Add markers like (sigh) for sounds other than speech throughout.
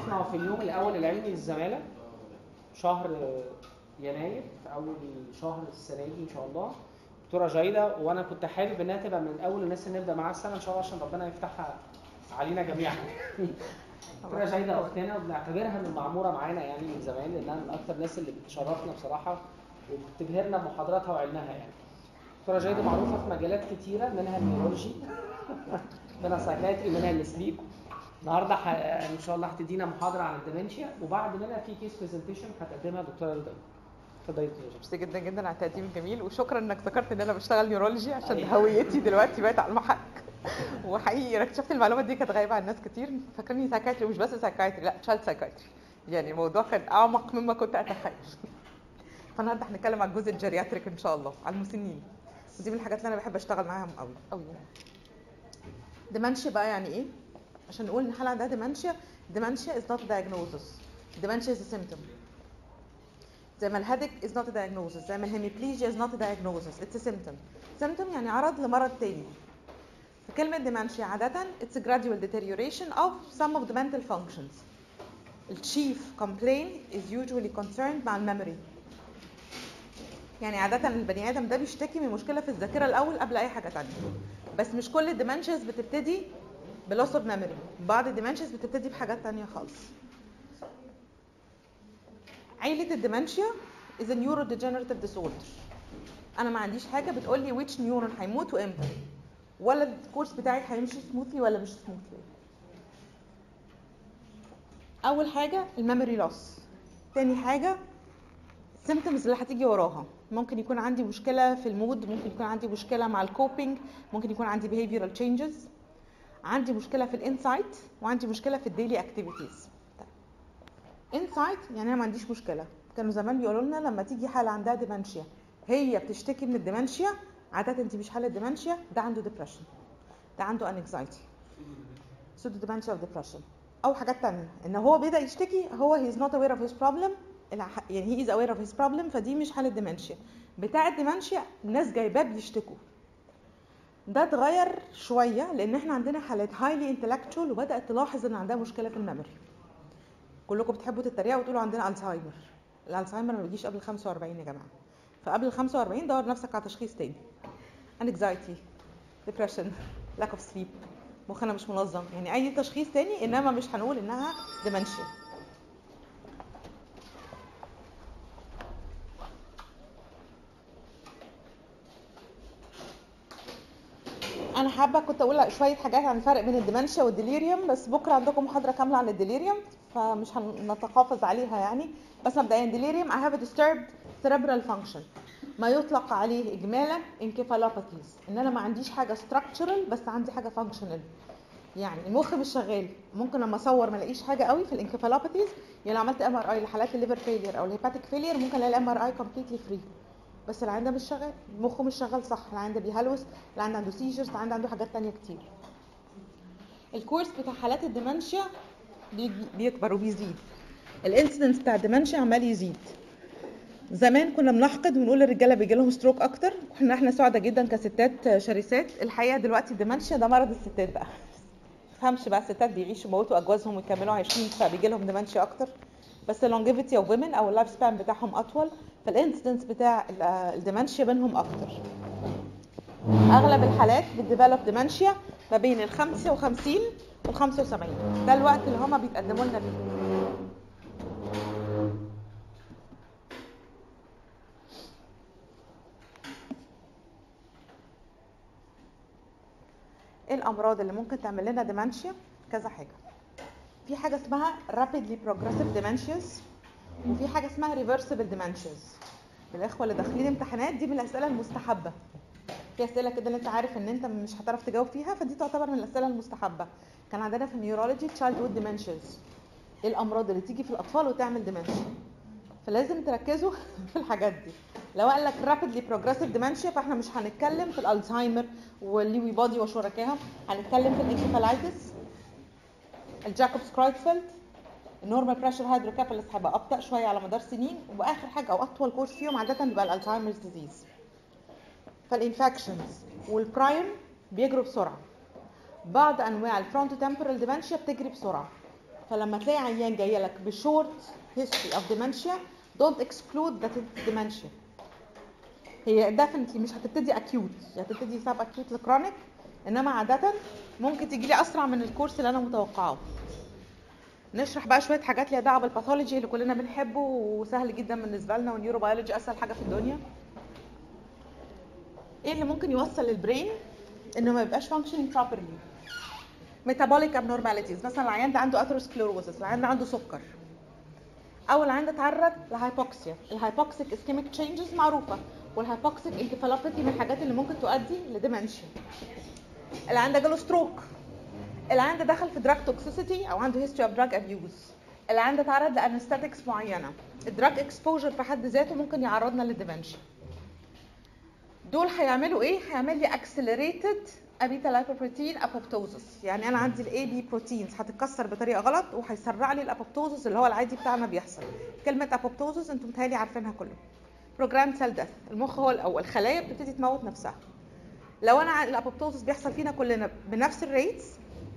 بتشرفنا في اليوم الأول العلمي للزمالة شهر يناير في أول شهر السنة دي إن شاء الله. دكتورة جيده وأنا كنت حابب انها تبقى من أول الناس اللي نبدأ معاها السنة إن شاء الله عشان ربنا يفتحها علينا جميعا. (laughs) دكتورة جيده أختنا وبنعتبرها من المعمورة معانا يعني من زمان لأنها من أكثر الناس اللي بتشرفنا بصراحة وبتبهرنا بمحاضراتها وعلمها يعني. دكتورة جيده معروفة في مجالات كتيرة منها النيورولوجي منها psychiatry منها ال sleep. النهارده ح... ان شاء الله هتدينا محاضرة عن ال dementia وبعد منها في case presentation هتقدمها دكتوره رضا اتفضلي. ميرسي جدا جدا على التقديم الجميل وشكرا إنك ذكرت إن أنا بشتغل neurology عشان هويتي دلوقتي بقت على المحك. وحقيقي أنا اكتشفت المعلومة دي كانت غايبة عن ناس كتير. فاكرني psychiatry ومش بس psychiatry لا child psychiatry يعني الموضوع كان أعمق مما كنت أتخيل. فالنهارده هنتكلم على الجزء ال geriatric إن شاء الله على المسنين. ودي من الحاجات اللي أنا بحب أشتغل معاهم قوي قوي dementia بقى يعني إيه؟ عشان نقول إن حاله عندها dementia dementia is not diagnosis dementia is symptom زي ما ال headache is not diagnosis. زي ما ال hemiplegia is not diagnosis. it's symptom. Symptom يعني عرض لمرض تاني. فكلمة dementia عادة it's a gradual deterioration of some of the mental functions. The chief complaint is usually concerned مع ال memory. يعني عادة البني آدم ده بيشتكي من مشكلة في الذاكرة الأول قبل أي حاجة تانية. بس مش كل ال dementias بتبتدي ب loss of memory بعض ال dementias بتبتدي بحاجات تانية خالص. عيلة ال dementia is a neurodegenerative disorder. أنا ما عنديش حاجة بتقول لي which neuron هيموت وإمتى. ولا ال course بتاعي هيمشي smoothly ولا مش smoothly أول حاجة ال memory loss تاني حاجة ال symptoms اللي هتيجي وراها. ممكن يكون عندي مشكلة في ال mood ممكن يكون عندي مشكلة مع ال coping ممكن يكون عندي behavioral changes. عندي مشكلة في ال insight وعندي مشكلة في ال daily activities. insight يعني أنا ما عنديش مشكلة. كانوا زمان بيقولوا لنا لما تيجي حالة عندها dementia هي بتشتكي من ال dementia عادة انت مش حالة dementia ده عنده depression ده عنده anxiety pseudodementia of depression أو حاجات تانية إن هو بدا يشتكي هو he is not aware of his problem يعني he is aware of his problem فدي مش حالة dementia بتاع ال dementia الناس جايباه بيشتكوا. ده اتغير شوية لأن إحنا عندنا حالات highly intellectual وبدأت تلاحظ إن عندها مشكلة في ال memory. كلكم بتحبوا تتريقوا وتقولوا عندنا الزهايمر الالزهايمر ما بيجيش قبل 45 يا جماعة. فقبل ال 45 دور نفسك على تشخيص تاني. Anxiety depression lack of sleep. مخنا مش منظم. يعني أي تشخيص تاني إنما مش هنقول إنها dementia. أنا حابة كنت أقول شوية حاجات عن الفرق بين ال dementia وال delirium بس بكرة عندكم محاضرة كاملة عن ال delirium فمش هنتحافظ عليها يعني. بس مبدئيا delirium I have a disturbed cerebral function. ما يطلق عليه اجمالا encephalopathies ان أنا ما عنديش حاجة structural بس عندي حاجة functional. يعني المخ مش شغال. ممكن لما أصور ما ألاقيش حاجة قوي في ال encephalopathies يعني لو عملت MRI لحالات ال liver failure أو ال hepatic failure ممكن ألاقي ال MRI completely free بس العيان ده مش شغال مخه مش شغال صح العيان ده بيهلوس العيان ده عنده seizures العيان ده عنده حاجات تانية كتير. ال course بتاع حالات ال dementia بيكبر وبيزيد. ال incidence بتاع ال dementia عمال يزيد. زمان كنا بنحقد ونقول الرجالة بيجي لهم stroke أكتر وإحنا إحنا سعداء جدا كستات شرسات الحقيقة دلوقتي ال dementia ده مرض الستات بقى. تفهمش بقى الستات بيعيشوا يموتوا أجوازهم ويكملوا عايشين فبيجي لهم dementia أكتر. بس ال longevity of women أو ال life span بتاعهم أطول. فال incidence بتاع ال dementia بينهم أكتر. أغلب الحالات بت develop dementia ما بين ال 55 وال 75 ده الوقت اللي هما بيتقدموا لنا فيه. إيه الأمراض اللي ممكن تعمل لنا ديمنشيا؟ كذا حاجة. في حاجة اسمها rapidly progressive dementias. وفي حاجة اسمها reversible dementias. الإخوة اللي داخلين امتحانات دي من الأسئلة المستحبة. في أسئلة كده اللي أنت عارف إن أنت مش هتعرف تجاوب فيها فدي تعتبر من الأسئلة المستحبة. كان عندنا في ال neurology childhood dementias. إيه الأمراض اللي تيجي في الأطفال وتعمل dementia فلازم تركزوا (laughs) في الحاجات دي. لو قال لك rapidly progressive dementia فإحنا مش هنتكلم في الألزهايمر وال Lewy body وشركائهم هنتكلم في ال encephalitis ال Jakob's Creutzfeldt ال normal pressure hydrocephalus هيبقى أبطأ شوية على مدار سنين وآخر حاجة أو أطول course فيهم عادة بيبقى ال Alzheimer's disease فال infections وال prion بيجروا بسرعة. بعض أنواع ال frontotemporal dementia بتجري بسرعة. فلما تلاقي عيان جاي لك ب short of dementia don't exclude that it's dementia. هي definitely مش هتبتدي acute هي هتبتدي subacute ل chronic إنما عادة ممكن تيجي لي أسرع من ال course اللي أنا متوقعه. نشرح بقى شوية حاجات ليها دعوة بال pathology اللي كلنا بنحبه وسهل جدا بالنسبة لنا وال neurobiology أسهل حاجة في الدنيا. إيه اللي ممكن يوصل لل brain إنه ما يبقاش functioning properly. Metabolic abnormalities. مثلا العيان ده عنده atherosclerosis العيان ده عنده سكر. أو العيان ده اتعرض ل hypoxia ال hypoxic ischemic changes معروفة وال hypoxic encephalopathy من الحاجات اللي ممكن تؤدي ل dementia العيان ده جاله stroke العيان ده دخل في drug toxicity أو عنده history of drug abuse العيان ده اتعرض ل anesthetics معينة. ال drug exposure في حد ذاته ممكن يعرضنا لل dementia دول هيعملوا إيه؟ هيعمل لي accelerated A beta lipoprotein apoptosis يعني أنا عندي ال AB proteins هتتكسر بطريقة غلط وهيسرع لي ال apoptosis اللي هو العادي بتاعنا بيحصل. كلمة apoptosis أنتم متهيألي عارفينها كله programmed cell death المخ هو الأول. الخلايا بتبتدي تموت نفسها. لو أنا ال apoptosis بيحصل فينا كلنا بنفس ال rates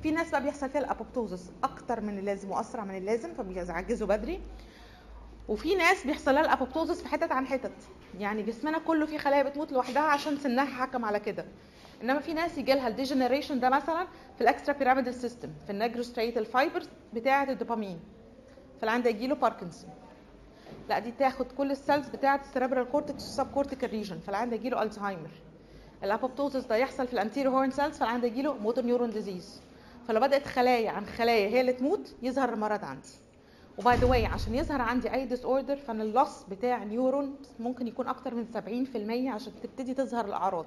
في ناس بقى بيحصل فيها ال apoptosis أكتر من اللازم وأسرع من اللازم فبيعجزوا بدري. وفي ناس بيحصل لها ال apoptosis في حتت عن حتت. يعني جسمنا كله فيه خلايا بتموت لوحدها عشان سنها حكم على كده. إنما في ناس يجي لها ال degeneration ده مثلا في ال extrapyramidal system في ال nigrostriatal fibers بتاعة الدوبامين. فالعيان ده يجي له باركنسون لا دي تاخد كل ال cells بتاعة ال cerebral cortex وال subcortical region فالعيان ده يجي له الزهايمر ال apoptosis ده يحصل في ال anterior horn cells فالعيان ده يجي له motor neuron disease فلو بدات خلايا عن خلايا هي اللي تموت يظهر المرض عندي. و by the way عشان يظهر عندي أي disorder فأنا ال loss بتاع neuron ممكن يكون أكتر من 70% عشان تبتدي تظهر الأعراض.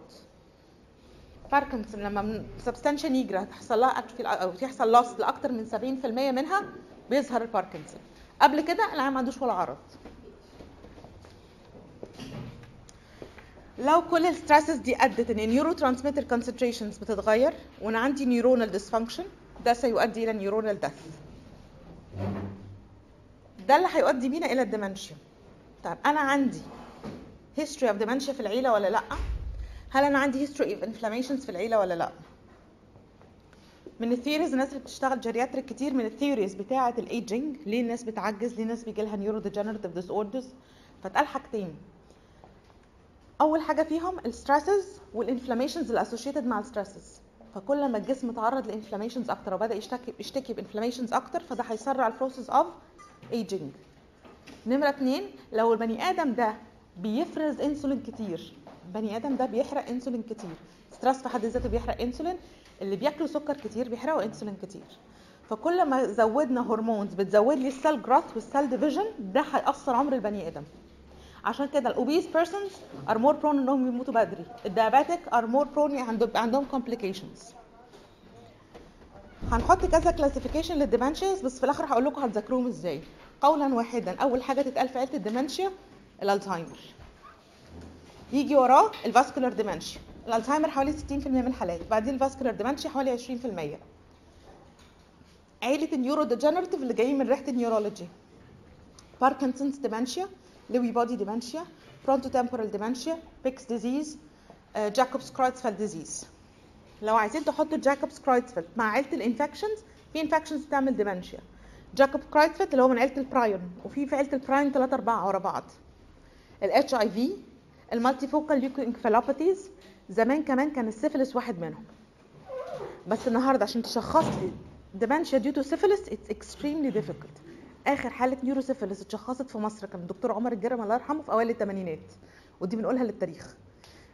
باركنسون لما substantia nigra تحصل لها أكتفي أو يحصل loss لأكتر من 70% منها بيظهر الباركنسون قبل كده العيان ما عندوش ولا عرض. لو كل ال stresses دي أدت إن ال neurotransmitter concentrations بتتغير وأنا عندي neuronal dysfunction ده سيؤدي إلى neuronal death ده اللي هيؤدي بينا إلى ال dementia طيب أنا عندي history of dementia في العيلة ولا لأ؟ هل أنا عندي history of inflammations في العيلة ولا لأ؟ من ال theories الناس اللي بتشتغل geriatric كتير من ال theories بتاعة الايجنج ليه الناس بتعجز ليه الناس بيجي لها neurodegenerative disorders فتقال حاجتين. أول حاجة فيهم ال stresses وال inflammations ال associated مع ال stresses فكل ما الجسم تعرض ل inflammations أكتر وبدأ يشتكي يشتكي ب inflammations أكتر فده هيسرع ال process of aging نمرة اتنين لو البني آدم ده بيفرز انسولين كتير البني آدم ده بيحرق انسولين كتير. stress في حد ذاته بيحرق انسولين اللي بياكلوا سكر كتير بيحرقوا انسولين كتير. فكل ما زودنا هرمونز بتزود لي ال cell growth وال cell division ده هيأثر عمر البني آدم. عشان كده ال obese persons are more prone إنهم يموتوا بدري. ال diabetic are more prone عندهم complications هنحط كذا classification لل dementias بس في الآخر هقول لكم هتذاكروهم إزاي. قولا واحدا. أول حاجة تتقال في عيلة ال dementia الألزهايمر. يجي وراه ال vascular dementia. الألزهايمر حوالي 60% من الحالات. بعدين ال vascular dementia حوالي 20% عيلة ال neurodegenerative اللي جايين من ريحة ال neurology. Parkinson's dementia Lewy body dementia frontotemporal dementia Pick's disease Jakob's Creutzfeldt disease لو عايزين تحطوا Jakob's Creutzfeldt مع عيلة ال infections في infections بتعمل dementia Jakob Creutzfeldt اللي هو من عيلة البرايون وفي في عيلة البرايون 3 4 ورا بعض. ال HIV ال multifocal leukoencephalopathies زمان كمان كان السيفلس واحد منهم. بس النهارده عشان تشخص لي dementia due to syphilis it's extremely difficult. آخر حالة neurosyphilis اتشخصت في مصر كان الدكتور عمر الجرم الله يرحمه في أوائل الثمانينات ودي بنقولها للتاريخ.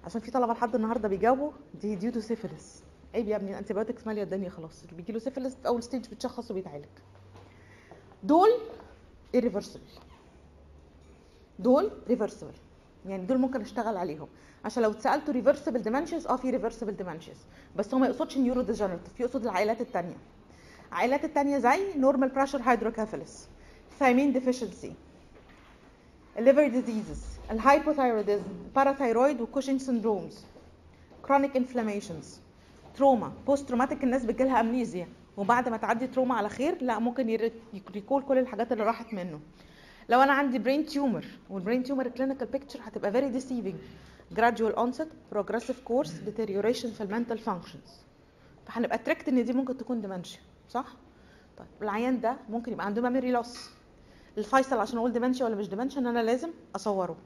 عشان في طلبة لحد النهارده بيجاوبوا دي due to syphilis عيب يا ابني ال antibiotics مالية الدنيا خلاص. اللي بيجي له سيفيلس في أول stage بيتشخص وبيتعالج. دول irreversible. دول reversible يعني دول ممكن أشتغل عليهم. عشان لو اتسالتوا reversible dementias آه في reversible dementias بس هو ما يقصدش neurodegenerative يقصد العائلات الثانية العائلات الثانية زي normal pressure hydrocephalus thiamine deficiency ال liver diseases ال hypothyroidism parathyroid و Cushing syndromes chronic inflammations trauma post traumatic الناس بتجيلها amnesia وبعد ما تعدي trauma على خير لا ممكن ي recall كل الحاجات اللي راحت منه. لو أنا عندي brain tumor وال brain tumor ال clinical picture هتبقى very deceiving gradual onset progressive course deterioration في ال mental functions. فهنبقى tricked إن دي ممكن تكون dementia صح؟ طيب العيان ده ممكن يبقى عنده memory loss الفيصل عشان أقول dementia ولا مش dementia إن أنا لازم أصوره.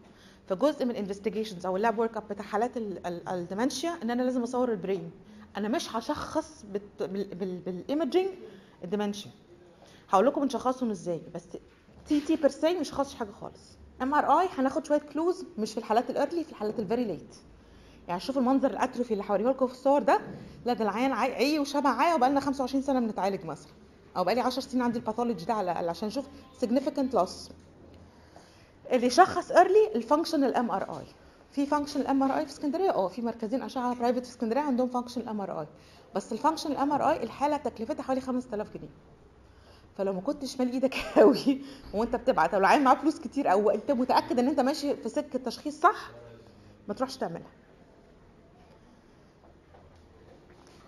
فجزء من ال investigations أو ال lab workup بتاع حالات ال dementia إن أنا لازم أصور ال brain أنا مش هشخص بال imaging ال dementia. هقول لكم بنشخصهم إزاي بس CT per se مش خاصش حاجة خالص. MRI هناخد شوية clues مش في الحالات ال early في الحالات ال very late يعني شوف المنظر ال atrophy اللي هوريه لكم في الصور ده. لا ده العيان عي وشبع عيا وبقى لنا 25 سنة بنتعالج مثلا. أو بقى لي 10 سنين عندي ال pathology ده على الأقل عشان أشوف significant loss. اللي يشخص early ال functional MRI في functional MRI في اسكندرية؟ آه في مركزين أشعة private في اسكندرية عندهم functional MRI بس ال functional MRI الحالة تكلفتها حوالي 5000 جنيه. فلو ما كنتش مالي إيدك (laughs) قوي وأنت بتبعت أو العيان معاه فلوس كتير أو أنت متأكد إن أنت ماشي في سكة تشخيص صح ما تروحش تعملها.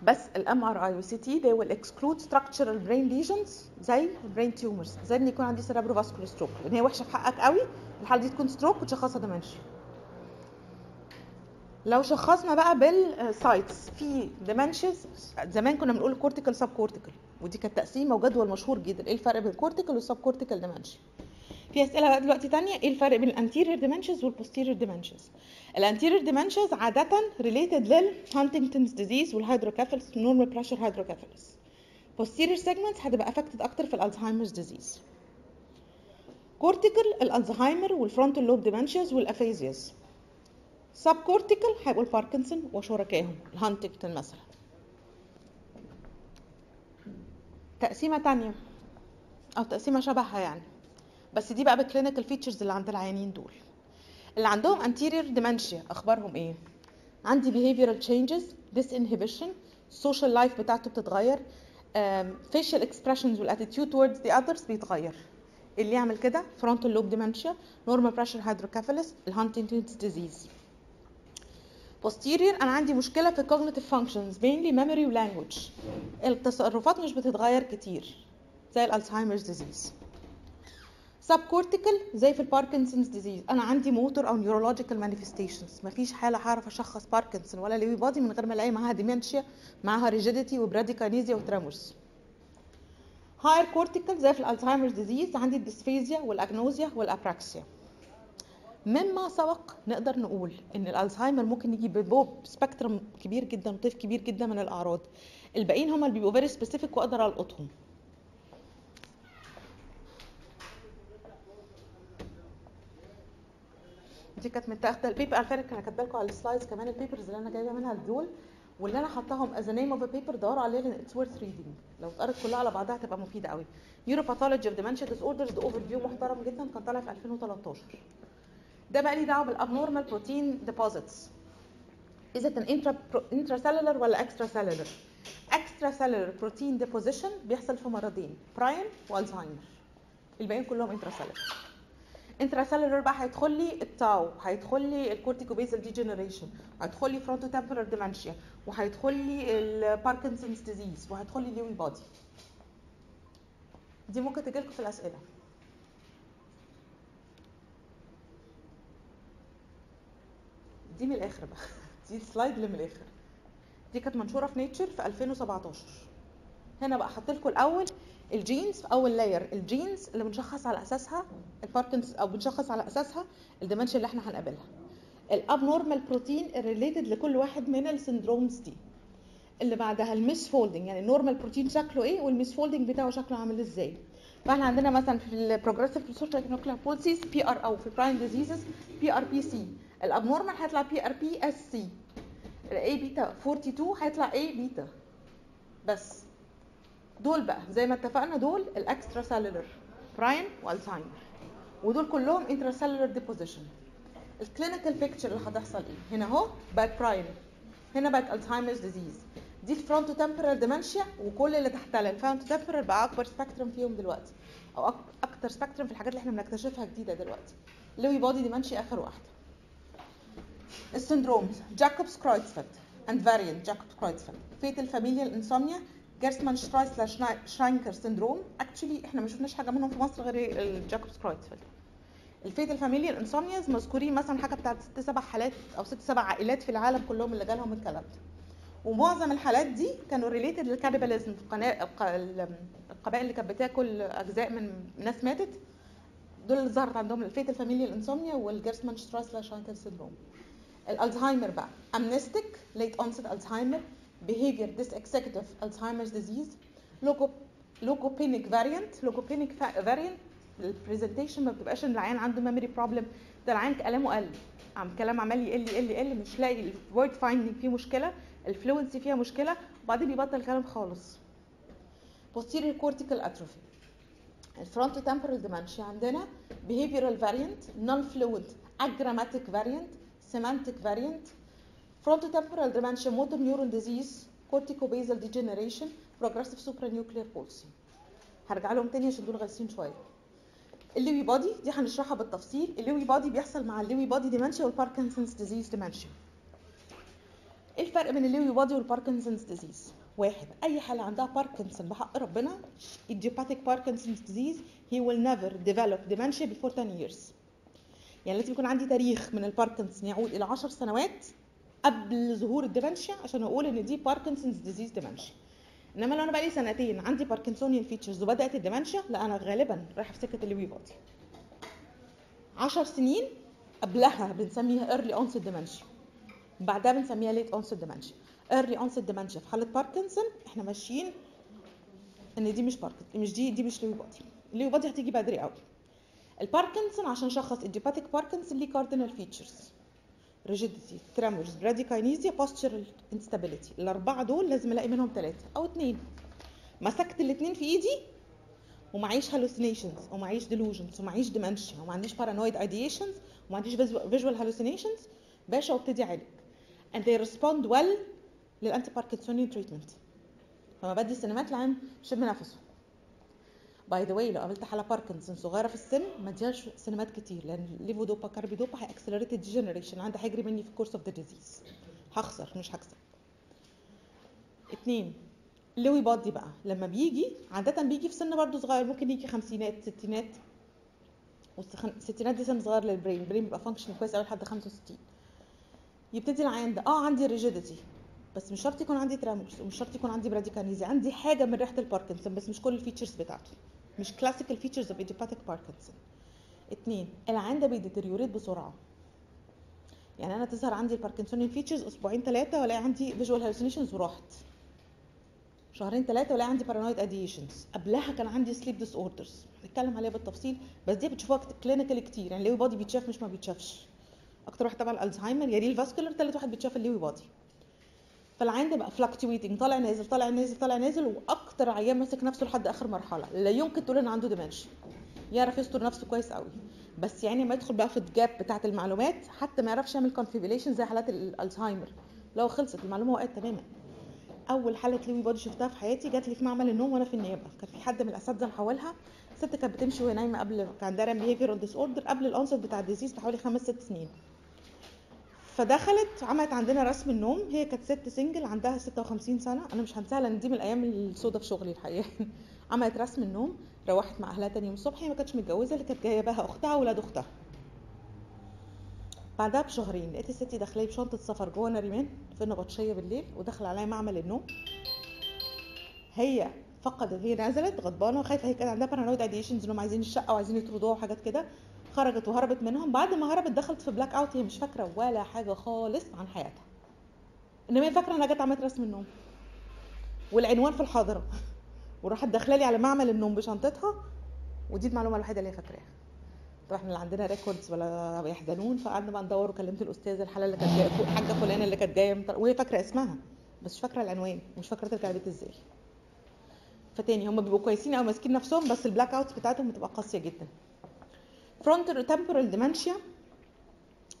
بس ال MRI وال CT they will exclude structural brain lesions زي brain tumors. زي إن يكون عندي cerebrovascular stroke. لأن هي وحشة في حقك قوي الحالة دي تكون stroke وتشخصها dementia لو شخصنا بقى بال sites في dementias زمان كنا بنقول cortical subcortical ودي كانت تقسيمة وجدول مشهور جدا. إيه الفرق بين ال cortical وال subcortical dementia في أسئلة بقى دلوقتي تانية. إيه الفرق بين ال anterior dementias وال posterior dementias ال anterior dementias عادة related لل Huntington's disease وال hydrocephalus normal pressure hydrocephalus posterior segments هتبقى affected أكتر في ال Alzheimer's disease cortical الالزهايمر وال frontal lobe dementias وال aphasias subcortical هيبقوا الباركنسون وشركائهم الهانتنجتون مثلا. تقسيمة تانية أو تقسيمة شبهها يعني. بس دي بقى بال clinical features اللي عند العيانين دول اللي عندهم anterior dementia اخبارهم إيه عندي behavioral changes disinhibition social life بتاعته بتتغير um, facial expressions وال attitude towards the others بيتغير اللي يعمل كده frontal lobe dementia normal pressure hydrocephalus ال Huntington's disease posterior أنا عندي مشكله في cognitive functions mainly memory و language التصرفات مش بتتغير كتير زي ال Alzheimer's disease subcortical زي في ال Parkinson's disease أنا عندي موتور أو neurological manifestations مفيش حالة هعرف أشخص باركنسون ولا Lewy body من غير ما ألاقي معاها dementia معاها rigidity و bradykinesia و tremors higher cortical زي في ال Alzheimer's disease عندي ال dysphasia وال agnosia وال apraxia مما سبق نقدر نقول إن الألزهايمر ممكن يجي ببوب spectrum كبير جدا طيف كبير جدا من الأعراض. الباقيين هم اللي بيبقوا very specific وأقدر ألقطهم. دي كانت متاخده ال paper على فكرة أنا كاتبه لكم على ال slides كمان ال papers اللي أنا جايبة منها دول. واللي أنا حطاهم as name of paper دوروا عليه لأن it's worth reading لو اتقرت كلها على بعضها هتبقى مفيدة قوي. neuropathology of dementia disorders overview محترم جدا كان طالع في 2013 ده بقى لي دعوة بال abnormal protein deposits اذا كان intra intracellular ولا extracellular extracellular protein deposition بيحصل في مرضين برايم والزهايمر الباقيين كلهم intracellular intracellular بقى هيدخل لي ال tau هيدخل لي ال corticobasal degeneration هيدخل لي frontotemporal dementia وهيدخل لي ال Parkinson's disease وهيدخل لي Lewy body دي ممكن تجي لكم في الأسئلة. دي من الآخر بقى. (laughs) دي ال slide اللي من الآخر. دي كانت منشورة في Nature في 2017 هنا بقى حاطط لكم الأول ال genes أول layer ال genes اللي بنشخص على أساسها الباركنس أو بنشخص على أساسها ال dementia اللي إحنا هنقابلها. ال abnormal protein ال related لكل واحد من ال syndromes دي. اللي بعدها ال misfolding يعني ال normal protein شكله إيه وال misfolding بتاعه شكله عامل إزاي. فإحنا عندنا مثلا في ال progressive supranuclear palsies PR أو في prion diseases PrPC ال abnormal هيطلع PrPSc ال A beta 42 هيطلع A beta بس. دول بقى زي ما اتفقنا دول ال extracellular برايم والزهايمر ودول كلهم intracellular deposition ال clinical picture اللي هتحصل إيه؟ هنا اهو بقت برايم هنا بقت Alzheimer's disease دي ال frontotemporal dementia وكل اللي تحتها. ال frontotemporal بقى أكبر spectrum فيهم دلوقتي. أو أكتر spectrum في الحاجات اللي إحنا بنكتشفها جديدة دلوقتي. Lewy body dementia آخر واحدة. ال syndromes Jakob's Creutzfeldt and variant Jakob's Creutzfeldt fatal familial insomnia Gerstmann Sträussler Scheinker syndrome. Actually إحنا ما شفناش حاجة منهم في مصر غير ال Jakob's Creutzfeldt ال fatal familial insomnias مذكورين مثلا حاجة بتاعت ست سبع حالات أو ست سبع عائلات في العالم كلهم اللي جالهم الكلام ده ومعظم الحالات دي كانوا related لل cannibalism القبائل اللي كانت بتاكل أجزاء من ناس ماتت دول اللي ظهرت عندهم ال fatal familial insomnia وال Gerstmann Sträussler Scheinker syndrome الألزهايمر بقى. amnestic late onset Alzheimer behavior dysexecutive Alzheimer's disease logopenic variant logopenic variant ال presentation ما بتبقاش إن العيان عنده memory problem ده العيان كلامه قل عم كلام عمال يقل يقل يقل مش لاقي ال word finding فيه مشكلة ال fluency فيها مشكلة وبعدين يبطل كلام خالص. Posterior cortical atrophy. ال frontotemporal dementia عندنا behavioral variant non fluent agrammatic variant semantic variant frontotemporal dementia motor neuron disease corticobasal degeneration progressive supranuclear palsy هرجع لهم تاني عشان دول غالسين شوية ال Lewy body دي هنشرحها بالتفصيل ال Lewy body بيحصل مع ال Lewy body dementia وال Parkinson's disease dementia إيه الفرق بين ال Lewy body وال Parkinson's disease واحد اي حاله عندها باركنسون بحق ربنا idiopathic Parkinson's disease he will never develop dementia before 10 years. يعني لازم يكون عندي تاريخ من الباركنسون يعود إلى 10 سنوات قبل ظهور ال dementia عشان أقول إن دي Parkinson's disease dementia إنما لو أنا بقالي سنتين عندي parkinsonian features وبدأت ال dementia لا أنا غالبا رايحه في سكه ال Lewy body 10 سنين قبلها بنسميها early onset dementia. بعدها بنسميها late onset dementia. early onset dementia في حالة باركنسون إحنا ماشيين إن دي مش باركنسون مش دي دي مش Lewy body ال Lewy body هتيجي بدري قوي الباركنسون عشان شخص idiopathic Parkinson ليه cardinal features. Rigidity tremors bradykinesia postural instability. الأربعة دول لازم ألاقي منهم ثلاثة أو اثنين مسكت الاثنين في إيدي ومعيش hallucinations ومعيش delusions ومعيش dementia وما عنديش paranoid ideations وما عنديش visual hallucinations. باشا وابتدي أعالج. And they respond well لل anti parkinsonian treatment فما بدي السينمت العيان شم نفسه. by the way لو قابلت حالة باركنسون صغيرة في السن ما اديهاش سينمت كتير لأن levodopa carbidopa هي accelerate ال degeneration عندها هيجري مني في ال course of the disease هخسر مش هكسب. اتنين ال Lewy body بقى. لما بيجي عادة بيجي في سن برضه صغير ممكن يجي خمسينات ستينات. والستينات دي سن صغير لل brain ال brain بيبقى function كويس قوي لحد 65 يبتدي العيان ده آه عندي rigidity بس مش شرط يكون عندي tremors ومش شرط يكون عندي bradykinesia عندي حاجة من ريحة الباركنسون بس مش كل ال features بتاعته. مش classical features of idiopathic Parkinson اتنين العيان ده بي deteriorate بسرعة. يعني أنا تظهر عندي ال parkinsonian features أسبوعين ثلاثة وألاقي عندي visual hallucinations وراحت. شهرين ثلاثة وألاقي عندي paranoid ideations قبلها كان عندي sleep disorders هنتكلم عليها بالتفصيل بس دي بتشوفوها clinical كتير. يعني ال Lewy body بيتشاف مش ما بيتشافش. أكتر واحد طبعا الزهايمر يليه ال vascular ثالث واحد بيتشاف ال Lewy body فالعيان ده بقى fluctuating طالع نازل طالع نازل طالع نازل وأكتر عيان ماسك نفسه لحد آخر مرحلة. لا يمكن تقول إن عنده dementia يعرف يستر نفسه كويس قوي بس يعني ما يدخل بقى في ال gap بتاعة المعلومات حتى ما يعرفش يعمل confabulation زي حالات الالزهايمر لو خلصت المعلومة وقعت تماما. أول حالة Lewy body شفتها في حياتي جات لي في معمل النوم وأنا في النيابة. كان في حد من الأساتذة حولها ست كانت بتمشي وهي نايمة قبل كان عندها behavioral disorder قبل ال onset بتاع ال disease بحوالي خمس ست سنين. فدخلت عملت عندنا رسم النوم. هي كانت ست single عندها 56 سنة. أنا مش هنساها لأن دي من الأيام السوداء في شغلي الحقيقة. (laughs) عملت رسم النوم روحت مع أهلها تاني يوم الصبح. هي ما كانتش متجوزة اللي كانت جاية بها أختها واولاد أختها. بعدها بشهرين لقيت الست داخلة بشنطة سفر جوه نريمان في نبطشيه بالليل وداخله عليا معمل النوم. هي فقدت هي نزلت غضبانة وخايفة هي كان عندها paranoid ideations انهم عايزين الشقة وعايزين يطردوها وحاجات كده. خرجت وهربت منهم. بعد ما هربت دخلت في blackout هي مش فاكرة ولا حاجة خالص عن حياتها. إنما هي فاكرة إنها جت عملت رسم النوم. والعنوان في الحضرة. (laughs) وراحت داخلة لي على معمل النوم بشنطتها. ودي المعلومة الوحيدة اللي هي فاكراها. إحنا لا عندنا records ولا يحزنون. فقعدنا بقى ندور وكلمت الأستاذة الحالة اللي كانت جاية حاجة فلانة اللي كانت جاية. وهي فاكرة اسمها بس مش فاكرة العنوان. ومش فاكرة ترجع البيت إزاي. فتاني هم بيبقوا كويسين أو ماسكين نفسهم بس ال blackouts بتاعتهم بتبقى قاسية جدا. frontotemporal dementia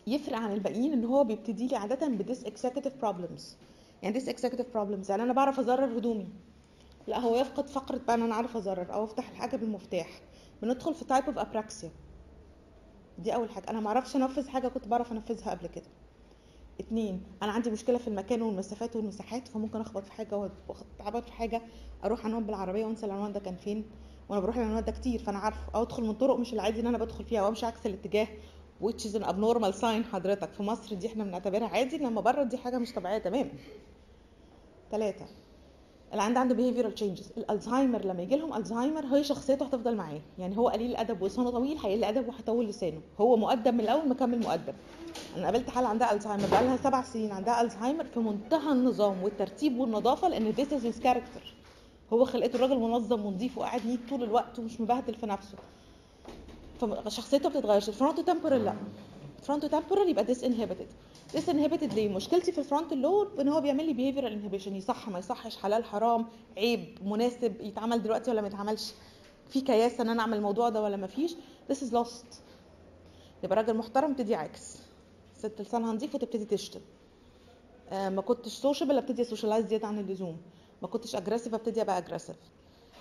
يفرق عن الباقيين إن هو بيبتدي لي عادة ب dysexecutive problems يعني dysexecutive problems يعني أنا بعرف أزرر هدومي. لا هو يفقد فكرة بقى إن أنا عارف أزرر أو أفتح الحاجة بالمفتاح. بندخل في type of apraxia دي أول حاجة. أنا ما أعرفش أنفذ حاجة كنت بعرف أنفذها قبل كده. اتنين أنا عندي مشكلة في المكان والمسافات والمساحات فممكن أخبط في حاجة وأتعبط في حاجة أروح عنوان بالعربية وأنسى العنوان ده كان فين. وأنا بروح العنوان ده كتير فانا عارفه. أو ادخل من طرق مش العادي ان أنا بدخل فيها وامشي عكس الاتجاه which is an abnormal sign حضرتك. في مصر دي إحنا بنعتبرها عادي إنما بره دي حاجة مش طبيعية تماما ثلاثة العند عنده behavioral changes. الألزهايمر لما يجي لهم ألزهايمر هي شخصيته هتفضل معاه. يعني هو قليل الأدب ولسانه طويل هيقل ادب وهيطول لسانه. هو مؤدب من الأول مكمل مؤدب. أنا قابلت حالة عندها ألزهايمر بقى لها سبع سنين عندها ألزهايمر في منتهى النظام والترتيب والنظافة لأن this is his character. هو خلقته الراجل منظم ونظيف وقاعد neat طول الوقت ومش مبهدل في نفسه. فشخصيته بتتغيرش. ال frontotemporal لا. frontotemporal يبقى disinhibited disinhibited ليه؟ مشكلتي في ال frontal lobe إن هو بيعمل لي behavioral inhibition يصح ما يصحش. حلال حرام عيب مناسب يتعمل دلوقتي ولا ما يتعملش. في كياسه إن أنا أعمل الموضوع ده ولا ما فيش. This is lost. يبقى راجل محترم يبتدي يعاكس. ست لسانها نظيف وتبتدي تشتم. آه ما كنتش sociable أبتدي socialize زيادة عن اللزوم. ما كنتش aggressive ابتدي ابقى aggressive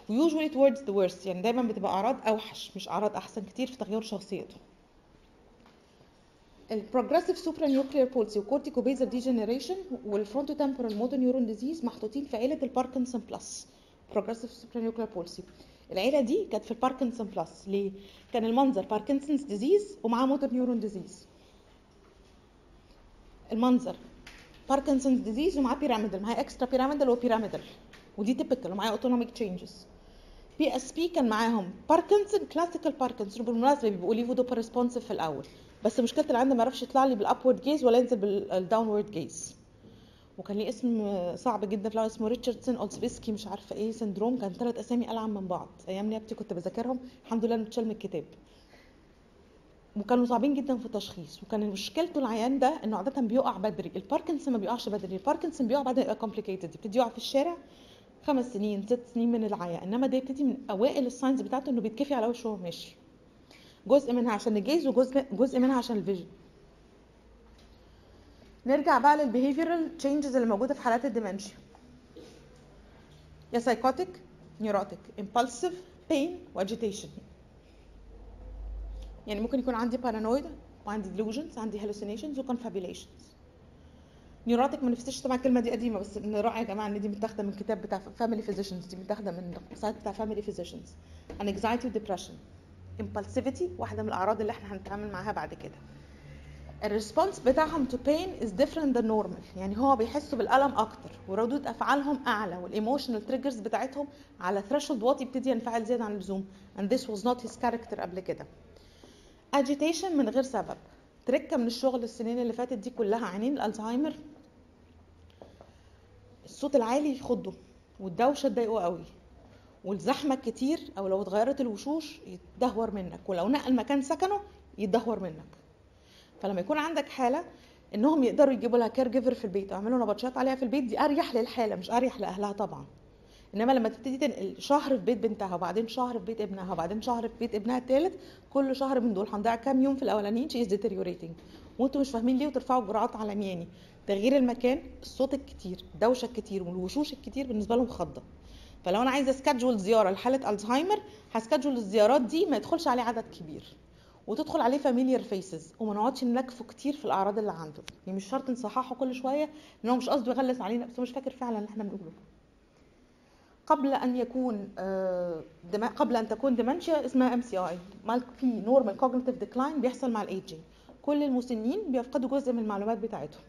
و usually towards the worst يعني دايما بتبقى أعراض أوحش مش أعراض أحسن كتير في تغيير شخصيته. ال progressive supranuclear palsy و corticobasal degeneration وال frontotemporal motor neuron disease محطوطين في عيلة ال Parkinson plus progressive supranuclear palsy العيلة دي كانت في ال Parkinson plus ليه؟ كان المنظر Parkinson's disease ومعاه motor neuron disease المنظر Parkinson's disease ومعاه pyramidal معاه extrapyramidal و pyramidal ودي typical ومعاه autonomic changes PSP كان معاهم Parkinson classical Parkinson وبالمناسبة بيبقوا levodopa responsive في الأول. بس مشكلة اللي عندي ما يعرفش يطلع لي بال upward gaze ولا ينزل بال downward gaze وكان ليه اسم صعب جدا في اسمه ريتشاردسون اولزفسكي مش عارفة إيه syndrome كان ثلاث أسامي ألعن من بعض. أيام نيابتي كنت بذاكرهم. الحمد لله إنه اتشال من الكتاب. وكانوا صعبين جدا في التشخيص. وكان مشكلته العيان ده إنه عادة بيقع بدري. الباركنسون ما بيقعش بدري. الباركنسون بيقع بعد يبقى complicated يبتدي يقع في الشارع خمس سنين ست سنين من العيان. إنما ده يبتدي من أوائل ال signs بتاعته إنه بيتكفي على وشه وهو ماشي. جزء منها عشان ال gaze وجزء جزء منها عشان ال vision. نرجع بقى لل behavioral changes اللي موجودة في حالات ال dementia. يا psychotic neurotic impulsive pain و agitation يعني ممكن يكون عندي paranoid وعندي delusions عندي hallucinations و confabulations neurotic ما نفسيش طبعا الكلمة دي قديمة بس نراعي يا جماعة إن دي متاخدة من كتاب بتاع family physicians دي متاخدة من ال site بتاع family physicians anxiety و depression impulsivity واحدة من الأعراض اللي إحنا هنتعامل معاها بعد كده. ال response بتاعهم to pain is different than normal. يعني هو بيحسوا بالألم أكتر وردود أفعالهم أعلى وال emotional triggers بتاعتهم على threshold واطي يبتدي ينفعل زيادة عن اللزوم. And this was not his character قبل كده. Agitation من غير سبب. تركة من الشغل السنين اللي فاتت دي كلها عيانين الألزهايمر. الصوت العالي يخضه والدوشة تضايقه قوي. والزحمة الكتير أو لو اتغيرت الوشوش يتدهور منك ولو نقل مكان سكنه يتدهور منك. فلما يكون عندك حالة إنهم يقدروا يجيبوا لها caregiver في البيت أو يعملوا نبطشات عليها في البيت دي أريح للحالة مش أريح لأهلها طبعا. إنما لما تبتدي تنقل شهر في بيت بنتها وبعدين شهر في بيت ابنها وبعدين شهر في بيت ابنها الثالث كل شهر من دول هنضيع كام يوم في الأولانيين؟ she is deteriorating وأنتوا مش فاهمين ليه وترفعوا جرعات على مياني تغيير المكان الصوت الكتير الدوشه الكتير والوشوش الكتير بالنسبة لهم خضة. فلو أنا عايزة أ schedule زيارة لحالة الزهايمر ه schedule الزيارات دي ما يدخلش عليه عدد كبير. وتدخل عليه familiar faces وما نقعدش نلكفه كتير في الأعراض اللي عنده. يعني مش شرط نصححه كل شوية لأن هو مش قصده يغلس علينا بس مش فاكر فعلا اللي إحنا بنقوله. قبل أن يكون دم... قبل أن تكون dementia اسمها MCI في normal cognitive decline بيحصل مع الايجينج كل المسنين بيفقدوا جزء من المعلومات بتاعتهم.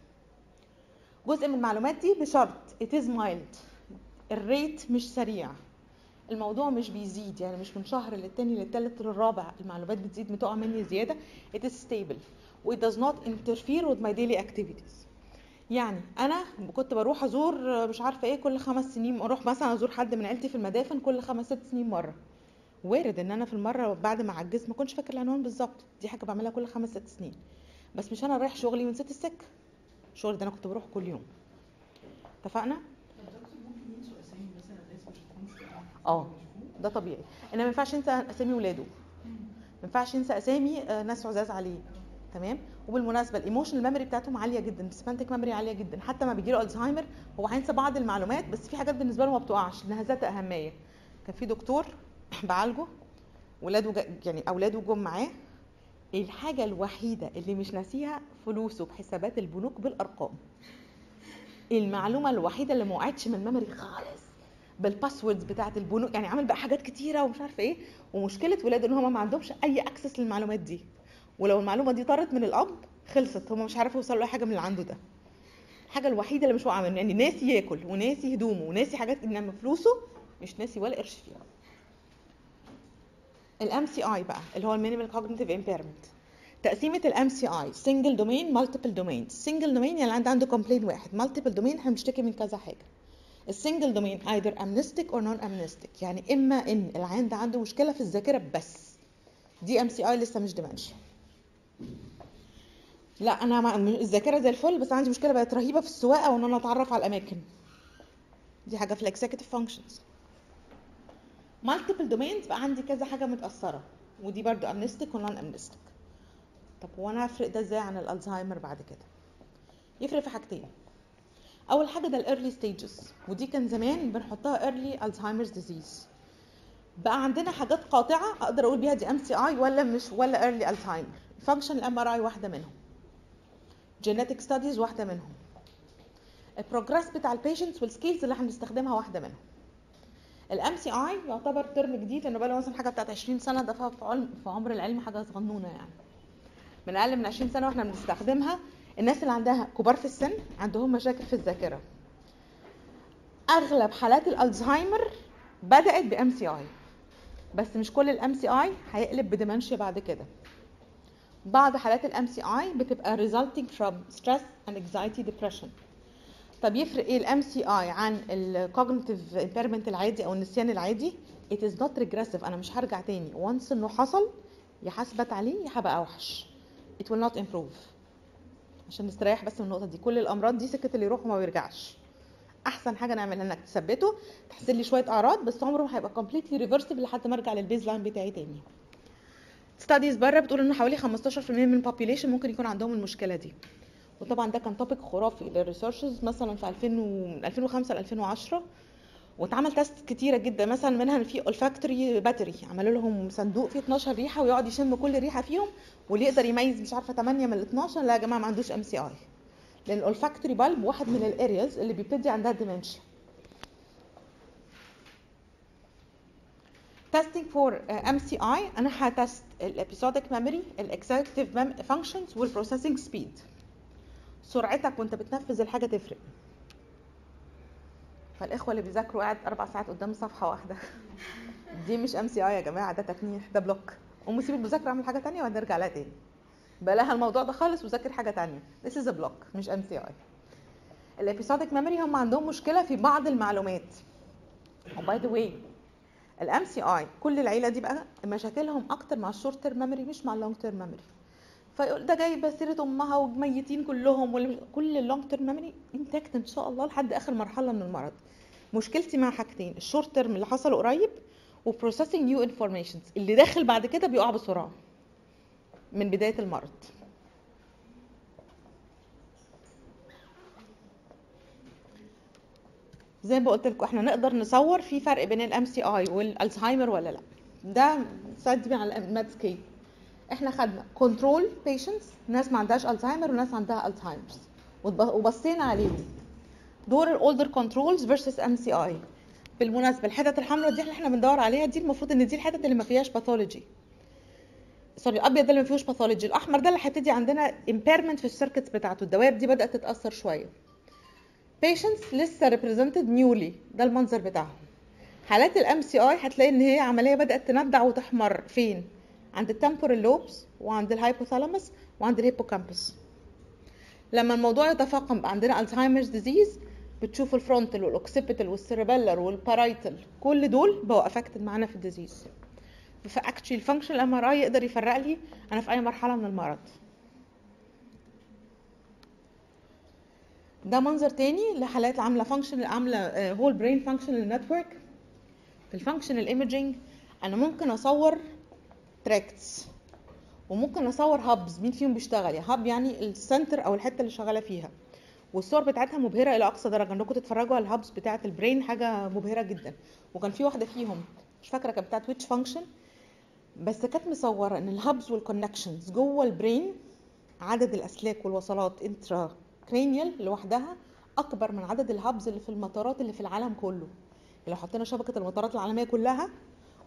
جزء من المعلومات دي بشرط it is mild. ال rate مش سريع. الموضوع مش بيزيد يعني مش من شهر للتاني للتالت للرابع المعلومات بتزيد بتقع مني زيادة. It is stable. و it does not interfere with my daily activities. يعني أنا كنت بروح أزور مش عارفة إيه كل خمس سنين أروح مثلا أزور حد من عيلتي في المدافن كل خمس ست سنين مرة. وارد إن أنا في المرة بعد ما عجزت ما كنتش فاكر العنوان بالظبط. دي حاجة بعملها كل خمس ست سنين. بس مش أنا رايح شغلي ونسيت السكة. الشغل ده أنا كنت بروح كل يوم. اتفقنا؟ آه ده طبيعي. انما ما ينفعش ينسى أسامي ولاده. ما ينفعش ينسى أسامي ناس عزاز عليه. تمام؟ وبالمناسبة ال emotional memory بتاعتهم عالية جدا ال semantic memory عالية جدا. حتى ما بيجي له الزهايمر هو هينسى بعض المعلومات بس في حاجات بالنسبة له ما بتقعش لأنها ذات أهمية. كان في دكتور (coughs) بعالجه ولاده يعني أولاده جم معاه. الحاجة الوحيدة اللي مش ناسيها فلوسه بحسابات البنوك بالأرقام. المعلومة الوحيدة اللي ما وقعتش من ال memory خالص. بال passwords بتاعت البنوك يعني عامل بقى حاجات كتيرة ومش عارفة إيه. ومشكلة ولاده إن هم ما عندهمش أي access للمعلومات دي. ولو المعلومة دي طارت من الأب خلصت. هم مش عارفوا يوصلوا حاجة من اللي عنده ده. الحاجة الوحيدة اللي مش واقعة منه يعني ناسي ياكل وناسي هدومه وناسي حاجات انما فلوسه مش ناسي ولا قرش فيها. ال MCI بقى اللي هو ال minimal cognitive impairment تقسيمة ال MCI single domain multiple domain single domain يعني عنده عنده complaint واحد. multiple domain إحنا بنشتكي من كذا حاجة. ال single domain either amnestic or non amnestic يعني إما إن العيان ده عنده مشكلة في الذاكرة بس. دي MCI لسه مش dementia لا أنا الذاكرة زي الفل بس عندي مشكلة بقت رهيبة في السواقة وإن أنا أتعرف على الأماكن. دي حاجة في ال executive functions multiple domains بقى عندي كذا حاجة متأثرة ودي برضو amnestic و non amnestic طب هو أنا هفرق ده إزاي عن الألزهايمر بعد كده؟ يفرق في حاجتين. أول حاجة ده ال early stages ودي كان زمان بنحطها early Alzheimer's disease بقى عندنا حاجات قاطعة أقدر أقول بيها دي MCI ولا مش ولا early الزهايمر function ال MRI واحدة منهم. genetic studies واحدة منهم. ال progress بتاع ال patients وال scales اللي إحنا بنستخدمها واحدة منهم. ال MCI يعتبر term جديد انه بقى مثلا حاجة بتاعت 20 سنة ده في في عمر العلم حاجة صغنونة يعني. من أقل من 20 سنة وإحنا بنستخدمها. الناس اللي عندها كبار في السن عندهم مشاكل في الذاكرة. أغلب حالات الألزهايمر بدأت ب MCI بس مش كل ال MCI هيقلب ب dementia بعد كده. بعض حالات ال MCI بتبقى resulting from stress and anxiety depression. طب يفرق إيه ال MCI عن ال cognitive impairment العادي أو النسيان العادي؟ It is not regressive. أنا مش هرجع تاني. Once إنه حصل يا هثبت عليه يا هبقى اوحش it will not improve. عشان نستريح بس من النقطة دي. كل الأمراض دي سكه اللي يروح وما بيرجعش. أحسن حاجة نعملها إنك تثبته. تحصل لي شوية أعراض بس عمره ما هيبقى completely reversible لحد ما أرجع لل baseline بتاعي تاني. studies بره بتقول ان حوالي 15% من ال population ممكن يكون عندهم المشكلة دي. وطبعا ده كان topic خرافي لل researches مثلا في 2000 و... 2005 ل 2010 واتعمل test كتيرة جدا. مثلا منها في olfactory battery عملوا لهم صندوق فيه 12 ريحة ويقعد يشم كل ريحة فيهم واللي يقدر يميز مش عارفة 8 من ال 12 لا يا جماعة ما عندوش MCI لأن ال olfactory bulb واحد من ال areas اللي بيبتدي عندها dementia testing for uh, MCI أنا ه test ال episodic memory ال executive functions وال processing speed سرعتك وانت بتنفذ الحاجة تفرق. فالإخوة اللي بيذاكروا قاعد أربع ساعات قدام صفحة واحدة. (laughs) دي مش MCI يا جماعة ده تهنيج ده block. قوم سيب المذاكرة أعمل حاجة تانية وهنرجع لها تاني. بلاها الموضوع ده خالص وذاكر حاجة تانية. This is a block مش MCI ال episodic memory هم عندهم مشكلة في بعض المعلومات. و by the way ال MCI كل العيلة دي بقى مشاكلهم أكتر مع ال short term memory مش مع ال long term memory فيقول ده جايبه سيره أمها وميتين كلهم كل ال long term memory intact إن شاء الله لحد آخر مرحلة من المرض. مشكلتي مع حاجتين ال short term اللي حصلوا قريب و processing new informations اللي داخل بعد كده بيقع بسرعة من بداية المرض. زي ما قلت لكم إحنا نقدر نصور في فرق بين ال MCI والألزهايمر ولا لأ. ده study على ال Medscape إحنا خدنا control patients ناس ما عندهاش ألزهايمر وناس عندها Alzheimer's. وبصينا عليهم. دول ال older controls versus MCI بالمناسبة الحتت الحمراء دي اللي إحنا بندور عليها دي المفروض إن دي الحتت اللي ما فيهاش pathology sorry الابيض ده اللي ما فيهوش pathology الأحمر ده اللي هيبتدي عندنا impairment في ال circuits بتاعته. الدوائر دي بدأت تتأثر شوية. Patients لسه represented newly. ده المنظر بتاعهم. حالات MCI هتلاقي إن هي عملية بدأت تولع وتحمر. فين؟ عند ال temporal lobes وعند ال hypothalamus وعند ال hippocampus لما الموضوع يتفاقم عندنا Alzheimer's disease بتشوف الفرونتال والاوكسيبيتال والسيربيلر والبارايتال كل دول بقوا affected معانا في ال disease ف actually ال functional MRI يقدر يفرق لي أنا في أي مرحلة من المرض. ده منظر تاني لحالات عاملة function عاملة whole brain functional network في ال functional imaging أنا ممكن أصور tracts وممكن أصور hubs مين فيهم بيشتغل؟ يا hub يعني ال center أو الحتة اللي شغالة فيها. والصور بتاعتها مبهرة إلى أقصى درجة. انكم تتفرجوا على ال hubs بتاعة ال brain حاجة مبهرة جدا. وكان في واحدة فيهم مش فاكرة كانت بتاعت which function بس كانت مصورة إن ال hubs وال connections جوه ال brain عدد الأسلاك والوصلات intracranial لوحدها أكبر من عدد ال hubs اللي في المطارات اللي في العالم كله. لو حطينا شبكة المطارات العالمية كلها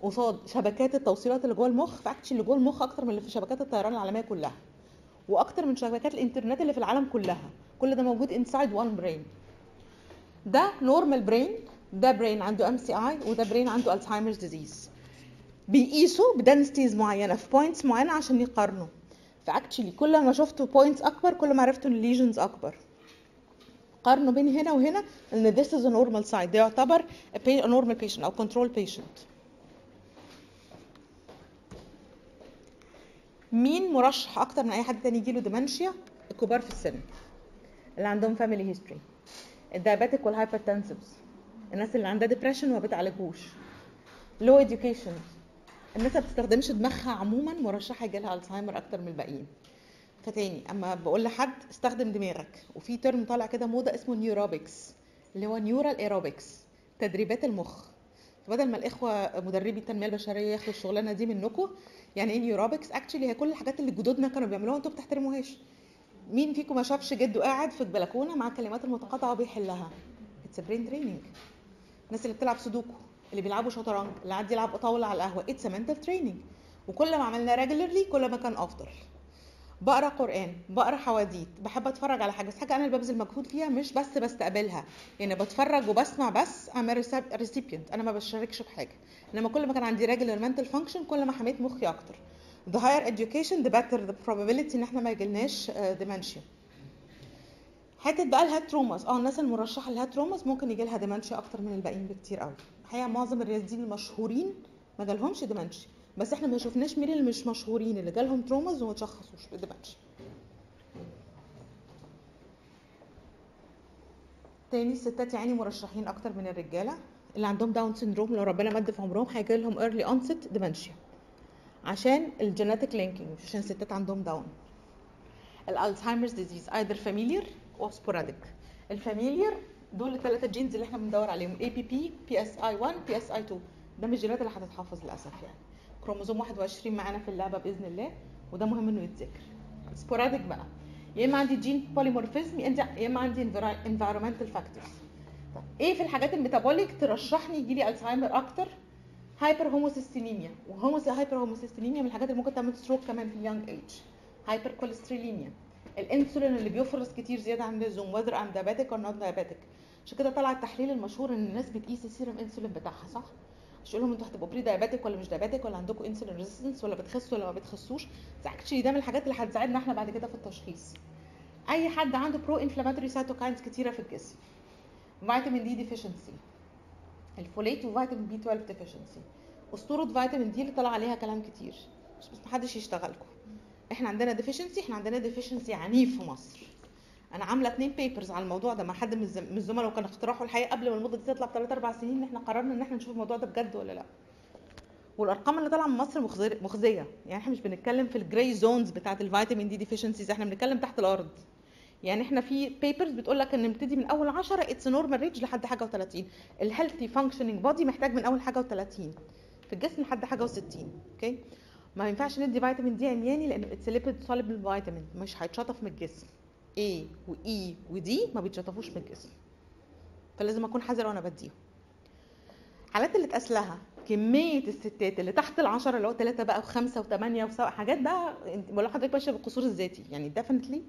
قصاد شبكات التوصيلات اللي جوه المخ ف actually اللي جوه المخ أكتر من اللي في شبكات الطيران العالمية كلها. وأكتر من شبكات الإنترنت اللي في العالم كلها. كل ده موجود inside one brain ده normal brain ده brain عنده MCI وده brain عنده Alzheimer's disease بيقيسوا ب densities معينة في points معينة عشان يقارنوا. ف actually كل ما شفتوا points أكبر كل ما عرفتوا ان ال lesions أكبر. قارنوا بين هنا وهنا إن this is a normal side ده يعتبر a, a normal patient أو control patient. مين مرشح أكتر من أي حد تاني يجيله dementia الكبار في السن. اللي عندهم family history ال diabetic وال hypertensives الناس اللي عندها depression وما بتعالجوش. low education. الناس ما بتستخدمش دماغها عموما مرشحه يجيلها الزهايمر أكتر من الباقيين. فتاني أما بقول لحد استخدم دماغك. وفي term طالع كده موضة اسمه neurobics اللي هو neural aerobics تدريبات المخ. فبدل ما الإخوة مدربي التنمية البشرية ياخدوا الشغلانة دي منكم يعني إيه neurobics actually هي كل الحاجات اللي جدودنا كانوا بيعملوها أنتوا ما بتحترموهاش. مين فيكم ما شافش جده قاعد في البلكونة مع الكلمات المتقاطعة وبيحلها؟ it's brain training الناس اللي بتلعب سودوكو. اللي بيلعبوا شطرنج اللي قاعد يلعب طاولة على القهوة it's mental training وكل ما عملنا regularly كل ما كان أفضل. بقرأ قرآن بقرأ حواديت بحب أتفرج على حاجة. حاجة أنا اللي ببذل مجهود فيها مش بس بستقبلها. يعني بتفرج وبسمع بس أنا recipient أنا ما بشاركش بحاجه إنما كل ما كان عندي regular mental function كل ما حميت مخي أكتر. The higher education the better. The probability إن إحنا ما يجيلناش آه، dementia. حتة بقى ال head traumas آه الناس المرشحة لل head traumas ممكن يجي لها dementia أكتر من الباقيين بكتير قوي الحقيقة معظم الرياضيين المشهورين ما جالهمش dementia بس إحنا ما شفناش مين اللي مش مشهورين اللي جالهم traumas وما تشخصوش ب dementia تاني الستات يعني مرشحين أكتر من الرجالة اللي عندهم Down syndrome لو ربنا مد في عمرهم هيجي لهم early onset dementia عشان ال genetic linking مش عشان الستات عندهم Down ال Alzheimer's disease either familial أو sporadic ال familial دول الثلاثة genes اللي إحنا بندور عليهم اي بي بي بي اس اي 1 بي اس اي 2 ده مش الجينات اللي هتتحفظ للأسف يعني. كروموزوم 21 معانا في اللعبة بإذن الله وده مهم إنه يتذكر. sporadic بقى. يا إما عندي gene polymorphism يا إما عندي environmental factors إيه في الحاجات ال metabolic ترشحني يجي لي الزهايمر أكتر؟ hyperhomocysteinemia و homos hyperhomocysteinemia من الحاجات اللي ممكن تعمل stroke كمان في ال young age hypercholesterolemia الإنسولين اللي بيفرز كتير زيادة عن اللزوم whether I'm diabetic or not diabetic. عشان كده طلع التحليل المشهور إن الناس بتقيس ال serum insulin بتاعها صح؟ مش يقول لهم أنتوا هتبقوا prediabetic ولا مش diabetic ولا عندكم insulin resistance ولا بتخسوا ولا ما بتخسوش. actually ده من الحاجات اللي هتساعدنا إحنا بعد كده في التشخيص. أي حد عنده pro-inflammatory cytokines كتيرة في الجسم. vitamin D deficiency ال folate و vitamin B 12 deficiency أسطورة فيتامين D اللي طلع عليها كلام كتير. بس محدش يشتغلكم. إحنا عندنا deficiency إحنا عندنا deficiency عنيف في مصر. أنا عاملة اتنين papers على الموضوع ده مع حد من الزم- من الزملاء وكان اقتراحه الحقيقة قبل ما المدة دي تطلع بثلاث أربع سنين إن إحنا قررنا إن إحنا نشوف الموضوع ده بجد ولا لأ. والأرقام اللي طالعة من مصر مخزية. يعني إحنا مش بنتكلم في ال gray zones بتاعة الفيتامين D deficiencies إحنا بنتكلم تحت الأرض. يعني إحنا في papers بتقول لك إن نبتدي من أول 10 its normal range لحد حاجة و30 ال healthy functioning body محتاج من أول حاجة و30 في الجسم لحد حاجة و60 okay ما ينفعش ندي فيتامين D عمياني لأنه it's lipid soluble vitamin مش هيتشطف من الجسم. A و E و D ما بيتشطفوش من الجسم. فلازم أكون حذرة وأنا بديهم. حالات اللي اتقاس لها كمية الستات اللي تحت العشرة اللي هو ثلاثة بقى وخمسة وثمانية وسبعة حاجات ده بقول لحضرتك ماشيه بالقصور الذاتي. يعني definitely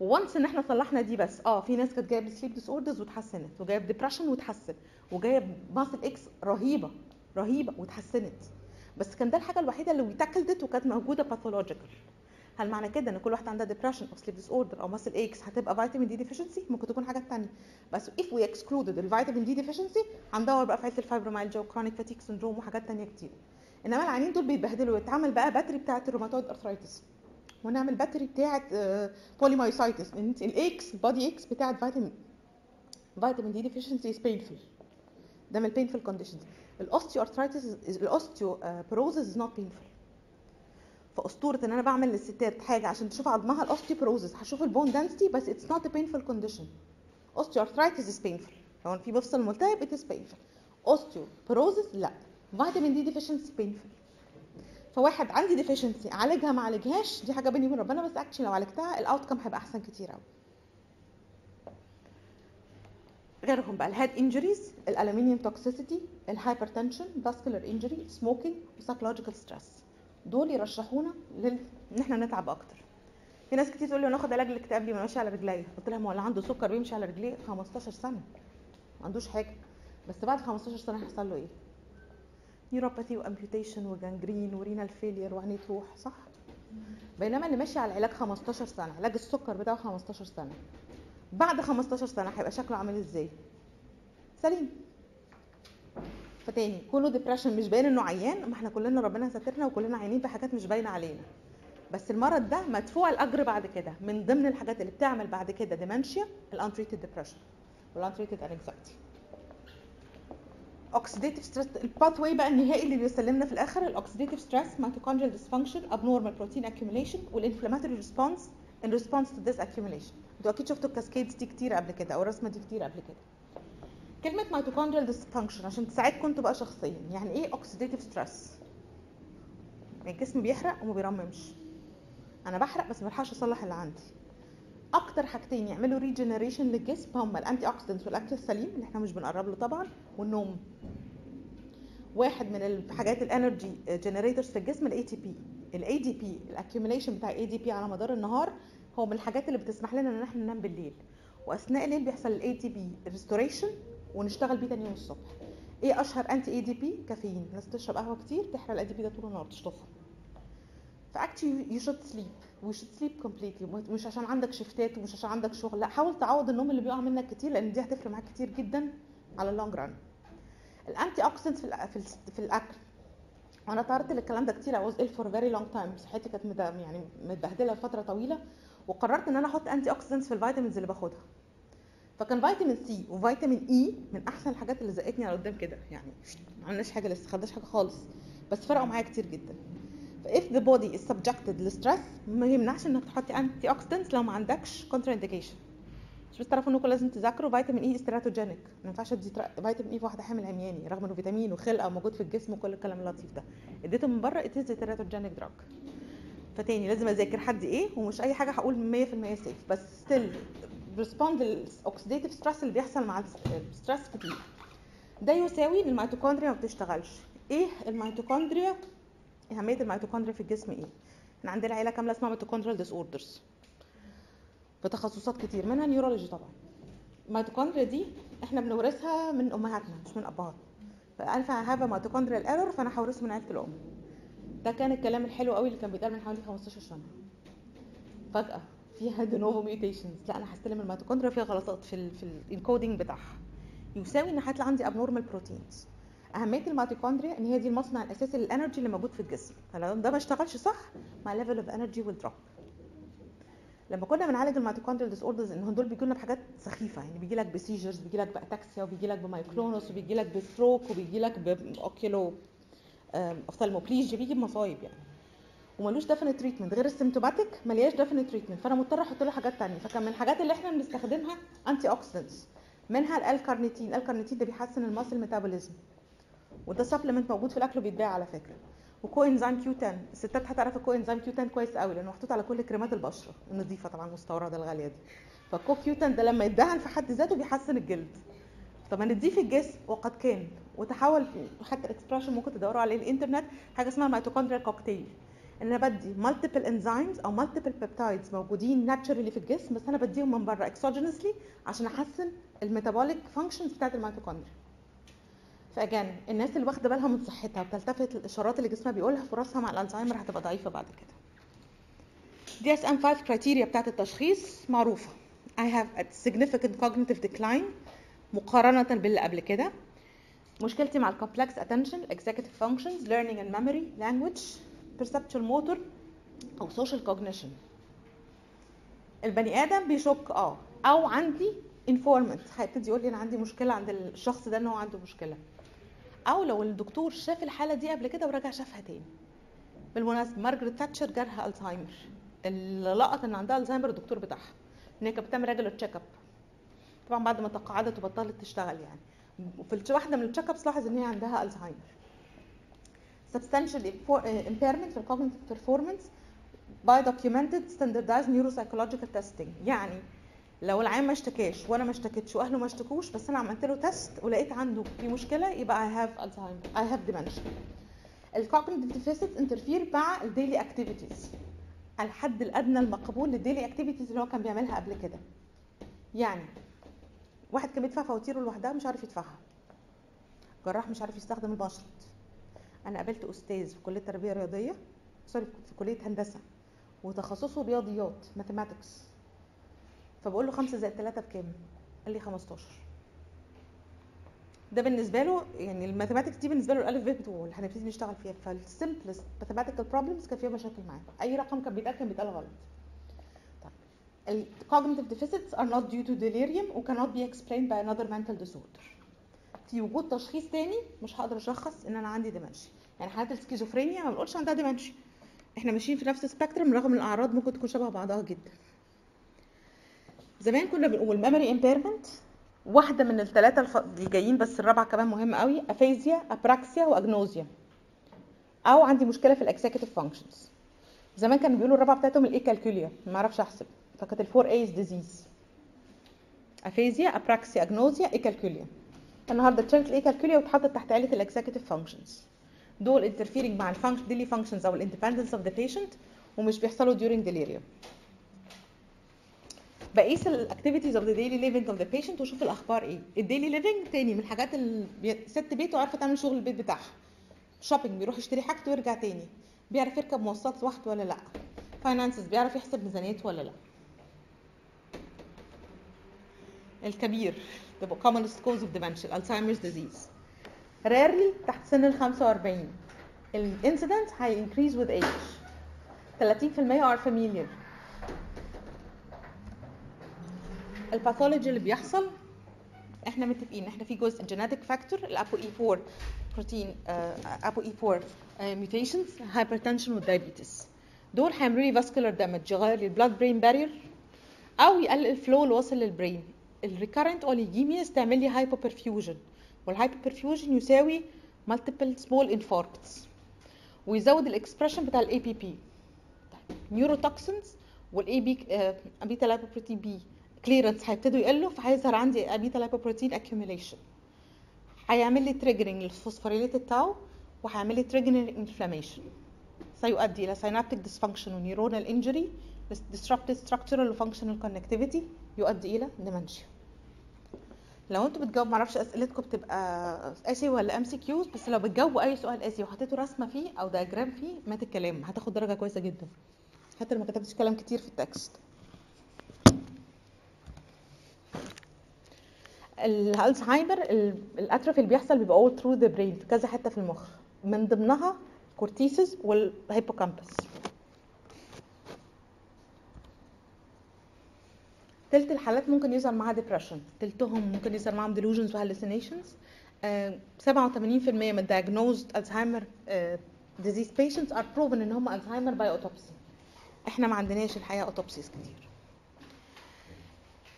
once إن إحنا صلحنا دي بس آه في ناس كانت جاية ب sleep disorders واتحسنت وجاية ب depression واتحسن وجاية ب muscle aches رهيبة رهيبة واتحسنت. بس كان ده الحاجة الوحيدة اللي we tackled it وكانت موجودة pathological هل معنى كده إن كل واحدة عندها depression أو sleep disorder أو muscle aches هتبقى فيتامين D deficiency ممكن تكون حاجات ثانية بس if we excluded الفيتامين D deficiency هندور بقى في عيلة الفايبروميالجيا و chronic fatigue syndrome وحاجات ثانية كتير. إنما العيانين دول بيتبهدلوا يتعمل بقى battery بتاعة ال rheumatoid arthritis ونعمل battery بتاعة polymyositis ال aches ال body aches بتاعة فيتامين فيتامين D deficiency is painful ده من ال painful conditions ال osteoarthritis ال osteoporosis is not painful فاسطوره إن أنا بعمل للستات حاجة عشان تشوف عظمها ال osteoporosis هشوف ال bone density بس it's not a painful condition osteoarthritis is painful لو في مفصل ملتهب it's painful osteoporosis لا. فيتامين D deficiency painful فواحد عندي deficiency اعالجها ما اعالجهاش دي حاجة بيني وبين ربنا بس اكشن لو عالجتها ال outcome هيبقى أحسن كتير قوي غيرهم بقى الهيد انجريز الالومنيوم توكسيسيتي الهايبرتنشن فاسكولار انجري سموكينج وسايكولوجيكال ستريس دول يرشحونا لل... إن إحنا نتعب أكتر. في ناس كتير تقول لي أنا اخد علاج الاكتئاب ليه؟ ما ماشي على رجليا. قلت لها ما هو اللي عنده سكر بيمشي على رجليه 15 سنة. ما عندوش حاجة. بس بعد 15 سنة هيحصل له إيه؟ neuropathy و amputation و gangrene و renal failure وعينيه تروح صح؟ بينما اللي ماشي على العلاج 15 سنة علاج السكر بتاعه 15 سنة. بعد 15 سنة هيبقى شكله عامل إزاي؟ سليم. فتاني كله depression مش باين إنه عيان. ما إحنا كلنا ربنا ساترنا وكلنا عيانين بحاجات مش باينة علينا. بس المرض ده مدفوع الأجر بعد كده. من ضمن الحاجات اللي بتعمل بعد كده dementia ال untreated depression وال untreated anxiety oxidative stress ال pathway بقى النهائي اللي بيسلمنا في الآخر ال oxidative stress mitochondrial dysfunction abnormal protein accumulation وال inflammatory response in response to this accumulation. أنتوا أكيد شفتوا ال cascades دي كتير قبل كده أو الرسمة دي كتير قبل كده. كلمة mitochondrial dysfunction عشان تساعدكم أنتوا بقى شخصيا يعني إيه oxidative stress الجسم بيحرق وما بيرممش. أنا بحرق بس ما بلحقش أصلح اللي عندي. أكتر حاجتين يعملوا regeneration للجسم هما ال antioxidants والاكل السليم اللي إحنا مش بنقرب له طبعا والنوم. واحد من الحاجات ال energy generators في الجسم ال ATP ال ADP ال accumulation بتاع ال ADP على مدار النهار هو من الحاجات اللي بتسمح لنا إن إحنا ننام بالليل. وأثناء الليل بيحصل ال ATP restoration ونشتغل بيه تاني يوم الصبح. إيه اشهر anti ADP كافيين. الناس تشرب قهوة كتير تحرق ال ADP ده طول النهار تشطفه. ف actually you should sleep we should sleep completely مش عشان عندك شيفتات ومش عشان عندك شغل. لا حاول تعوض النوم اللي بيقع منك كتير لأن دي هتفرق معاك كتير جدا على ال long run ال antioxidants في في, الأكل. وأنا تعرضت للكلام ده كتير ill for a very long time. صحتي كانت يعني متبهدلة لفترة طويلة وقررت إن أنا أحط antioxidants في ال vitamins اللي باخدها. فكان فيتامين C وفيتامين E من أحسن الحاجات اللي زقتني على قدام كده. يعني ما عملناش حاجة لسه خدناش حاجة خالص. بس فرقوا معايا كتير جدا. if the body is subjected لل stress ما يمنعش إنك تحطي antioxidants لو ما عندكش contraindication مش بس تعرفوا إنكم لازم تذاكروا. فيتامين A is teratogenic ما ينفعش ادي فيتامين A في واحدة حامل عمياني رغم إنه فيتامين وخلقة وموجود في الجسم وكل الكلام اللطيف ده. اديته من بره it is teratogenic drug فتاني لازم أذاكر حد إيه ومش أي حاجة هقول 100% safe بس still respond لل oxidative stress اللي بيحصل مع ال stress كتير. ده يساوي إن الميتوكوندريا ما بتشتغلش. إيه الميتوكوندريا؟ أهمية الميتوكوندريا في الجسم إيه؟ إحنا عندنا عيلة كاملة اسمها mitochondrial disorders بتخصصات كتير منها neurology طبعا. الميتوكوندريا دي إحنا بنورثها من أمهاتنا مش من أبهاتنا. ف if I have mitochondrial error فأنا هورثه من عيلة الأم. ده كان الكلام الحلو قوي اللي كان بيتقال من حوالي 15 سنة. فجأة. فيها de novo mutations لا أنا هستلم الميتوكوندريا فيها غلطات في في ال encoding بتاعها. يساوي إن هيطلع عندي abnormal proteins أهمية الميتوكوندريا إن هي دي المصنع الأساسي لل energy اللي موجود في الجسم. فلو ده ما اشتغلش صح my level of energy will drop لما كنا بنعالج ال mitochondrial disorders ان دول بيجوا لنا بحاجات سخيفة. يعني بيجي لك ب seizures بيجي لك ب ataxia وبيجي لك ب myoclonus وبيجي لك ب stroke وبيجي لك ب oculo ophthalmoplegia بيجي بمصايب يعني. وملوش definite treatment غير ال symptomatic ملياش definite treatment فأنا مضطرة أحط له حاجات تانية. فكان من الحاجات اللي إحنا بنستخدمها antioxidants منها ال L-carnitine ال L-carnitine ده بيحسن ال muscle metabolism وده supplement موجود في الأكل وبيتباع على فكرة. و coenzyme Q 10 الستات هتعرف ال coenzyme Q 10 كويس قوي لأنه محطوط على كل كريمات البشرة. النظيفة طبعا المستوردة الغالية دي. فال Co Q 10 ده لما يتدهن في حد ذاته بيحسن الجلد. طب نديه في الجسم وقد كان. وتحول حتى ال expression ممكن تدوروا عليه الإنترنت حاجة اسمها mitochondrial cocktail إن أنا بدي multiple enzymes أو multiple peptides موجودين naturally في الجسم بس أنا بديهم من بره exogenously عشان أحسن ال metabolic functions بتاعت ال mitochondria ف again الناس اللي واخدة بالها من صحتها وبتلتفت للإشارات اللي جسمها بيقولها فرصها مع الألزهايمر هتبقى ضعيفة بعد كده. DSM 5 criteria بتاعت التشخيص معروفة. I have a significant cognitive decline مقارنة باللي قبل كده. مشكلتي مع ال complex attention executive functions learning and memory language. Perceptual motor أو social cognition. البني آدم بيشك آه أو عندي informant. هيبتدي يقول لي أنا عندي مشكلة عند الشخص ده إن هو عنده مشكلة. أو لو الدكتور شاف الحالة دي قبل كده ورجع شافها تاني. بالمناسبة مارجريت تاتشر جالها ألزهايمر. اللي لقط إن عندها ألزهايمر الدكتور بتاعها. إن هي كانت بتعمل regular check up طبعا بعد ما تقاعدت وبطلت تشتغل يعني. وفي واحدة من ال check ups لاحظ إن هي عندها ألزهايمر. Substantial impairment في ال cognitive performance by documented standardized neuropsychological testing. يعني لو العيان ما اشتكاش وأنا ما اشتكيتش وأهله ما اشتكوش بس أنا عملت له test ولقيت عنده في مشكلة يبقى I have Alzheimer. I have dementia. ال cognitive deficit interfere مع ال daily activities الحد الأدنى المقبول لل daily activities اللي هو كان بيعملها قبل كده. يعني واحد كان بيدفع فواتيره لوحدها مش عارف يدفعها. جراح مش عارف يستخدم المشرط أنا قابلت أستاذ في كلية تربية رياضية sorry في كلية هندسة وتخصصه رياضيات mathematics فبقول له 5 زائد 3 بكام؟ قال لي 15 ده بالنسبة له يعني ال mathematics دي بالنسبة له الألف ب اللي هنبتدي نشتغل فيها. فال simplest mathematical problems كان فيها مشاكل معاه. أي رقم كان بيتقال كان بيتقال غلط. طيب ال cognitive deficits are not due to delirium و cannot be explained by another mental disorder. في وجود تشخيص تاني مش هقدر أشخص إن أنا عندي dementia يعني حالات السكيزوفرينيا ما بنقولش عندها dementia إحنا ماشيين في نفس ال spectrum رغم الأعراض ممكن تكون شبه بعضها جدا. زمان كنا بنقول memory impairment واحدة من الثلاثه الف... الجايين بس الرابعة كمان مهمه قوي aphasia apraxia و agnosia أو عندي مشكلة في ال executive functions زمان كانوا بيقولوا الرابعة بتاعتهم ال acalculia ما أعرفش أحسب. فكانت ال four A's disease aphasia apraxia agnosia acalculia النهارده اتشالت ال acalculia واتحطت تحت عيلة ال executive functions دول interfering مع ال function daily functions أو ال independence of the patient ومش بيحصلوا during delirium. بقيس ال activities of the daily living of the patient واشوف الأخبار إيه. ال daily living تاني من الحاجات اللي ست بيته عارفة تعمل شغل البيت بتاعها. shopping بيروح يشتري حاجته ويرجع تاني. بيعرف يركب مواصلات لوحده ولا لأ. finances بيعرف يحسب ميزانيته ولا لأ. الكبير the commonest cause of dementia Alzheimer's disease. Rarely تحت سن ال 45 ال incidence هي increase with age. 30% are familial. ال pathology اللي بيحصل إحنا متفقين إحنا في جزء genetic factor ال ApoE 4 بروتين ApoE 4 mutations hypertension وال diabetes دول هيعملوا لي vascular damage يغير لي ال blood brain barrier أو يقلل ال flow اللي واصل لل brain ال recurrent oligemias تعمل لي hypoperfusion وال hypoperfusion يساوي multiple small infarcts ويزود ال expression بتاع ال APP neurotoxins وال AB beta lipoprotein بي clearance هيبتدوا يقلوا فهيظهر عندي beta lipoprotein accumulation هيعمل لي triggering لل phosphorylated tau وهيعمل لي triggering inflammation سيؤدي إلى synaptic dysfunction و neuronal injury disrupted structural و functional connectivity يؤدي إلى dementia. لو أنتوا بتجاوبوا معرفش أسئلتكم بتبقى essay ولا MCQs بس لو بتجاوبوا أي سؤال essay وحطيتوا رسمة فيه أو diagram فيه مات الكلام. هتاخد درجة كويسة جدا. حتى لو ما كتبتش كلام كتير في ال text الألزهايمر ال- ال atrophy اللي بيحصل بيبقى all through the brain في كذا حتة في المخ. من ضمنها cortices وال hippocampus تلت الحالات ممكن يظهر معاها depression تلتهم ممكن يظهر معاهم delusions و hallucinations 87% من diagnosed uh, disease patients are proven إن هم Alzheimer by autopsy. إحنا ما عندناش الحقيقة autopsies كتير.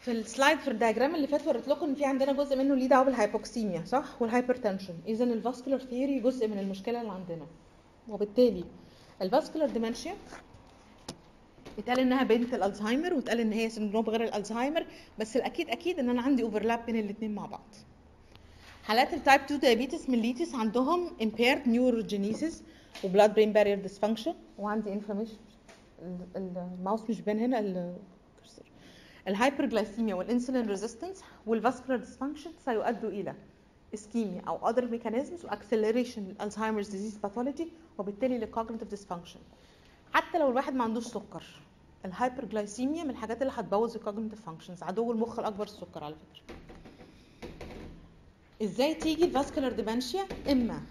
في ال slide في ال diagram اللي فات وريت لكم إن في عندنا جزء منه ليه دعوة بال hypoxemia صح؟ وال hypertension اذا ال vascular theory جزء من المشكلة اللي عندنا. وبالتالي ال vascular dementia اتقال انها بنت الألزهايمر واتقال ان هي syndrome غير الألزهايمر بس الأكيد أكيد إن أنا عندي overlap بين الاثنين مع بعض. حالات ال type 2 diabetes mellitus عندهم impaired neurogenesis و blood brain barrier dysfunction وعندي inflammation الماوس مش بان هنا الكرسر الهايبرجلايسيميا والانسولين ريزيستنس والفاسكولار ديسفانكشن سيؤدوا إلى ischemia أو other mechanisms و acceleration لل Alzheimer's disease pathology وبالتالي ل cognitive dysfunction حتى لو الواحد ما عندوش سكر ال hyperglycemia من الحاجات اللي هتبوظ ال cognitive functions عدو المخ الأكبر السكر على فكرة. إزاي تيجي ال vascular dementia إما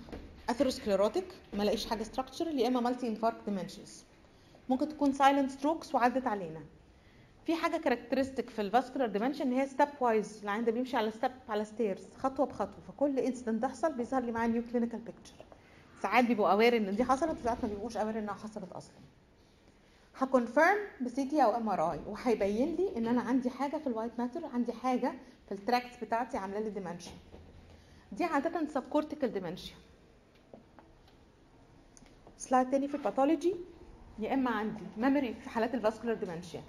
atherosclerotic ما لاقيش حاجة structural يا إما multi-infarct dementias ممكن تكون silent strokes وعدت علينا. في حاجة characteristic في ال vascular dementia إن هي stepwise العيان ده بيمشي على step على stairs خطوة بخطوة. فكل incident تحصل بيظهر لي معاه new clinical picture ساعات بيبقوا aware إن دي حصلت وساعات ما بيبقوش aware إنها حصلت أصلا. ه confirm ب CT أو MRI وهيبين لي إن أنا عندي حاجة في ال white matter عندي حاجة في ال tracts بتاعتي عاملة لي dementia دي عادة subcortical dementia slide تاني في ال pathology يا إما عندي memory في حالات ال vascular dementia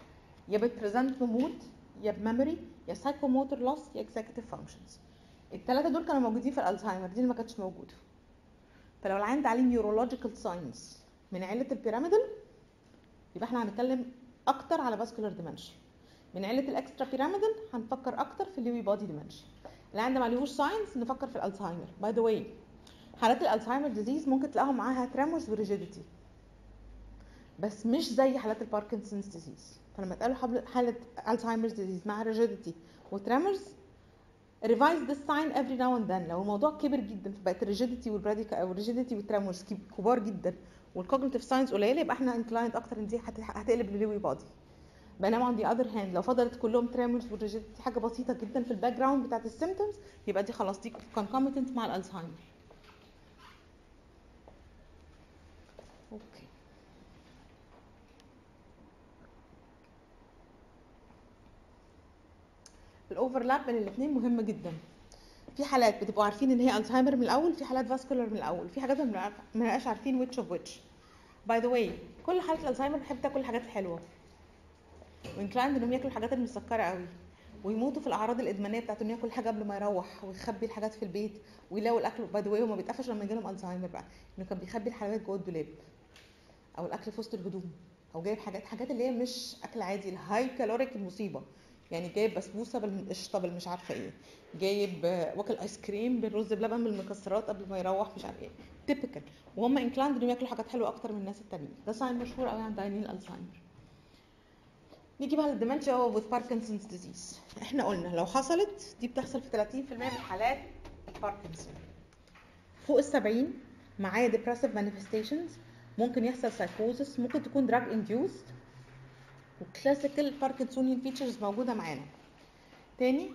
يا بت present ب mood يا ب memory يا psychomotor loss يا executive functions الثلاثه دول كانوا موجودين في الالزهايمر دي اللي ما كانتش موجودة. فلو العيان ده عليه neurological signs من عيلة ال pyramidal يبقى إحنا هنتكلم أكتر على vascular dementia من عيلة ال extrapyramidal هنفكر أكتر في ال Lewy body dementia اللي عنده معلوش signs نفكر في ال Alzheimer. By the way حالات ال Alzheimer disease ممكن تلاقيهم معاها tremors و rigidity بس مش زي حالات ال Parkinson's disease فلما تقالوا حالة Alzheimer disease مع rigidity و tremors revise this sign every now and then لو الموضوع كبر جدا فبقت الريجيديتي والبراديكا أو الريجيديتي والتريمورز كبار جدا وال cognitive signs قليلة يبقى إحنا inclined أكتر إن دي هت- هتقلب ل Lewy body بينما on the other hand لو فضلت كلهم tremors وال rigidity حاجة بسيطة جدا في ال background بتاعت ال symptoms يبقى دي خلاص دي concomitant مع ال Alzheimer okay ال overlap بين الاثنين مهم جدا. في حالات بتبقوا عارفين إن هي الزهايمر من الأول في حالات vascular من الأول في حاجات ما بنبقاش عارفين which of which. By the way كل حالات الالزهايمر بتحب تاكل الحاجات الحلوة. و inclined إنهم ياكلوا الحاجات المسكرة قوي. ويموتوا في الأعراض الإدمانية بتاعت انه ياكل حاجة قبل ما يروح ويخبي الحاجات في البيت ويلاقوا الأكل. By the way وما بيتقفش لما يجيلهم الزهايمر بقى. إنه كان بيخبي الحلويات جوه الدولاب أو الأكل في وسط الهدوم أو جايب حاجات حاجات اللي هي مش أكل عادي ال high caloric المصيبة. يعني جايب بسبوسة بالقشطه بالمش عارفة إيه. جايب آه، واكل آيس كريم بالرز بلبن بالمكسرات قبل ما يروح مش عارف إيه. typical وهم inclined إنهم ياكلوا حاجات حلوة أكتر من الناس التانيين. ده sign مشهور قوي عند عيانين الالزهايمر نيجي بقى لل dementia with Parkinson's disease إحنا قلنا لو حصلت دي بتحصل في 30% من حالات الباركنسون فوق ال 70 معايا depressive manifestations. ممكن يحصل psychosis. ممكن تكون drug induced. و classical parkinsonian features موجودة معانا. تاني؟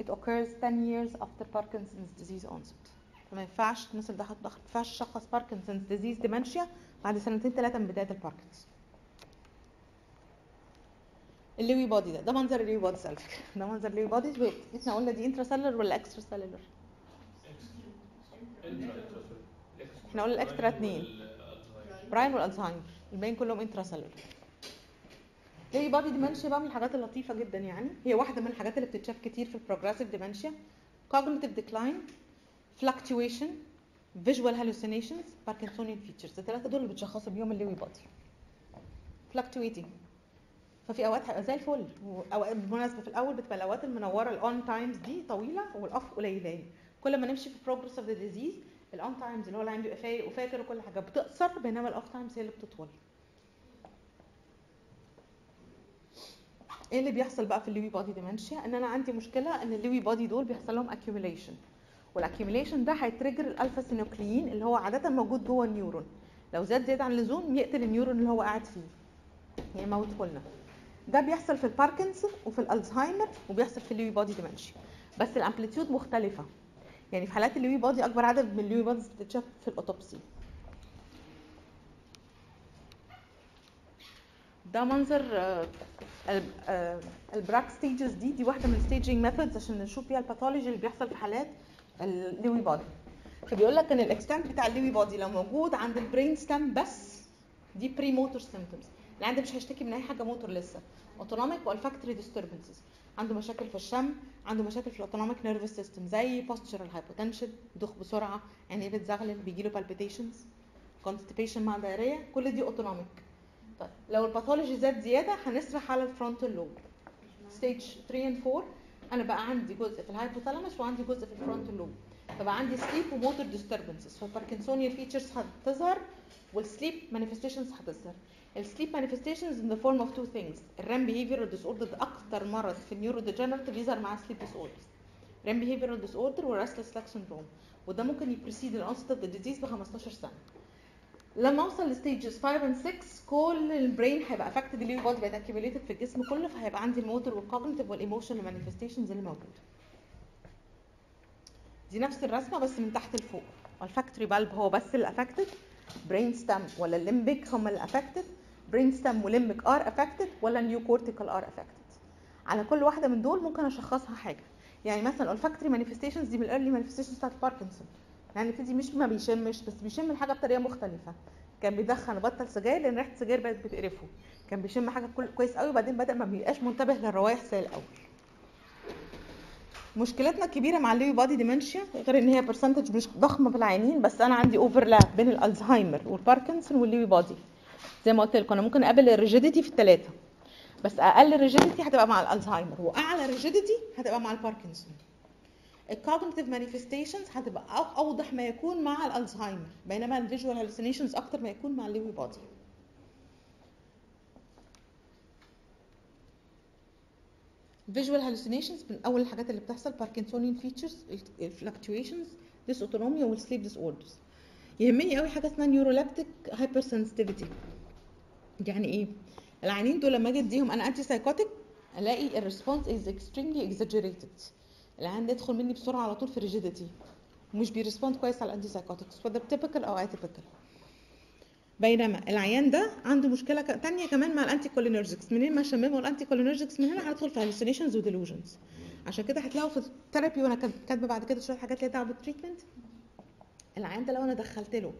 It occurs 10 years after Parkinson's disease onset. فما ينفعش الناس اللي دخلت ما ينفعش تشخص Parkinson's disease dementia بعد سنتين ثلاثة من بداية ال Parkinson ال Lewy body ده. ده منظر ال Lewy body على فكرة. ده منظر ال Lewy body wait إحنا قلنا دي intracellular ولا extracellular إحنا قلنا ال extra اتنين. براين والالزهايمر الباقيين كلهم intracellular Lewy body dementia بقى من الحاجات اللطيفة جدا يعني. هي واحدة من الحاجات اللي بتتشاف كتير في ال progressive dementia cognitive decline fluctuation visual hallucinations parkinsonian features. الثلاثه دول اللي بتشخصوا بيهم ال Lewy body fluctuating. ففي أوقات هيبقى زي الفل. واوقات بالمناسبة في الأول بتبقى الأوقات المنورة ال on times دي طويلة وال off قليلين كل ما نمشي في progress of the disease ال on times اللي هو العيان بيبقى فايق وفاكر وكل حاجة. بتقصر بينما ال off times هي اللي بتطول. إيه اللي بيحصل بقى في ال Lewy body dementia إن أنا عندي مشكلة إن ال Lewy body دول بيحصل لهم accumulation. وال accumulation ده هي trigger ال alpha-synuclein اللي هو عادة موجود جوه ال neuron. لو زاد زيادة عن اللزوم يقتل النيورون اللي هو قاعد فيه. يموته لنا ده بيحصل في الباركنسون وفي الألزهايمر وبيحصل في ال Lewy body dementia بس ال amplitude مختلفة. يعني في حالات ال Lewy body أكبر عدد من ال Lewy bodies بتتشاف في ال autopsy. ده منظر آه، آه، ال Braak stages دي دي واحدة من ال staging methods عشان نشوف بيها ال pathology اللي بيحصل في حالات ال Lewy body فبيقول لك إن ال extent بتاع ال Lewy body لو موجود عند ال brain stem بس دي premotor symptoms العيان مش هيشتكي من أي حاجة موتور لسه. Autonomic و olfactory disturbances عنده مشاكل في الشم عنده مشاكل في ال autonomic nervous system زي postural hypotension يدوخ بسرعة عينيه بتزغلل بيجي له palpitations constipation مع diarrhea كل دي autonomic طيب لو ال pathology زاد زيادة هنسرح على ال frontal lobe stage 3 and 4 أنا بقى عندي جزء في ال hypothalamus وعندي جزء في ال frontal lobe فبقى عندي sleep و motor disturbances فال parkinsonian features هتظهر وال sleep manifestations هتظهر. ال sleep manifestations in the form of two things ال REM behavioral disorder ده أكتر مرض في ال neurodegenerative يظهر مع sleep disorders. REM behavioral disorder وال restless leg syndrome. وده ممكن ي precede ال onset of the disease ب 15 سنة. لما أوصل ل stages 5 and 6 كل ال brain هيبقى affected ال Lewy body بقت accumulated في الجسم كله فهيبقى عندي ال motor وال cognitive وال emotional manifestations اللي موجودة. دي نفس الرسمة بس من تحت لفوق. و olfactory bulb هو بس اللي affected brain stem ولا ال limbic هم اللي affected brain stem و limbic are affected ولا neocortical are affected على كل واحدة من دول ممكن أشخصها حاجة. يعني مثلا ال olfactory manifestations دي من ال early manifestations بتاعت باركنسون يعني يبتدي مش ما بيشمش بس بيشم الحاجة بطريقة مختلفة. كان بيدخن وبطل سجاير لأن ريحة السجاير بقت بتقرفه. كان بيشم حاجة كويس قوي وبعدين بدأ ما بيبقاش منتبه للروايح زي الأول. مشكلتنا الكبيرة مع ال Lewy body dementia غير إن هي percentage مش ضخمة في بس أنا عندي overlap بين الألزهايمر وال Parkinson وال Lewy body زي ما قلت لكم أنا ممكن أقابل ال rigidity في الثلاثه بس أقل rigidity هتبقى مع الالزهايمر وأعلى rigidity هتبقى مع ال Parkinson ال cognitive manifestations هتبقى أوضح ما يكون مع الالزهايمر بينما ال visual hallucinations أكتر ما يكون مع ال Lewy body visual hallucinations من أول الحاجات اللي بتحصل parkinsonian features ال fluctuations dysautonomia وال sleep disorders يهمني قوي حاجة اسمها neuroleptic hypersensitivity يعني إيه؟ العيانين دول لما أجي أديهم أنا antipsychotic الاقي ال response is extremely exaggerated العيان يدخل مني بسرعة على طول في rigidity ومش بي respond كويس على ال antipsychotics whether typical أو atypical. بينما العيان ده عنده مشكلة تانية كمان مع ال anticholinergics منين ما شمموا ال anticholinergics من هنا هندخل في hallucinations و delusions عشان كده هتلاقوا في ال therapy وأنا كات- كاتبة بعد كده شوية حاجات ليها دعوة بال treatment العيان ده لو أنا دخلت له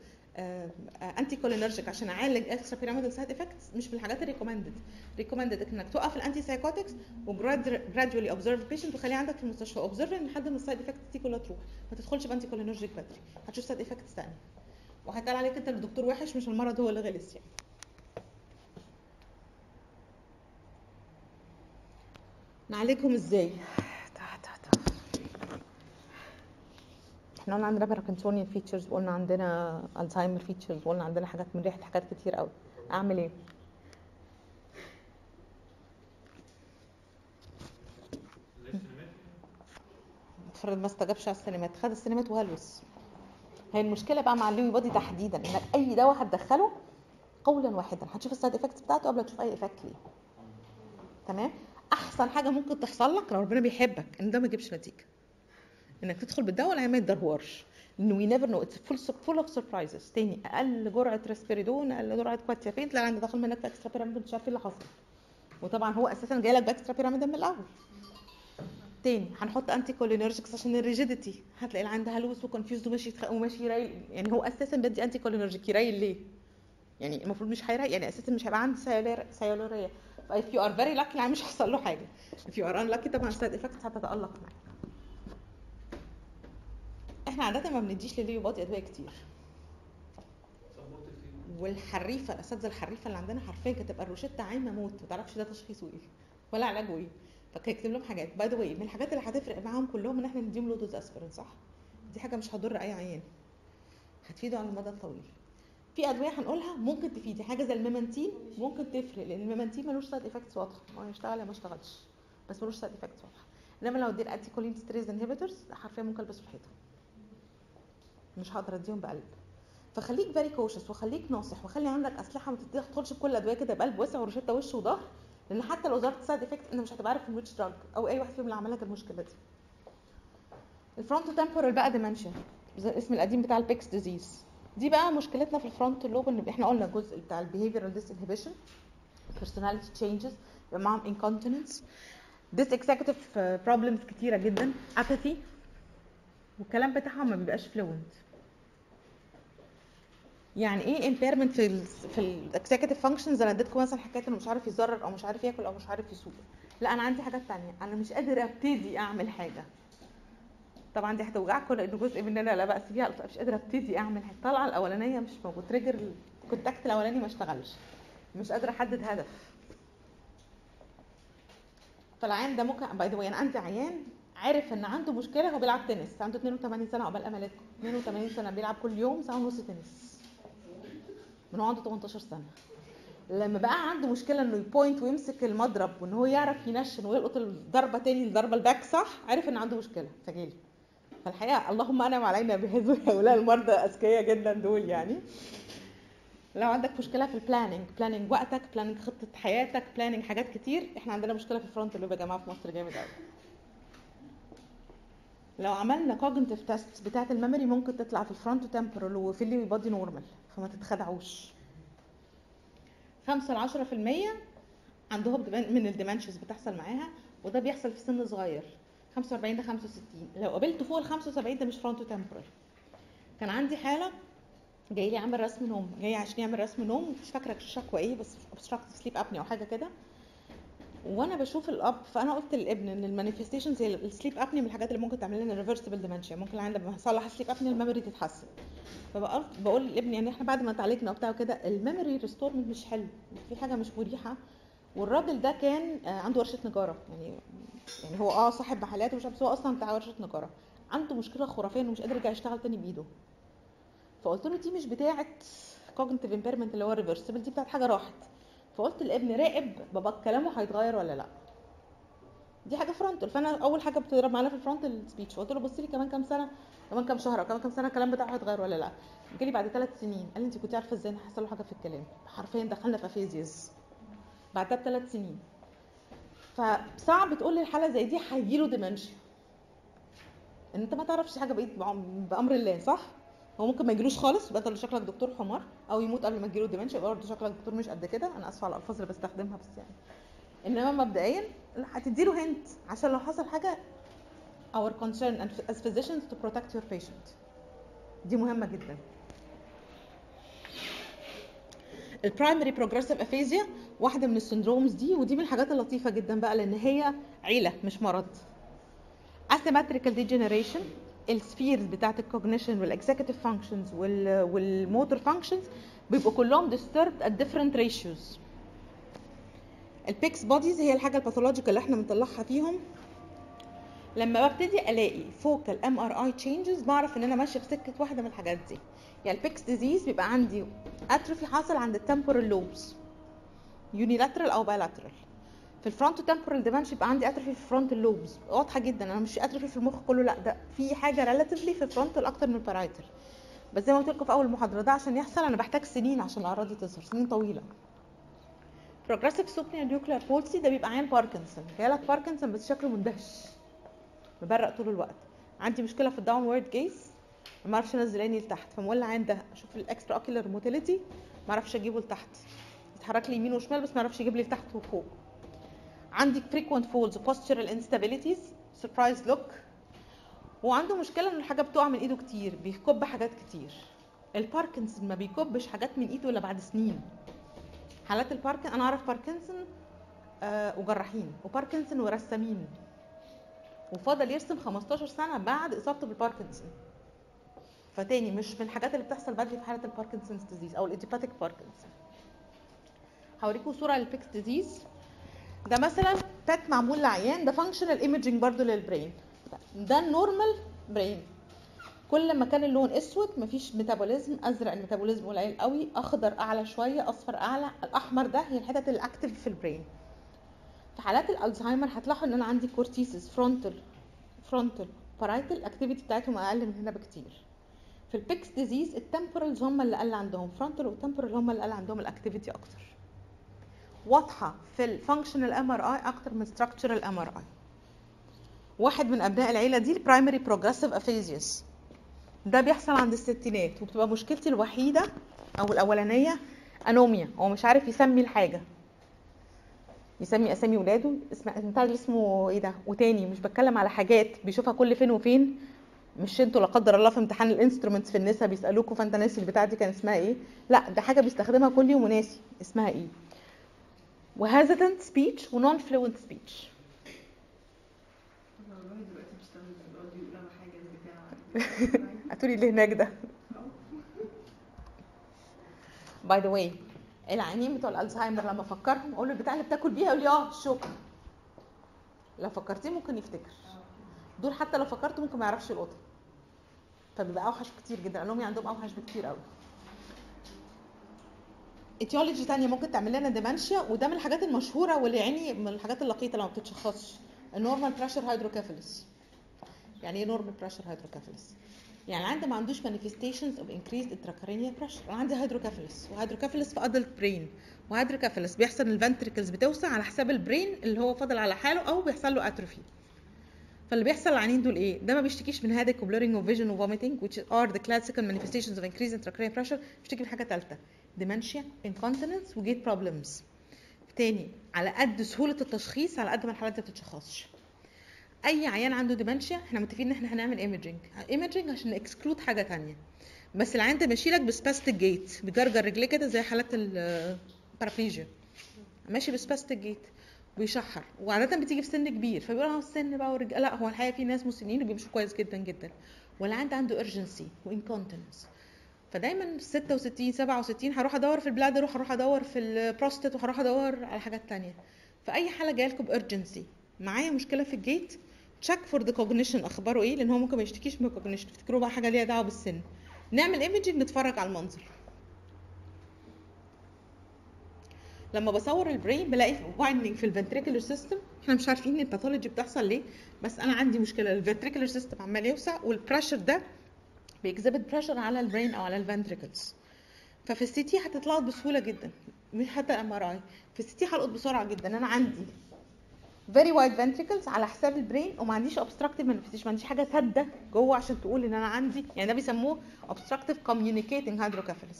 anticholinergic عشان أعالج extrapyramidal side effects مش من الحاجات ال recommended recommended إنك توقف ال antipsychotics و gradually observe patient وخليه عندك في المستشفى. observe لحد ما ال side effects دي كلها تروح ما تدخلش ب anticholinergic بدري. هتشوف side effects ثانية وهيتقال عليك أنت الدكتور وحش مش المرض هو اللي غلس يعني. نعالجهم إزاي؟ إحنا قلنا عندنا parkinsonian features وقلنا عندنا Alzheimer features وقلنا عندنا حاجات من ريحة حاجات كتير قوي. أعمل إيه؟ افرض ما استجابش على ال Sinemet. خد ال Sinemet وهلوس. هي المشكلة بقى مع ال Lewy body تحديدا انك أي دواء هتدخله قولا واحدا. هتشوف ال side effects بتاعته قبل ما تشوف أي effect ليه. تمام؟ أحسن حاجة ممكن تحصل لك لو ربنا بيحبك إن ده ما يجيبش نتيجة. إنك تدخل بالدواء العيان ما يتدهورش. إنه we never know it's full full of surprises تاني أقل جرعة ريسبيريدون أقل جرعة quetiapine تلاقي العيان داخل منك extrapyramid مش عارف إيه اللي حصل. وطبعا هو أساسا جاي لك ب extrapyramid من الأول. تاني هنحط anticholinergics عشان ال rigidity هتلاقي العيان ده هلوس و confused وماشي وماشي يرايل يعني هو أساسا بدي anticholinergic يرايل ليه؟ يعني المفروض مش هيرايل يعني أساسا مش هيبقى عندي sialorrhea if you are very lucky العيان مش هيحصل له حاجة. If you are unlucky طبعا ال side effects هتتألق معاك. إحنا عادة ما بنديش لل Lewy body أدوية كتير. والحريفة الاساتذه الحريفة اللي عندنا حرفيا كانت تبقى الروشتة عايمة موت ما تعرفش ده تشخيصه إيه ولا علاجه إيه فكان يكتب لهم حاجات. by the من الحاجات اللي هتفرق معاهم كلهم إن إحنا نديهم low dose aspirin صح؟ دي حاجة مش هتضر أي عيان. هتفيده على المدى الطويل. في أدوية هنقولها ممكن تفيدي حاجة زي ال memantine ممكن تفرق لأن ال memantine ملوش side effects واضحة. هو يشتغل يا ما اشتغلش بس ملوش side effects واضحة. إنما لو اديت anticholinesterase inhibitors حرفيا ممكن البسه الحيطه مش هقدر أديهم بقلب. فخليك very cautious وخليك ناصح وخلي عندك أسلحة ما تدخلش بكل الادويه كده بقلب واسع وروشته وش وظهر لأن حتى لو ظهرت side effect أنت مش هتبقى عارف ال which drug أو أي واحد فيهم اللي عمل لك المشكلة دي. ال frontotemporal بقى dementia الاسم القديم بتاع ال Pick's disease دي بقى مشكلتنا في ال frontal lobe ان إحنا قلنا الجزء بتاع ال behavioral disinhibition personality changes يبقى معاهم incontinence. dysexecutive problems كتيرة جدا apathy والكلام بتاعهم ما بيبقاش fluent يعني إيه impairment في ال في ال executive functions أنا اديتكم مثلا حكاية إنه مش عارف يزرر أو مش عارف ياكل أو مش عارف يسوق. لا أنا عندي حاجات تانية. أنا مش قادر أبتدي أعمل حاجة. طبعا دي هتوجعكم لأن جزء مننا لا بأس بيها مش قادرة أبتدي أعمل حاجة. الطلعه الأولانية مش موجود. trigger ال contact الأولاني ما اشتغلش. مش قادرة أحدد هدف. فالعيان ده ممكن by the أنا عندي عيان عارف إن عنده مشكلة هو بيلعب تنس. عنده 82 سنة عقبال امالاتكم 82 سنة بيلعب كل يوم ساعة ونص تنس. من هو عنده 18 سنة. لما بقى عنده مشكلة إنه ي point ويمسك المضرب وإن هو يعرف ينشن ويلقط الضربة تاني الضربة الباك صح؟ عرف إن عنده مشكلة. فجالي فالحقيقة اللهم أنعم علينا بهؤلاء المرضى اذكياء جدا دول يعني. لو عندك مشكلة في ال planning planning وقتك planning خطة حياتك planning حاجات كتير إحنا عندنا مشكلة في ال frontal اللي يا جماعة في مصر جامد قوي لو عملنا cognitive test بتاعة ال memory ممكن تطلع في ال frontotemporal وفي ال Lewy body normal فما تتخدعوش. 5 ل 10% عندهم من ال dementias بتحصل معاها وده بيحصل في سن صغير. 45 ل 65 لو قابلته فوق ال 75 ده مش frontotemporal كان عندي حالة جاي لي عامل رسم نوم جاي عشان يعمل رسم نوم مش فاكرة شكوى إيه بس obstructive sleep apnea أو حاجة كده. وأنا بشوف الاب فانا قلت للابن إن ال manifestations هي ال sleep apnea من الحاجات اللي ممكن تعمل لنا reversible dementia ممكن العيان لما يحصل له sleep apnea ال memory تتحسن. فبقول بقول للابن يعني إحنا بعد ما اتعالجنا وبتاع وكده ال memory ريستورمنت مش حلو في حاجة مش مريحة. والراجل ده كان آه، عنده ورشة نجارة. يعني يعني هو آه صاحب محلات ومش بس هو أصلا بتاع ورشة نجارة. عنده مشكلة خرافية إنه مش قادر يرجع يشتغل تاني بإيده. فقلت له دي مش بتاعة cognitive impairment اللي هو reversible دي بتاعت حاجة راحت. فقلت لابنه راقب بابا كلامه هيتغير ولا لأ؟ دي حاجة frontal فأنا أول حاجة بتضرب معانا في ال frontal speech فقلت له بص لي كمان كام سنة كمان كام شهر أو كمان كام سنة الكلام بتاعه هيتغير ولا لأ؟ جالي بعد ثلاث سنين قال لي انت كنت عارفة إزاي إن هيحصل له حاجة في الكلام. حرفيا دخلنا في aphasias بعدها بثلاث سنين. فصعب تقول لي الحاله زي دي هيجيله dementia إن أنت ما تعرفش حاجة بعم- بأمر الله صح؟ هو ممكن ما يجيلوش خالص يبقى انت شكلك دكتور حمار أو يموت قبل ما تجيله dementia يبقى برضه شكلك دكتور مش قد كده. أنا آسفة على الألفاظ اللي بستخدمها بس يعني. إنما مبدئيا هتديله hint عشان لو حصل حاجة our concern as physicians to protect your patient. دي مهمة جدا. ال primary progressive aphasia واحدة من ال syndromes دي ودي من الحاجات اللطيفة جدا بقى لأن هي عيلة مش مرض. Asymmetrical degeneration ال spheres بتاعت ال cognition وال executive functions وال motor functions بيبقوا كلهم disturbed at different ratios. ال Pick's bodies هي الحاجة ال pathological اللي إحنا بنطلعها فيهم. لما ببتدي ألاقي focal MRI changes بعرف إن أنا ماشية في سكة واحدة من الحاجات دي. يعني ال Pick's disease بيبقى عندي atrophy حاصل عند ال temporal lobes unilateral أو bilateral ال frontotemporal dementia يبقى عندي atrophy في ال frontal lobes واضحة جدا أنا مش atrophy في المخ كله لأ ده في حاجة relatively في ال frontal أكتر من ال parietal بس زي ما قلت لكم في أول المحاضره ده عشان يحصل أنا بحتاج سنين عشان الأعراض دي تظهر سنين طويلة. progressive supranuclear palsy ده بيبقى عيان باركنسون جالك باركنسون بس شكله مندهش مبرق طول الوقت. عندي مشكلة في ال downward gaze ما أعرفش أنزل عيني لتحت فمولع عين ده. أشوف ال extraocular motility ما أعرفش أجيبه لتحت. يتحرك لي يمين وشمال بس ما أعرفش يجيب لي لتحت وفوق. عندي frequent falls postural instabilities surprise look. وعنده مشكلة ان الحاجة بتقع من إيده كتير بيكب حاجات كتير. الباركنسون ما بيكبش حاجات من إيده إلا بعد سنين. حالات الباركن أنا أعرف باركنسون آه وجراحين وباركنسون ورسامين. وفضل يرسم 15 سنة بعد إصابته بالباركنسون فتاني مش من الحاجات اللي بتحصل بدري في حالة ال Parkinson's disease أو ال idiopathic باركنسون هوريكم صورة لل Pick's disease ده مثلا PET معمول لعيان ده functional imaging برضو لل brain ده ال normal brain كل ما كان اللون أسود مفيش metabolism أزرق ال metabolism قليل قوي أخضر أعلى شوية أصفر أعلى. الأحمر ده هي الحتت ال active في ال brain في حالات الألزهايمر هتلاحظوا إن أنا عندي cortices frontal frontal parietal ال activity بتاعتهم أقل من هنا بكتير. في ال Pick's disease ال temporals هم اللي قل عندهم frontal وال temporal هم اللي قل عندهم ال activity أكتر. واضحة في ال functional MRI أكتر من structural MRI واحد من أبناء العيلة دي ال primary progressive aphasias ده بيحصل عند الستينات وبتبقى مشكلتي الوحيدة أو الأولانية anomia هو مش عارف يسمي الحاجة. يسمي أسامي ولاده. اسم اللي اسمه إيه ده؟ وتاني مش بتكلم على حاجات بيشوفها كل فين وفين. مش أنتوا لا قدر الله في امتحان ال instruments في النساء بيسألوكوا فأنت ناسي البتاع دي كان اسمها إيه؟ لا ده حاجة بيستخدمها كل يوم وناسي اسمها إيه. و hesitant speech و non-fluent speech هاتولي اللي هناك ده؟ by the way العيانين بتوع الألزهايمر لما افكرهم أقول له البتاع اللي بتاكل بيها يقول لي آه الشوكه لو فكرتيه ممكن يفتكر. دول حتى لو فكرته ممكن ما يعرفش القطة. فبيبقى أوحش كتير جدا. ال anomia عندهم أوحش بكتير قوي etiology تانية ممكن تعمل لنا dementia وده من الحاجات المشهورة واللي يعني من الحاجات اللقيطة اللي ما بتتشخصش. ال normal pressure hydrocephalus يعني إيه normal pressure hydrocephalus يعني عندي ما عندوش manifestations of increased intracranial pressure. أنا عندي hydrocephalus و hydrocephalus في adult brain. و hydrocephalus بيحصل إن ال ventricles بتوسع على حساب ال brain اللي هو فاضل على حاله أو بيحصل له atrophy فاللي بيحصل للعيانين دول إيه؟ ده ما بيشتكيش من headache و blurring of vision و vomiting which are the classical manifestations of increased intracranial pressure. بيشتكي من حاجة ثالثه dementia incontinence و gait problems. تاني على قد سهولة التشخيص على قد ما الحالات دي بتتشخصش. أي عيان عنده dementia إحنا متفقين إن إحنا هنعمل imaging imaging عشان exclude حاجة تانية. بس العيان ده ماشي لك ب spastic gait بيجرجر رجليه كده زي حالات ال paraplegia ماشي ب spastic gait بيشحر. وعادة بتيجي في سن كبير فبيقول آه السن بقى والرج... لا هو الحقيقة في ناس مسنين وبيمشوا كويس جدا جدا. والعيان عنده urgency و incontinence فدايما 66 67 هروح أدور في ال bladder وهروح أدور في البروستات وهروح أدور على حاجات تانية. فأي حالة جاية لكم ب urgency. معايا مشكلة في ال gait. check for the cognition أخباره إيه لأن هو ممكن ما يشتكيش من ال cognition تفتكروا بقى حاجة ليها دعوة بالسن. نعمل imaging نتفرج على المنظر. لما بصور ال brain بلاقي widening في ال ventricular system إحنا مش عارفين ال pathology بتحصل ليه بس أنا عندي مشكلة. ال ventricular system عمال يوسع وال pressure ده بي exert pressure على ال brain أو على ال ventricles ففي ال CT هتطلعت بسهولة جدا. مش حتى MRI في ال CT هلقط بسرعة جدا. أنا عندي very wide ventricles على حساب ال brain وما عنديش obstructive ما عنديش حاجة ساده جوه عشان تقول إن أنا عندي. يعني ده بيسموه obstructive communicating hydrocephalus.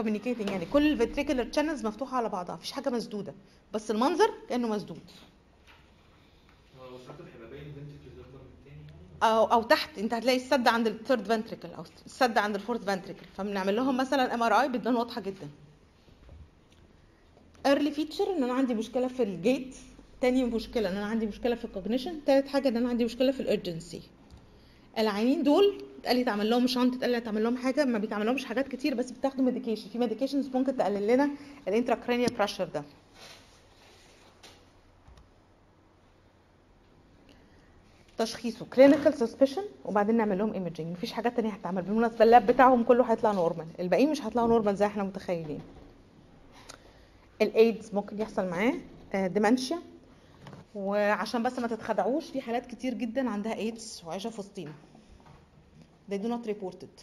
Communicating يعني كل ال ventricular channels مفتوحة على بعضها. مفيش حاجة مسدودة. بس المنظر كأنه مسدود هو لو الشرط هيبقى باين ventricles أكتر من التاني يعني أو أو تحت. أنت هتلاقي السد عند ال third ventricle أو السد عند ال fourth ventricle فبنعمل لهم مثلا MRI بتبان واضحة جدا. Early feature إن أنا عندي مشكلة في ال gait تاني مشكلة إن أنا عندي مشكلة في ال cognition تالت حاجة إن أنا عندي مشكلة في الارجنسي العينين دول اتقال لي تعمل لهم shunt اتقال لي تعمل لهم حاجة. ما بيتعمل لهمش حاجات كتير بس بتاخدوا medication في medications ممكن تقلل لنا ال intracranial pressure ده. تشخيصه clinical suspicion وبعدين نعمل لهم imaging مفيش حاجات تانية هتتعمل. بالمناسبة ال lab بتاعهم كله هيطلع normal الباقيين مش هيطلعوا normal زي إحنا متخيلين. الايدز ممكن يحصل معاه dementia وعشان بس ما تتخدعوش في حالات كتير جدا عندها ايدز وعايشة في وسطينا. They do not reported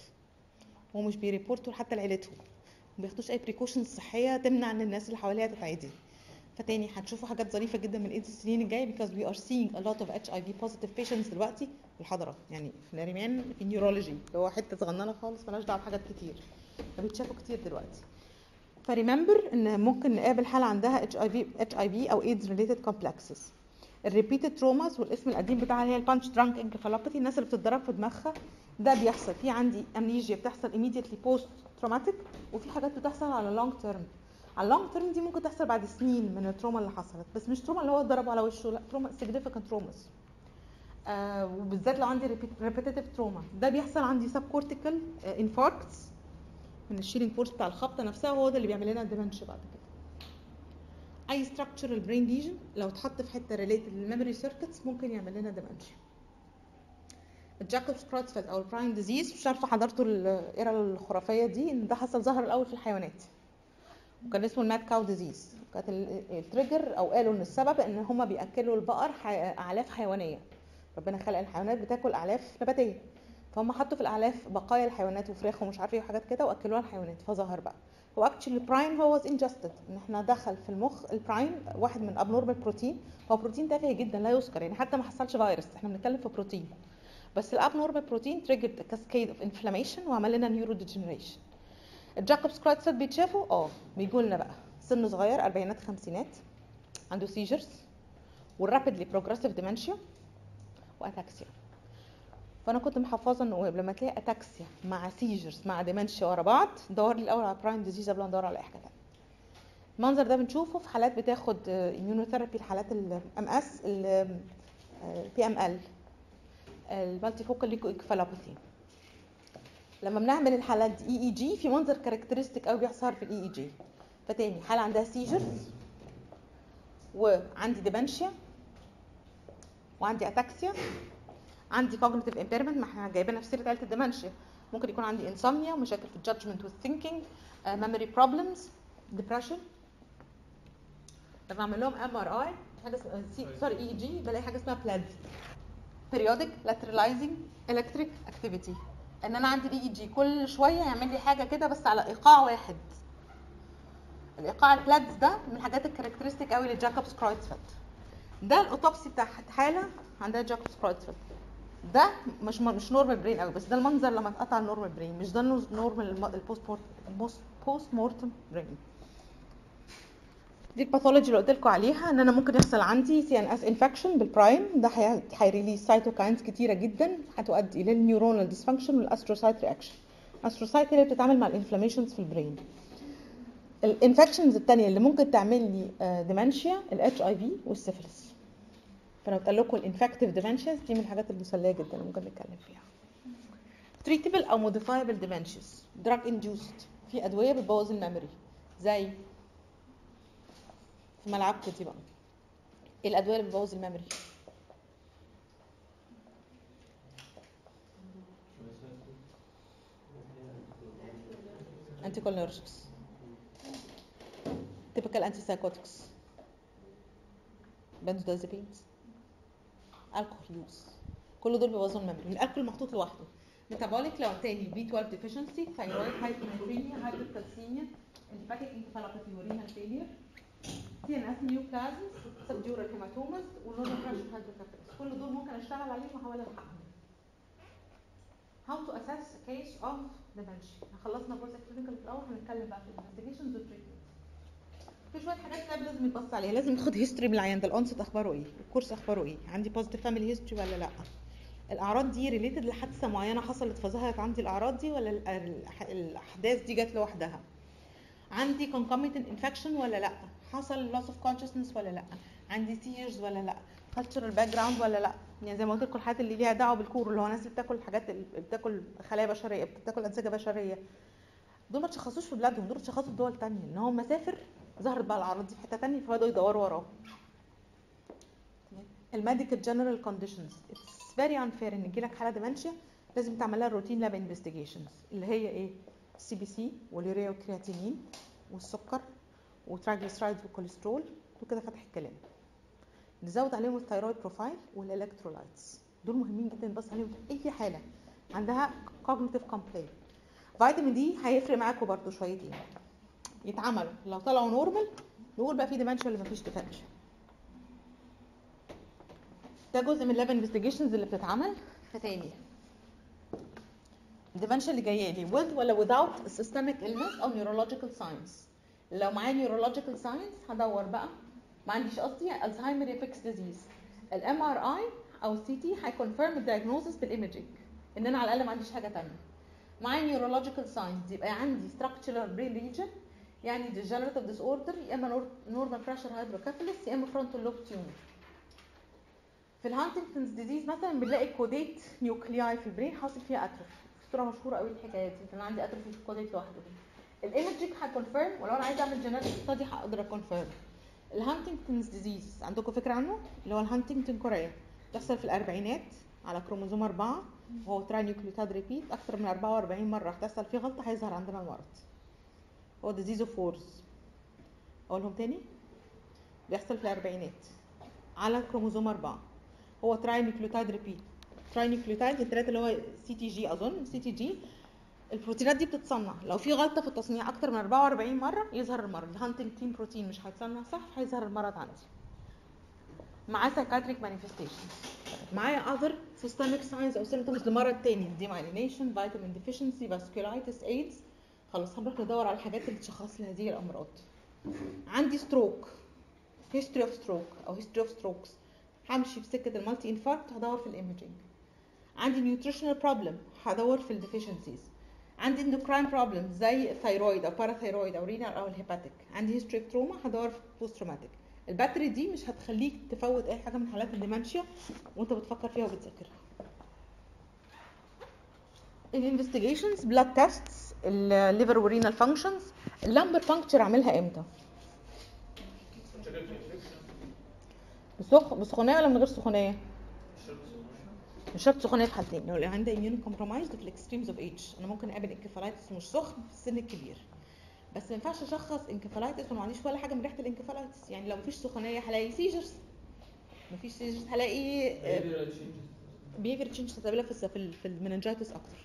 ومش بي report وا حتى لعيلتهم. ما بياخدوش أي precautions صحية تمنع إن الناس اللي حواليها تتعدي. فتاني هتشوفوا حاجات ظريفة جدا من الايدز السنين الجاية because we are seeing a lot of HIV positive patients دلوقتي في الحضرة. يعني في ناريمان في neurology اللي هو حتة صغننة خالص مالهاش دعوة بحاجات كتير. فبيتشافوا كتير دلوقتي. ف remember إن ممكن نقابل حالة عندها HIV أو AIDS related complexes ال repeated traumas والاسم القديم بتاعها اللي هي ال punch drunk encephalopathy الناس اللي بتتضرب في دماغها ده بيحصل. في عندي amnesia بتحصل immediately post traumatic وفي حاجات بتحصل على long term على ال long term دي ممكن تحصل بعد سنين من ال trauma اللي حصلت. بس مش trauma اللي هو اتضرب على وشه لا trauma significant traumas. آه وبالذات لو عندي repetitive trauma ده بيحصل عندي subcortical infarcts من ال shearing force بتاع الخبطة نفسها وهو ده اللي بيعمل لنا ال dementia بعد كده. أي structural brain lesion لو اتحط في حتة related لل memory circuits ممكن يعمل لنا dementia ال Jakob's Creutzfeldt أو ال prion disease مش عارفة حضرتوا ال era الخرافية دي إن ده حصل ظهر الأول في الحيوانات. وكان اسمه ال mad cow disease. كانت ال trigger أو قالوا إن السبب إن هم بيأكلوا البقر. أعلاف حيوانية. ربنا خلق الحيوانات بتاكل أعلاف نباتية. فهم حطوا في الأعلاف بقايا الحيوانات وفراخ ومش عارف إيه وحاجات كده وأكلوها الحيوانات. فظهر بقى. هو actually ال prion هو was ingested إن إحنا دخل في المخ البراين واحد من abnormal protein هو بروتين تافه جدا لا يذكر يعني حتى ما حصلش فيروس إحنا بنتكلم في بروتين بس ال abnormal protein triggered cascade of inflammation وعمل لنا neurodegeneration ال Jakob's Creutzfeldt بيتشافوا آه بيجوا لنا بقى سن صغير أربعينات خمسينات عنده seizures وال rapidly progressive dementia و ataxia فأنا كنت محفظة إنه لما تلاقي ataxia مع seizures مع dementia ورا بعض دور لي الأول على prion disease قبل ما ندور على أي حاجة المنظر ده بنشوفه في حالات بتاخد immunotherapy الحالات ال MS ال PML ال multifocal leuko لما بنعمل الحالات دي EEG في منظر characteristic قوي بيحصل في ال EEG فتاني حاله عندها seizures وعندي dementia وعندي ataxia عندي cognitive impairment ما إحنا جايبينها في سيرة عيلة ال dementia. ممكن يكون عندي insomnia مشاكل في ال judgment وال thinking memory problems depression. لما أعمل لهم MRI حاجة sorry EEG بلاقي حاجة اسمها PLED periodic lateralizing electric activity. ان أنا عندي ال EEG. كل شوية يعمل لي حاجة كده بس على إيقاع واحد. الإيقاع ال PLEDs ده من الحاجات ال characteristic قوي ل Jakob's Creutzfeldt ده ال autopsy بتاع حالة عندها Jakob's Creutzfeldt ده مش مش normal brain قوي بس ده المنظر لما اتقطع ال normal brain مش ده normal ال post post mortem brain دي ال pathology اللي قلت لكم عليها إن أنا ممكن يحصل عندي CNS infection بال prion ده هي release cytokines كتيرة جدا هتؤدي لل neuronal dysfunction وال astrocyte reaction ال astrocyte اللي بتتعامل مع ال inflammations في ال brain ال infections التانية اللي ممكن تعمل لي dementia ال HIV وال syphilis فانا قلت لكم ال infective dementias دي من الحاجات المسليه جدا ممكن نتكلم فيها. treatable أو modifiable dementias drug induced في أدوية بتبوظ ال memory. زي في ملعبكم دي بقى إيه الادويه اللي بتبوظ ال memory anticholinergics typical antipsychotics benzodiazepines alcohol use كل دول بيبوظوا ال memory ال alcohol محطوط لوحده metabolic لو تاني B 12 deficiency thyroid hyponatremia hypercalcemia hepatic encephalopathy renal CNS neoplasms subdural hematomas و normal pressure hydrocephalus كل دول ممكن اشتغل عليهم واحاول الحقهم how to assess a case of dementia. خلصنا project clinical في الأول هنتكلم بقى في ال investigations وال treatment في شوية حاجات كده لازم يتبص عليها. لازم ناخد history من العيان. ده ال onset أخباره إيه؟ ال course أخباره إيه؟ عندي positive family history ولا لأ؟ الأعراض دي related لحادثة معينة حصلت فظهرت عندي الأعراض دي ولا الأحداث دي جت لوحدها؟ عندي concomitant infection ولا لأ؟ حصل loss of consciousness ولا لأ؟ عندي seizures ولا لأ؟ cultural background ولا لأ؟ يعني زي ما قلت لكم الحاجات اللي ليها دعوة بالكور اللي هو الناس اللي بتاكل حاجات بتاكل خلايا بشرية بتاكل أنسجة بشرية. دول ما تشخصوش في بلادهم دول اتشخصوا في دول تانية. إن هو مسافر ظهرت بقى الأعراض دي في حتة تانية فبدأوا يدوروا وراه. ال medical general conditions it's very unfair إن يجيلك حالة dementia لازم تعمل لها routine lab investigations اللي هي إيه؟ ال CBC واليوريا والكرياتينين والسكر و triglycerides والكوليسترول دول كده فتح الكلام. نزود عليهم ال thyroid profile وال electrolytes دول مهمين جدا نبص عليهم في أي حالة عندها cognitive complaint vitamin D هيفرق معاكم برضو شويتين. يتعملوا. لو طلعوا normal نقول بقى في dementia ولا مفيش dementia ده جزء من ال lab investigations اللي بتتعمل فتاني ال dementia اللي جاية لي with ولا without systemic illness أو neurological signs. لو معايا neurological signs هدور بقى. ما عنديش قصدي الزهايمر أو Pick's disease ال MRI أو ال CT هي confirm ال diagnosis بال imaging إن أنا على الأقل ما عنديش حاجة ثانية معايا neurological signs يبقى عندي structural brain region يعني degenerative disorder يا إما normal pressure hydrocephalus يا إما frontal lobe tumor. في ال Huntington's disease مثلا بنلاقي caudate nuclei في ال brain حاصل فيها atrophy صوره مشهورة قوي الحكاية دي. أنا عندي atrophy في ال caudate لوحده. ال imaging ه confirm ولو أنا عايزة أعمل genetic study هقدر أ confirm. ال Huntington's disease عندكم فكرة عنه؟ اللي هو ال Huntington chorea. بتحصل في الأربعينات على كروموزوم 4 وهو trinucleotide repeat أكتر من 44 مرة. هتحصل فيه غلطة هيظهر عندنا المرض. هو disease of fours أقولهم تاني؟ بيحصل في الأربعينات على كروموزوم 4 هو trinucleotide repeat. trinucleotide الثلاثه اللي هو CTG أظن CTG البروتينات دي بتتصنع. لو في غلطة في التصنيع أكتر من 44 مرة يظهر المرض. ال huntingtin protein مش هيتصنع صح هيظهر المرض عندي. معاه psychiatric manifestation معايا other systemic signs أو symptoms لمرض تاني. Demyelination vitamin deficiency vasculitis AIDS. خلاص هنروح ندور على الحاجات اللي تشخص لي هذه الأمراض. عندي stroke history of stroke أو history of strokes. همشي في سكة ال multi-infarct هدور في ال imaging عندي nutritional problem هدور في ال deficiencies عندي endocrine problem زي ال thyroid أو parathyroid أو renal أو ال hepatic عندي history trauma هدور في post-traumatic ال battery دي مش هتخليك تفوت أي حاجة من حالات ال dementia وأنت بتفكر فيها وبتذاكرها. الانفستيجيشنز بلاد تيستس الليفر ورينال فانكشنز اللامبر فانكشر اعملها إمتى؟ بسخ... بسخونية ولا من غير سخونية؟ مش شرط سخونيه في حالتين لو اللي عندي immunocompromised في ال extremes of age أنا ممكن أقابل encephalitis مش سخن في السن الكبير. بس ما ينفعش أشخص encephalitis وما عنديش ولا حاجة من ريحة ال encephalitis. يعني لو مفيش سخونية هلاقي seizures مفيش seizures هلاقي behavior changes هتقابلها في في ال- في ال meningitis أكتر.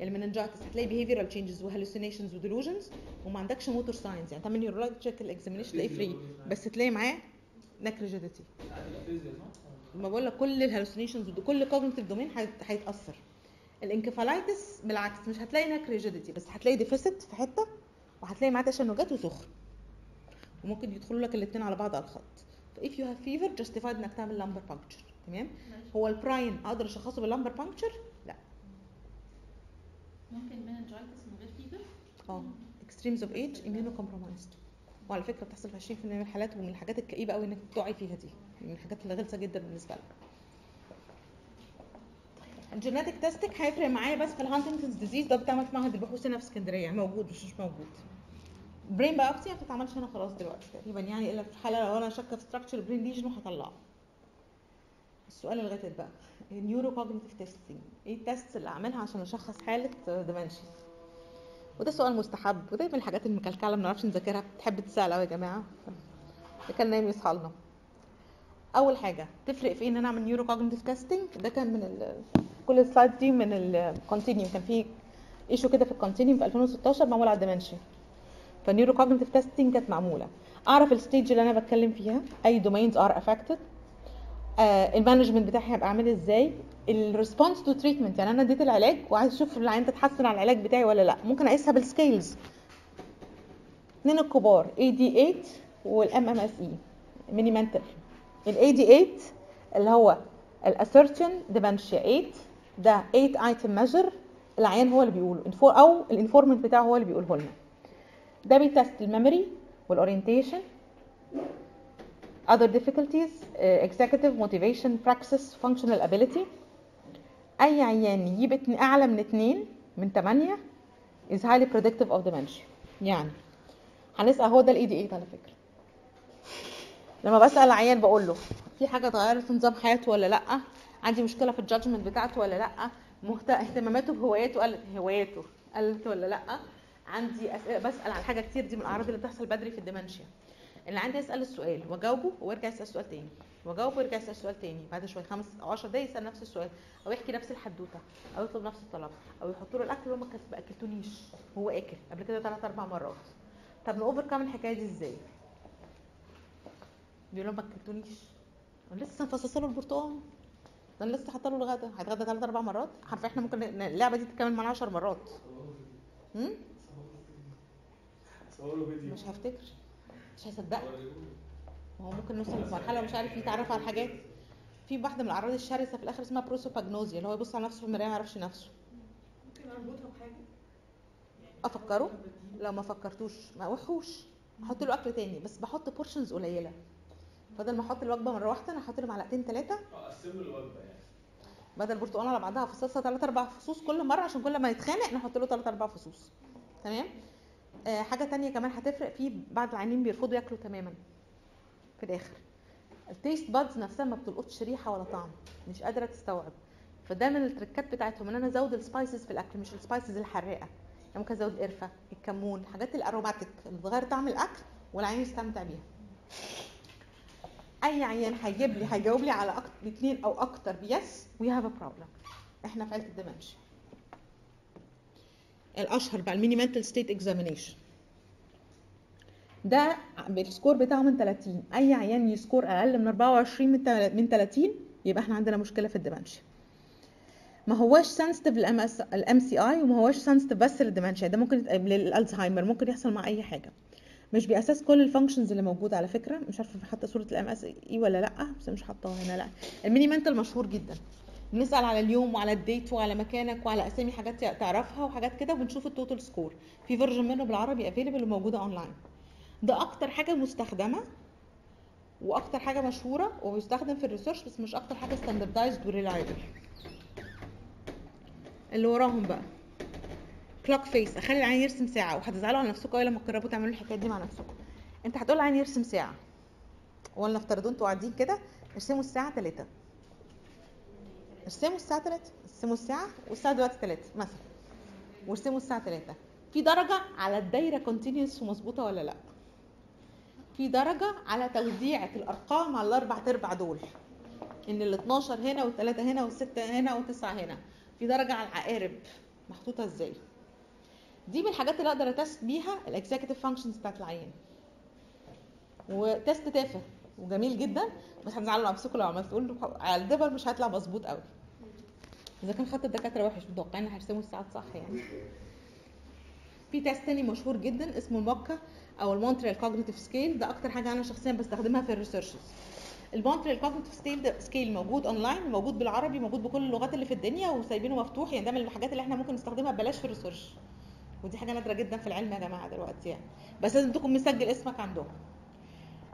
ال meningitis هتلاقي behavioral changes و hallucinations و delusions وما عندكش motor signs يعني تعمل neurological examination تلاقيه free بس تلاقي معاه neck rigidity ما بقول لك كل ال hallucinations وكل cognitive domain هيتأثر. ال encephalitis بالعكس مش هتلاقي neck rigidity بس هتلاقي deficit في حتة وهتلاقي معاه تشنجات وسخن. وممكن يدخلوا لك الاثنين على بعض على الخط. ف if you have fever justified إنك تعمل lumbar puncture تمام؟ هو ال brain أقدر أشخصه بال lumbar puncture لا. ممكن meningitis من غير fever آه. Extremes of age immunocompromised. وعلى فكرة بتحصل في 20% من الحالات ومن الحاجات الكئيبة قوي إنك تقعي فيها دي من الحاجات اللي غلسه جدا بالنسبة لك. ال genetic testing هيفرق معايا بس في ال Huntington's disease ده بتعمل في معهد البحوث هنا في اسكندرية موجود مش مش موجود. brain biopsy ما بتتعملش هنا خلاص دلوقتي تقريبا يعني إلا في حالة لو أنا شاكه في structure brain lesion وهطلعه. السؤال اللي غاتت بقى ال neurocognitive testing إيه ال test اللي أعملها عشان أشخص حالة dementia وده سؤال مستحب وده من الحاجات المكلكعة ما نعرفش نذاكرها بتحب تسأل قوي يا جماعة. ده كان نايم يصحى لنا. أول حاجة تفرق في إيه إن أنا أعمل neurocognitive testing ده كان من ال كل ال slides دي من ال Continuum كان في issue كده في ال Continuum في 2016 معمول على ال dementia فال neurocognitive testing كانت معمولة. أعرف ال stage اللي أنا بتكلم فيها أي domains are affected ال management بتاعي هيبقى عامل إزاي؟ ال response to treatment يعني أنا اديت العلاج وعايز أشوف العيان تتحسن على العلاج بتاعي ولا لا. ممكن أقيسها بال scales اثنين الكبار اي دي 8 والام ام اس اي ميني منتال الاي دي 8 اللي هو ال ascertain dementia 8 ده 8 item measure العيان هو اللي بيقوله. أو ال informant بتاعه هو اللي بيقوله لنا. ده بي test ال memory وال orientation other difficulties uh, executive motivation praxis functional ability. أي عيان يجيب أعلى من اتنين من تمانية is highly predictive of dementia يعني هنسأل هو ده ال AD8 على فكرة. لما بسأل عيان بقول له في حاجة اتغيرت في نظام حياته ولا لأ؟ عندي مشكلة في ال judgment بتاعته ولا لأ؟ مهت... اهتماماته بهواياته قلت هواياته قلت ولا لأ؟ عندي اسئله بسأل عن حاجة كتير دي من الأعراض اللي بتحصل بدري في ال dementia. اللي عندي يسال السؤال واجاوبه ويرجع يسأل سؤال تاني. واجاوبه ويرجع يسأل سؤال تاني. بعد شوية خمس أو 10 دقايق يسأل نفس السؤال أو يحكي نفس الحدوتة أو يطلب نفس الطلب أو يحط له الأكل اللي هو ما أكلتونيش هو أكل. قبل كده ثلاث أربع مرات. طب نوفر كام الحكاية دي إزاي؟ بيقول له ما أكلتونيش. لسه مفصصة له البرتقال. ده أنا لسه حاطة له الغدا. هيتغدى ثلاث أربع مرات؟ عارفه إحنا ممكن اللعبة دي تكمل معانا 10 مرات. فيديو. مش هفتكر. مش هيصدقك. ما هو ممكن نوصل لمرحله مش عارف يتعرف على الحاجات في واحدة من الأعراض الشرسة في الآخر اسمها بروسوباجنوزيا اللي هو يبص على نفسه في المرايه ما يعرفش نفسه. ممكن أربطها بحاجة؟ أفكره؟ لو ما فكرتوش ما وحوش. أحط له أكل تاني بس بحط portions قليلة. بدل ما أحط الوجبة مرة واحدة أنا أحط له معلقتين ثلاثة آه قسموا الوجبه يعني. بدل برتقاله على بعضها فصوصها ثلاث أربع فصوص كل مرة عشان كل ما يتخانق نحط له ثلاث أربع فصوص. تمام؟ حاجة تانية كمان هتفرق في بعض العيانين بيرفضوا ياكلوا تماما في الآخر. ال taste buds نفسها ما بتلقطش ريحة ولا طعم مش قادرة تستوعب. فده من التريكات بتاعتهم إن أنا أزود ال spices في الأكل مش ال spices الحراقه يعني ممكن أزود القرفه الكمون الحاجات ال aromatic اللي بتغير طعم الأكل والعيان يستمتع بيها. أي عيان هيجيب لي هيجاوب لي على أكتر اثنين أو أكتر بيس we have a problem إحنا في عيلة ال dementia الأشهر بقى ال mini mental state examination ده بال score بتاعه من 30 أي عيان ي score أقل من 24 من تل- من 30 يبقى إحنا عندنا مشكلة في ال dementia ما هواش sensitive لل MCI وما هواش sensitive بس لل dementia ده ممكن للألزهايمر ممكن يحصل مع أي حاجة. مش ب assess كل ال functions اللي موجودة على فكرة. مش عارفة حاطة صورة ال MMSE ولا لأ بس مش حاطاها هنا لأ. ال mini mental مشهور جدا. بنسال على اليوم وعلى ال date وعلى مكانك وعلى أسامي حاجات تعرفها وحاجات كده وبنشوف ال total score في version منه بالعربي available وموجودة اونلاين ده أكتر حاجة مستخدمة وأكتر حاجة مشهورة وبيستخدم في ال research بس مش أكتر حاجة standardized و reliable اللي وراهم بقى. clock face أخلي العيان يرسم ساعة. وهتزعلوا على نفسكم قوي لما تجربوا تعملوا الحكاية دي مع نفسكم. أنت هتقول العيان يرسم ساعة. ولنفترض أنتوا قاعدين كده ارسموا الساعة 3 ارسموا الساعة 3 ارسموا الساعة والساعة دلوقتي 3 مثلا. وارسموا الساعة 3 في درجة على الدايرة continuous ومظبوطة ولا لأ؟ في درجة على توزيعة الأرقام على الأربع ارباع دول. إن ال 12 هنا والثلاثه هنا والسته هنا والتسعه هنا. في درجة على العقارب. محطوطة إزاي؟ دي من الحاجات اللي أقدر أ test بيها ال executive functions بتاعت العيان. و test تافه. وجميل جدا. بس هتزعلوا نفسكم لو عملت تقول على الدبل مش هيطلع مظبوط قوي إذا كان خط الدكاترة وحش متوقعين هيرسموا الساعات صح يعني. في test تاني مشهور جدا اسمه ال MoCA أو المونتريال cognitive scale ده أكتر حاجة أنا شخصيا بستخدمها في ال researches المونتريال cognitive scale ده scale موجود اونلاين موجود بالعربي موجود بكل اللغات اللي في الدنيا وسايبينه مفتوح. يعني ده من الحاجات اللي إحنا ممكن نستخدمها ببلاش في ال research ودي حاجة نادرة جدا في العلم يا جماعة دلوقتي يعني. بس لازم تكون مسجل اسمك عندهم.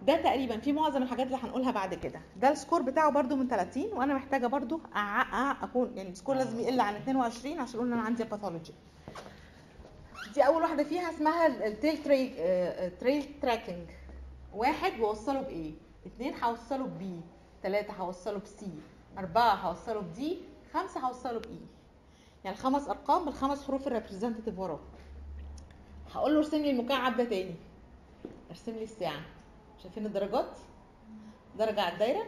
ده تقريبا في معظم الحاجات اللي هنقولها بعد كده. ده ال score بتاعه برده من 30 وأنا محتاجة برده. أكون يعني ال score لازم يقل عن 22 عشان أقول إن أنا عندي pathology دي أول واحدة فيها اسمها ال trail tra... trail tracking واحد بوصله ب A؟ اثنين هوصله ب B ثلاثة هوصله ب C أربعة هوصله ب D خمسة هوصله ب E. يعني الخمس أرقام بالخمس حروف ال representative وراه هقول له ارسم لي المكعب ده تاني. ارسم لي الساعة. شايفين الدرجات؟ درجة على الدايرة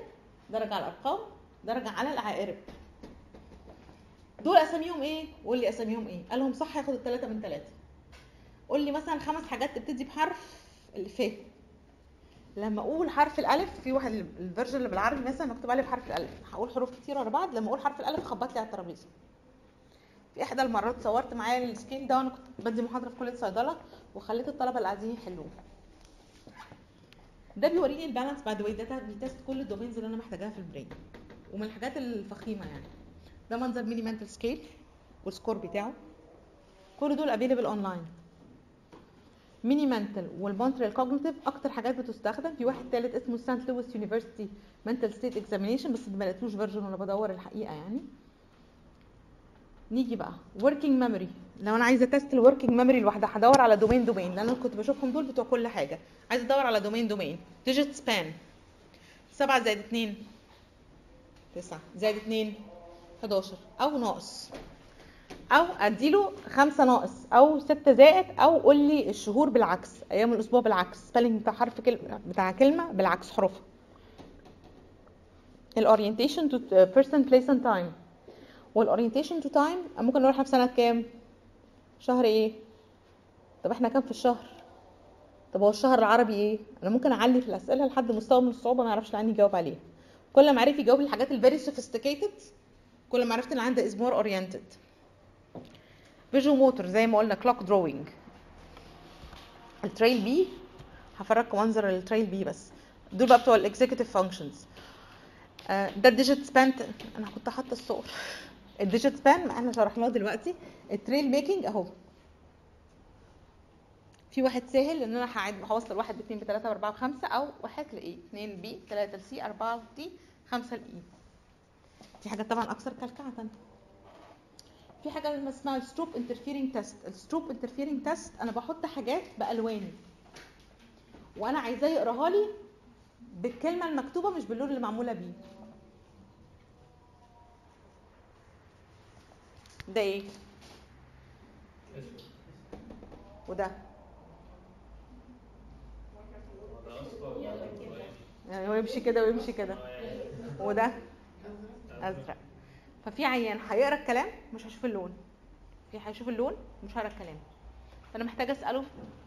درجة على الأرقام درجة على العقارب. دول أساميهم إيه؟ وقول لي أساميهم إيه؟ قال لهم صح هياخد التلاتة من تلاتة. قول لي مثلا خمس حاجات تبتدي بحرف اللي فات لما أقول حرف الألف في واحد ال version اللي بالعربي مثلا مكتوب عليه بحرف الألف. هقول حروف كتير ورا بعض لما أقول حرف الألف خبط لي على الترابيزة. في إحدى المرات صورت معايا ال scale ده وأنا كنت بدي محاضرة في كلية صيدلة وخليت الطلبة اللي قاعدين يحلوه. ده بيوريني ال balance by the way ده بي test كل ال domains اللي أنا محتاجاها في ال brain ومن الحاجات الفخيمة يعني. ده منظر mini mental scale وال score بتاعه. كل دول available online mini mental والمونتريال cognitive أكتر حاجات بتستخدم. في واحد ثالث اسمه Saint Louis University mental state examination بس ما لقيتوش version ولا بدور الحقيقة يعني. نيجي بقى. working memory. لو أنا عايزة test ال working memory لوحدها هدور على domain domain لأن أنا كنت بشوفهم دول بتوع كل حاجة. عايزة أدور على domain domain digit span 7 زائد 2 9 زائد 2 11 أو ناقص. أو أديله خمسة ناقص. أو ستة زائد. أو قول لي الشهور بالعكس. أيام الأسبوع بالعكس. spelling بتاع حرف كلمه بتاع كلمة بالعكس حروفها. ال orientation to person place and time وال orientation to time ممكن نروح في سنة كام؟ شهر إيه؟ طب إحنا كام في الشهر؟ طب هو الشهر العربي إيه؟ أنا ممكن أعلي في الأسئلة لحد مستوى من الصعوبة ما يعرفش العيان يجاوب عليها. كل ما عرف يجاوب الحاجات ال very sophisticated كل ما عرفت إن عنده is more oriented visual motor زي ما قلنا clock drawing ال trail B هفرجكم منظر ال trail B بس. دول بقى بتوع ال executive functions ده ال digit span أنا كنت حاطة الصور. ال digit span إحنا شرحناه دلوقتي. ال trail making اهو. في واحد سهل ان أنا هعد هوصل واحد باثنين بثلاثه باربعه بخمسة أو واحد لإيه؟ اثنين B ثلاثة ل C اربعة ل D خمسة ل E. دي حاجة طبعا أكثر كلكعه في حاجة اسمها ال Stroop interfering test ال Stroop interfering test أنا بحط حاجات بالوان وأنا عايزاه يقراها لي بالكلمة المكتوبة مش باللون اللي معمولة بيه. ده إيه وده يعني هو يمشي كده ويمشي كده وده ازرق ففي عيان هيقرأ الكلام مش هيشوف اللون. في هيشوف اللون مش هيقرأ الكلام. فأنا محتاجة أسأله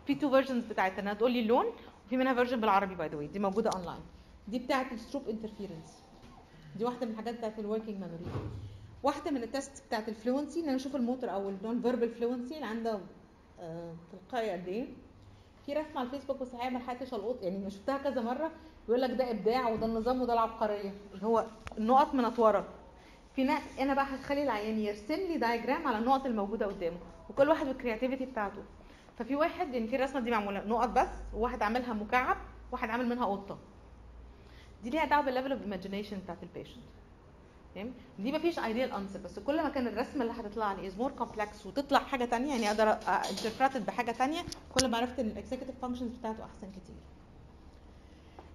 في two versions بتاعتها انها تقول لي اللون وفي منها version بالعربي by the way موجودة اونلاين دي بتاعه ال Stroop interference دي واحدة من الحاجات بتاعه ال working memory واحدة من ال test بتاعه ال fluency إن أنا أشوف الموتور أو ال non verbal fluency اللي عنده آه تلقائي قد إيه. في رسمة على الفيسبوك بس الحقيقة ما لحقتش ألقط يعني شفتها كذا مرة بيقول لك ده إبداع وده النظام وده العبقرية. اللي هو النقط منتورة في ناس أنا بقى هخلي العيان يرسم لي diagram على النقط الموجودة قدامه وكل واحد بال creativity بتاعته. ففي واحد يعني في الرسمة دي معمولة نقط بس وواحد عاملها مكعب واحد عامل منها قطة. دي ليها دعوة بال level of imagination بتاعت ال patient فاهم دي مفيش ideal answer بس كل ما كان الرسمه اللي هتطلع لي is more complex وتطلع حاجة تانية يعني أقدر interpret it بحاجة تانية كل ما عرفت إن ال executive functions بتاعته أحسن كتير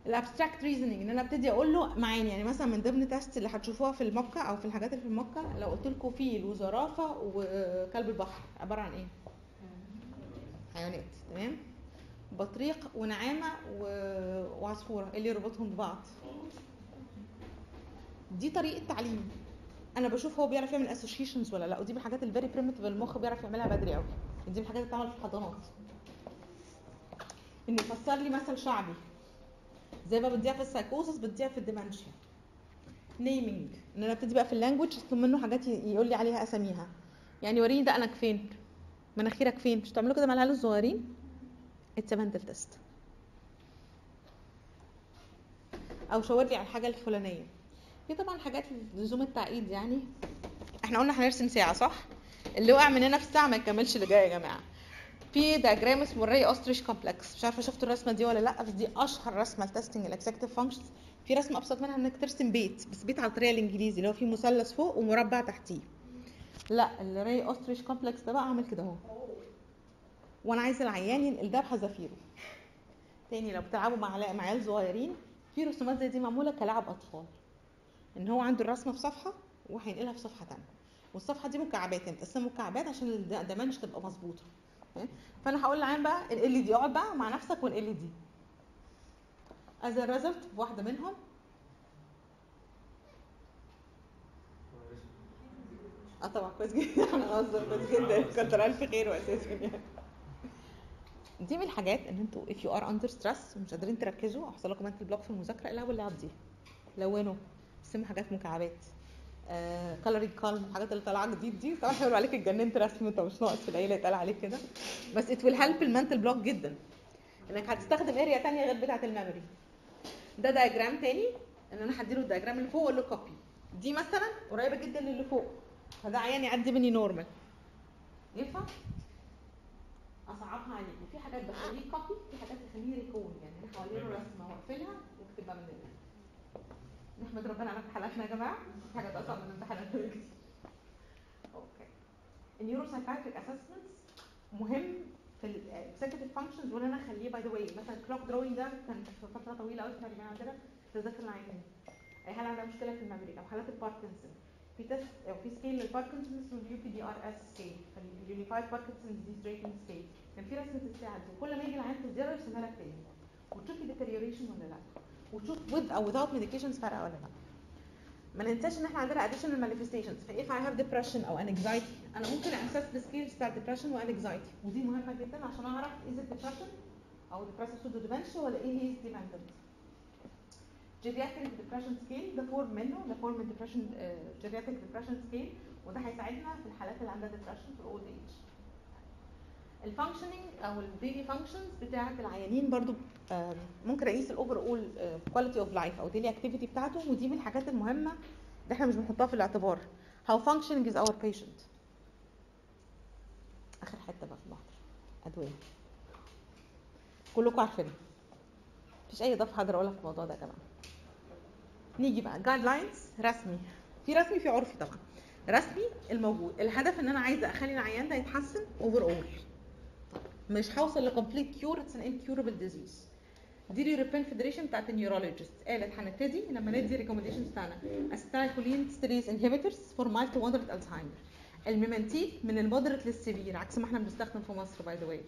ال abstract reasoning إن أنا أبتدي أقول له معاني يعني مثلا من ضمن test اللي هتشوفوها في ال MoCA أو في الحاجات اللي في ال MoCA لو قلت لكم فيل وزرافة وكلب البحر عبارة عن إيه؟ حيوانات تمام؟ بطريق ونعامة. وعصفورة إيه اللي يربطهم ببعض؟ دي طريقة تعليم. أنا بشوف هو بيعرف يعمل اسوشيشنز ولا لأ ودي من الحاجات ال very primitive المخ بيعرف يعملها بدري قوي دي من الحاجات اللي بتتعمل في الحضانات. إنه يفسر لي مثل شعبي. زي ما بتضيع في السايكوزس بتضيع في ال dementia. naming إن أنا ابتدي بقى في ال language اطلب منه حاجات يقول لي عليها أساميها. يعني وريني دقنك فين؟ مناخيرك فين؟ مش تعملوا كده مع العيال الصغيرين؟ it's mental test أو شاور لي على الحاجة الفلانية. في طبعا حاجات لزوم التعقيد يعني. إحنا قلنا هنرسم ساعة صح؟ اللي وقع مننا في الساعة ما يكملش اللي جاي يا جماعة. في diagram اسمه ال Rey Osterrieth complex مش عارفة شفتوا الرسمة دي ولا لأ بس دي أشهر رسمة ل testing ال executive functions في رسمة أبسط منها إنك ترسم بيت بس بيت على الطريقة الإنجليزي اللي هو فيه مثلث فوق ومربع تحتيه. لأ ال Rey Osterrieth complex ده بقى عامل كده أهو. وأنا عايزة العيان ينقل ده بحذافيره تاني لو بتلعبوا مع عيال صغيرين في رسومات زي دي معمولة كلعب أطفال. إن هو عنده الرسمة في صفحة وهينقلها في صفحة تانية. والصفحة دي مكعبات متقسمه مكعبات عشان ال dimensions تبقى مظبوطة؟ فأنا هقول للعيان بقى ال دي اقعد بقى مع نفسك وانقل دي as result واحدة منهم آه طبعا كويس جدا. (laughs) أنا قصدي كويس جدا. كتر ألف خير واساسا يعني دي من الحاجات إن أنتوا if you are under stress ومش قادرين تركزوا أو حصل لكم mental block في المذاكرة العبوا اللعب دي. لونوا. قسموا حاجات مكعبات. آه calm الحاجات اللي طالعة جديد دي. طبعا هيقولوا عليك اتجننت رسم انت مش ناقص في العيلة يتقال عليك كده. بس it will help ال mental block جدا. إنك هتستخدم area تانية غير بتاعة ال memory. ده diagram تاني. إن أنا هديله ال diagram اللي فوق واقول له copy دي مثلا قريبة جدا للي فوق. فده عيان يعدي مني normal ينفع؟ أصعبها عليك. وفي حاجات بخليه copy في حاجات بخليه recall يعني أنا حوالين رسمة واقفلها واكتبها من هنا. نحمد ربنا على امتحاناتنا يا جماعة. في حاجات اصعب من امتحاناتنا. بكتير. okay ال neuropsychiatric assessments مهم في ال executive functions وان أنا اخليه by the way مثلا clock drawing ده كان في فترة طويلة قوي في الجامعة كده. تذاكر العيان اي حاله عندها مشكلة في ال memory أو حالات الباركنسون؟ في تيست أو في scale للباركنسون اسمه ال UPDRS scale ال unified Parkinson disease rating scale كان في رسمه تساعد وكل ما يجي العيان في ال zero يرسمها لك تاني. وتشوفي deterioration ولا لا. وتشوف with أو without medications فرقه ولا لأ. ما ننساش إن إحنا عندنا additional manifestations manifestations if I have depression أو anxiety أنا ممكن assess ال scales بتاع depression و anxiety ودي مهمة جدا عشان أعرف is it أو depressive pseudo dementia ولا إيه هي dependent geriatric depression scale ده form منه ده form من depression geriatric depression scale وده هيساعدنا في الحالات اللي عندها depression في ال old age ال functioning أو ال daily functions بتاعة العيانين برضو آم، ممكن اقيس ال overall quality of life أو daily activity بتاعته ودي من الحاجات المهمة اللي إحنا مش بنحطها في الاعتبار. How functioning is our patient. آخر حتة بقى في المحضر أدوية. كلكم عارفينها. مفيش أي إضافة هقدر أقولها في الموضوع ده يا جماعة. نيجي بقى. guidelines رسمي. في رسمي في عرفي طبعا. رسمي الموجود. الهدف إن أنا عايزة أخلي العيان ده يتحسن overall مش هوصل ل complete cure it's an incurable disease دي ال European Federation بتاعت ال neurologist. قالت هنبتدي لما ندي recommendations بتاعنا. acetylcholinesterase inhibitors for mild to moderate الزهايمر ال memantine من ال moderate لل severe عكس ما إحنا بنستخدم في مصر by the way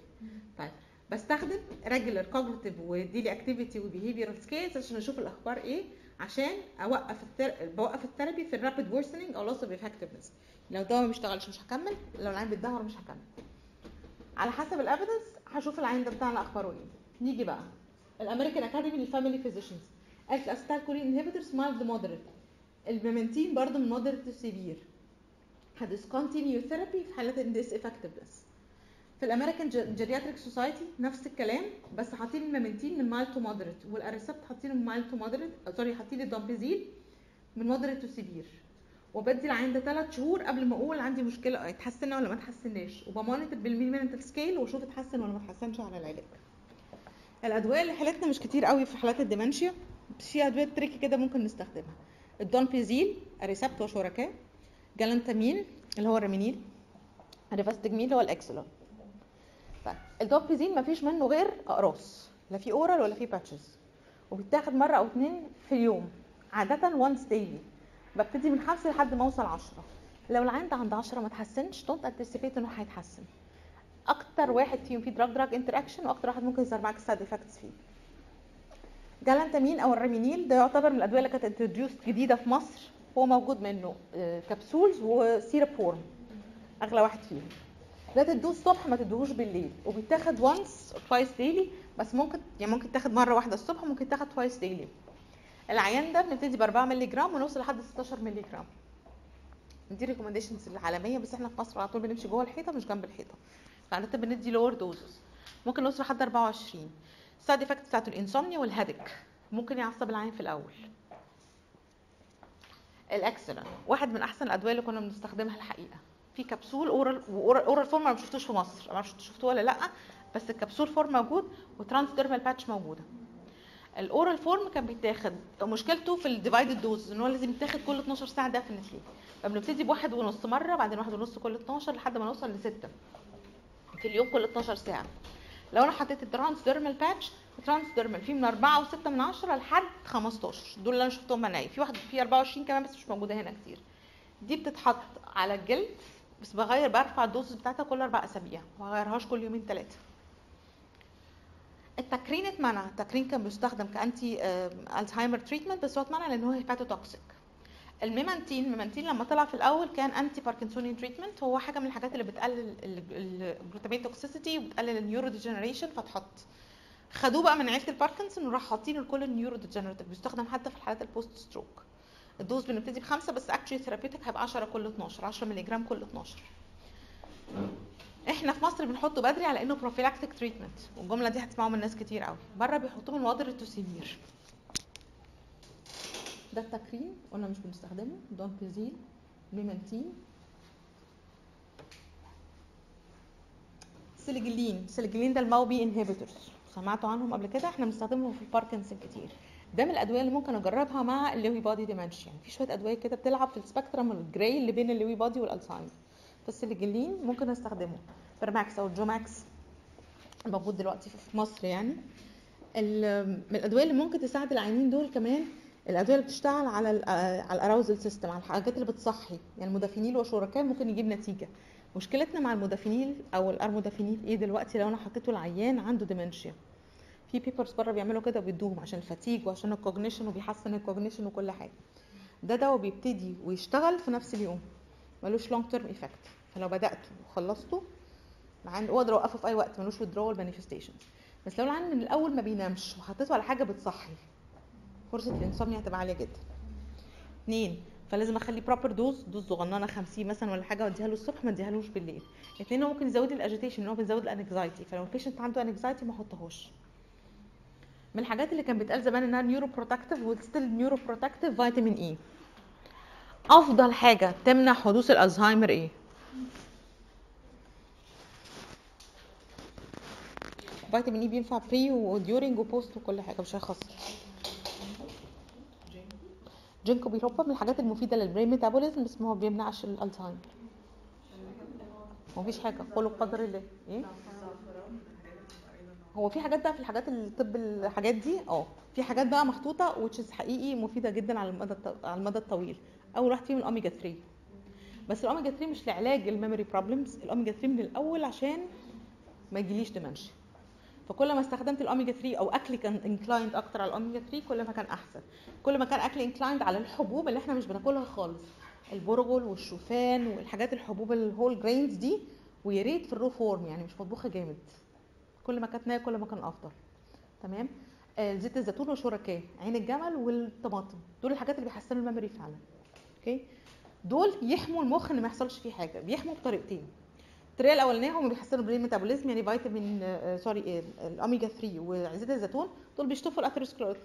طيب بستخدم regular cognitive و daily activity و behavioral scales عشان أشوف الأخبار إيه؟ عشان أوقف التر... بوقف ال therapy في ال rapid worsening أو loss of effectiveness. لو الدواء ما بيشتغلش مش هكمل لو العيان بيتدهور مش هكمل. على حسب ال evidence هشوف العيان ده بتاعنا اخباره إيه نيجي بقى. ال American Academy لل family physicians قالت ال acetylcholine inhibitors mild moderate ال memantine برضه من moderate ل severe ه discontinue therapy في حالات اندي س effectiveness في ال American Geriatric Society نفس الكلام بس حاطين ال memantine من mild to moderate وال Aricept حاطينه من mild to moderate sorry حاطين ال donepezil من moderate to severe وبدي العيان ده ثلاث شهور قبل ما أقول عندي مشكلة اتحسنا ولا ما اتحسناش؟ وب monitor بال mini-mental scale واشوف اتحسن ولا ما اتحسنش على العلاج. الأدوية اللي حالتنا مش كتير قوي في حالات ال dementia في أدوية tricky كده ممكن نستخدمها. ال donepezil Aricept وشركاء. galantamine اللي هو ال Reminyl. ال rivastigmine اللي هو ال Exelon. طيب ال donepezil مفيش منه غير أقراص لا في oral ولا في patches وبيتاخد مرة أو اتنين في اليوم عادة once daily ببتدي من خمسة لحد ما أوصل عشرة. لو العيان ده عند عشرة ما تحسنش don't anticipate إنه هيتحسن. أكتر واحد فيهم فيه drug drug interaction وأكتر واحد ممكن يظهر معاك side effects فيه. galantamine أو ال Reminyl ده يعتبر من الأدوية اللي كانت introduced جديدة في مصر. هو موجود منه آه، capsules و syrup form أغلى واحد فيهم. ده تدوه الصبح ما تدوهوش بالليل. وبيتاخد once twice daily بس ممكن يعني ممكن تاخد مرة واحدة الصبح وممكن تاخد twice daily العيان ده بنبتدي ب 4 مللي جرام ونوصل لحد 16 مللي جرام دي recommendations العالمية بس إحنا في مصر على طول بنمشي جوه الحيطة مش جنب الحيطة. فعاده بندي lower doses ممكن نوصل لحد 24 ال side effects بتاعته ال insomnia وال headache ممكن يعصب العيان في الأول. ال Exelon واحد من أحسن الأدوية اللي كنا بنستخدمها الحقيقة. في capsule oral و oral form ما شفتوش في مصر. ما شفتوش شفتوه ولا لأ؟ بس ال capsule form موجود و transdermal patch موجودة. ال oral form كان بيتاخد. مشكلته في ال divided dose إن هو لازم يتاخد كل 12 ساعة definitely فبنبتدي بواحد ونص مرة بعدين واحد ونص كل 12 لحد ما نوصل لستة. في اليوم كل 12 ساعة. لو أنا حطيت ال transdermal patch ال transdermal فيه من 4 و6 من 10 لحد 15 دول اللي أنا شفتهم معايا في واحد في 24 كمان بس مش موجودة هنا كتير. دي بتتحط على الجلد بس بغير برفع ال dose بتاعتها كل أربع أسابيع. ما بغيرهاش كل يومين ثلاثة ال tacrine اتمنع. ال tacrine كان بيستخدم ك anti Alzheimer treatment بس هو اتمنع لأن هو hepatotoxic ال memantine ال memantine لما طلع في الأول كان anti parkinsonian treatment هو حاجة من الحاجات اللي بتقلل ال glutamine toxicity وبتقلل ال neurodegeneration فتحط خدوه بقى من عيلة الباركنسون وراح حاطينه لكل ال neurodegenerative بيستخدم حتى في الحالات ال post stroke ال dose بنبتدي بخمسة بس actually therapeutic هيبقى 10 كل 12 10 مللي جرام كل 12 إحنا في مصر بنحطه بدري على إنه prophylactic treatment والجملة دي هتسمعوها من ناس كتير قوي بره بيحطوه من moderate to severe ده ال tacrine؟ قلنا مش بنستخدمه. donepezil memantine selegiline. selegiline ده ال MAO-B inhibitors سمعتوا عنهم قبل كده؟ إحنا بنستخدمهم في الباركنسون كتير. ده من الأدوية اللي ممكن أجربها مع ال Lewy body يعني في شوية أدوية كده بتلعب في ال spectrum ال gray اللي بين ال Lewy body والالزهايمر فالسيليجلين ممكن أستخدمه. فيرماكس أو الجوماكس موجود دلوقتي في مصر يعني. من الأدوية اللي ممكن تساعد العيانين دول كمان الأدوية اللي بتشتغل على على ال arousal system على الحاجات اللي بتصحي. يعني ال modafinil وشركاء ممكن يجيب نتيجة. مشكلتنا مع ال modafinil أو ال armodafinil إيه دلوقتي؟ لو أنا حطيته العيان عنده dementia في papers بره بيعملوا كده وبيدوهم عشان ال fatigue وعشان ال cognition وبيحسن ال cognition وكل حاجة. ده دواء بيبتدي ويشتغل في نفس اليوم. ملوش long term effect فلو بدأته وخلصته العيان أقدر اوقفه في أي وقت ملوش withdrawal manifestations بس لو العيان من الأول ما بينامش وحطيته على حاجة بتصحي فرصة ال insomnia هتبقى عالية جدا. اتنين فلازم أخلي proper dose dose صغننة 50 مثلا ولا حاجة وأديها له الصبح ما أديهالوش بالليل. اتنين هو ممكن يزود ال agitation إن هو بيزود ال anxiety فلو ال patient عنده anxiety ما احطهوش من الحاجات اللي كان بيتقال زمان إنها neuroprotective و still neuroprotective فيتامين E أفضل حاجة تمنع حدوث الألزهايمر إيه؟ فيتامين E بينفع pre و during و post وكل حاجة مش هيخسر ginkgo biloba من الحاجات المفيدة لل brain metabolism بس ما هو بيمنعش الألزهايمر. مفيش حاجة. قولوا بقدر الله. إيه؟ هو في حاجات بقى في الحاجات الطب الحاجات دي آه. في حاجات بقى محطوطه وتشز حقيقي مفيدة جدا على المدى على المدى الطويل. أول واحد فيهم الأوميجا 3 بس الأوميجا 3 مش لعلاج ال memory problems الأوميجا 3 من الأول عشان ما يجيليش dementia فكل ما استخدمت الأوميجا 3 أو أكلي كان inclined أكتر على الأوميجا 3 كل ما كان أحسن. كل ما كان أكلي inclined على الحبوب اللي إحنا مش بناكلها خالص. البرغل والشوفان والحاجات الحبوب ال whole grains دي ويا ريت في ال raw form يعني مش مطبوخة جامد. كل ما كانت كل ما كان أفضل. تمام؟ آه زيت الزيتون وشركاه عين الجمل والطماطم. دول الحاجات اللي بيحسنوا ال memory فعلا. okay؟ دول يحموا المخ إن ما يحصلش فيه حاجة بيحموا بطريقتين. الطريقة الأولانية هم بيحسنوا ال brain metabolism يعني فيتامين آه sorry آه الأوميجا 3 وزيت الزيتون. دول بيشطفوا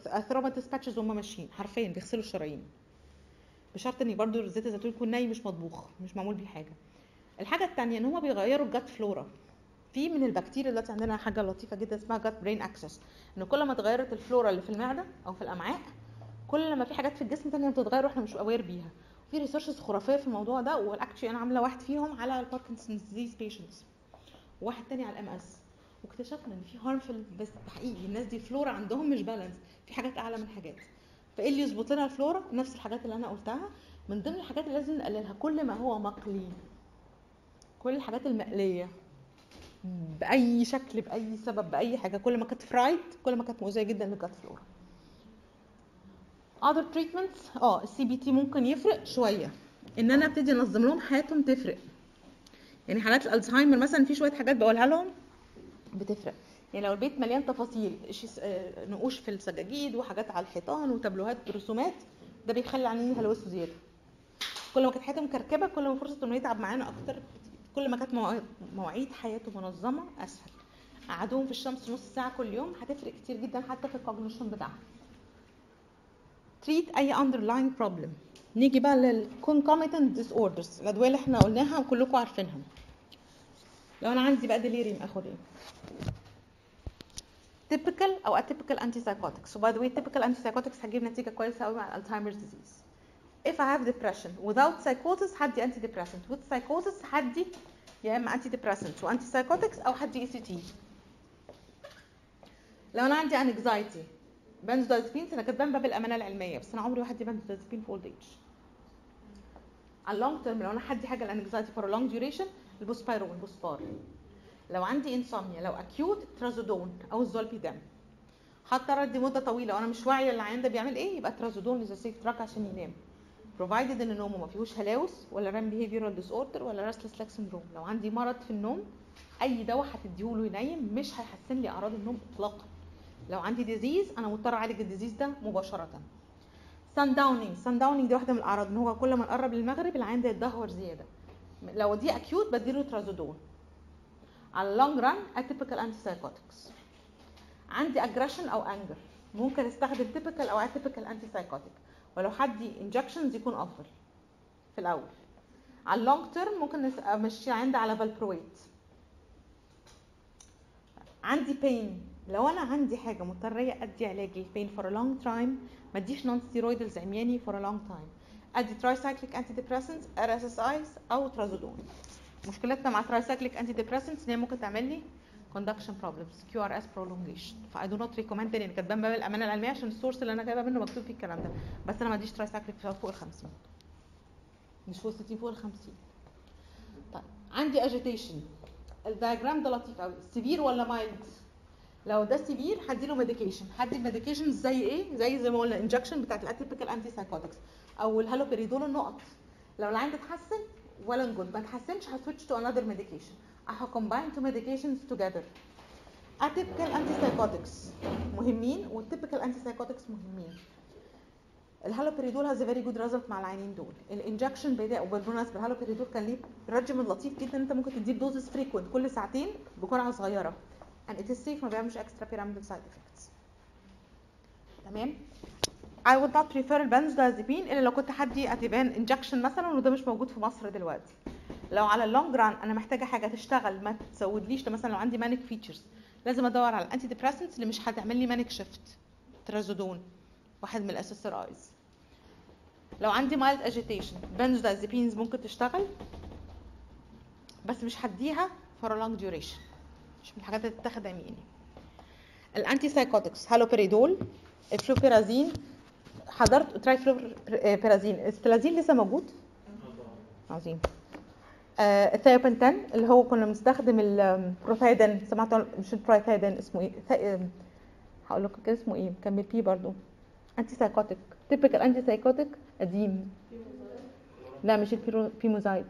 ال atheromatous patches وهم ماشيين حرفيا بيغسلوا الشرايين. بشرط إن برضو زيت الزيتون يكون ني مش مطبوخ مش معمول بيه حاجة. الحاجة الثانية إن هم بيغيروا ال gut flora في من البكتيريا دلوقتي عندنا حاجة لطيفة جدا اسمها gut brain axis إن كل ما اتغيرت الفلورا اللي في المعدة أو في الأمعاء كل ما في حاجات في الجسم تانية بتتغير وإحنا مش aware بيها. في researches خرافية في الموضوع ده وال actually أنا عاملة واحد فيهم على ال Parkinson's disease patients وواحد تاني على ال MS واكتشفنا إن في harmful بس حقيقي الناس دي فلورا عندهم مش balance في حاجات أعلى من حاجات. فإيه اللي يظبط لنا الفلورا نفس الحاجات اللي أنا قلتها. من ضمن الحاجات اللي لازم نقللها كل ما هو مقلي كل الحاجات المقلية بأي شكل بأي سبب بأي حاجة كل ما كانت fried كل ما كانت مؤذية جدا لل gut flora other treatments? آه ال CBT ممكن يفرق شوية. إن أنا ابتدي أنظم لهم حياتهم تفرق. يعني حالات الألزهايمر مثلا في شوية حاجات بقولها لهم بتفرق. يعني لو البيت مليان تفاصيل نقوش في السجاجيد وحاجات على الحيطان وتابلوهات برسومات ده بيخلي العيانين يهلوسوا زياده كل ما كانت حياتهم مكركبه كل ما فرصة إنه يتعب معانا أكتر كل ما كانت مواعيد حياته منظمة أسهل. قعدوهم في الشمس نص ساعة كل يوم هتفرق كتير جدا حتى في الكوجنيشن بتاعهم. treat أي underlying problem نيجي بقى لل concomitant disorders الأدوية اللي إحنا قلناها وكلكم عارفينها. لو أنا عندي بقى delirium أخد إيه؟ typical أو atypical antipsychotics و by the way typical antipsychotics هتجيب نتيجة كويسة قوي مع ال Alzheimer disease if i have depression without psychosis هدي antidepressant with psychosis هدي يا إما antidepressant و antipsychotics أو هدي ECT لو أنا عندي anxiety, benzodiazepines أنا كاتباه من باب الامانه العلمية بس أنا عمري هدي بنزودازبين في old age على ال long term لو أنا هدي حاجة ال anxiety for long duration ال buspirone ال Buspar لو عندي insomnia لو acute trazodone أو ال zolpidem حتى ردي مدة طويلة وأنا مش واعية العيان ده بيعمل إيه يبقى trazodone is safe drug عشان ينام. Provided إن نومه ما فيهوش هلاوس ولا REM behavioral disorder ولا restless leg syndrome لو عندي مرض في النوم أي دواء هتديهوله ينيم مش هيحسن لي أعراض النوم اطلاقا. لو عندي disease أنا مضطر أعالج ال disease ده مباشرة. sundowning sundowning دي واحدة من الأعراض إن هو كل ما نقرب للمغرب العيان ده يتدهور زيادة. لو دي acute بديله trazodone. على ال long run atypical antipsychotics عندي aggression أو انجر ممكن أستخدم تيبيكال أو اتيبيكال انتي سايكوتك ولو حدي انجكشنز يكون أفضل. في الأول. على ال long term ممكن أمشي عندي على valproate عندي pain لو أنا عندي حاجة مضطرة أدي علاج لل pain for long time ما أديش non-steroidals عمياني for long time أدي tricyclic antidepressants or SSRIs أو trazodone. مشكلتنا مع tricyclic antidepressants إن هي ممكن تعمل لي conduction problems QRS prolongation ف I do not recommend ان كاتباه من باب الامانه العلمية عشان ال source اللي أنا جايبه منه مكتوب فيه الكلام ده. بس أنا ما أديش tricyclic فوق ال 50 مش فوق 60 فوق ال 50 طيب عندي agitation ال diagram ده لطيف قوي severe ولا mild لو ده severe هديله medication هدي ال medication زي إيه؟ زي زي ما قلنا injection بتاعت ال atypical antipsychotics أو الهالوبيريدول النقط. لو العيان تحسن well and good ما تحسنش ه switch to another medication or combined two medications together. atypical antipsychotics مهمين وال typical antipsychotics مهمين. ال haloperidol has very good result مع العيانين دول. ال injection بدا وبالمناسبه الهالوبيريدول كان ليه regimen لطيف جدا. أنت ممكن تديه ب doses frequent كل ساعتين بجرعة صغيرة. And it is safe ما بيعملش extra pyramidal side effects. تمام؟ I would not prefer البنزودازيبين إلا لو كنت هدي Ativan injection مثلا وده مش موجود في مصر دلوقتي. لو على ال long run أنا محتاجة حاجة تشتغل ما تزودليش مثلا لو عندي manic features لازم أدور على ال antidepressants اللي مش هتعمل لي manic shift trazodone واحد من ال SSRIs لو عندي mild agitation benzodiazepines ممكن تشتغل بس مش هديها for long duration مش من الحاجات اللي تتاخد عمياني ال antipsychotics haloperidol ال fluoperazine. حضرت trifluoperazine ال Stelazine لسه موجود؟ عظيم. آه الثيوبنتان اللي هو كنا بنستخدم البروفايدن سمعتوا مش البروفايدن اسمه إيه؟ هقول لكم كده اسمه إيه؟ كان بي برضو انتي سايكوتك تيبيكال انتي سايكوتك قديم. لا مش البيموزايد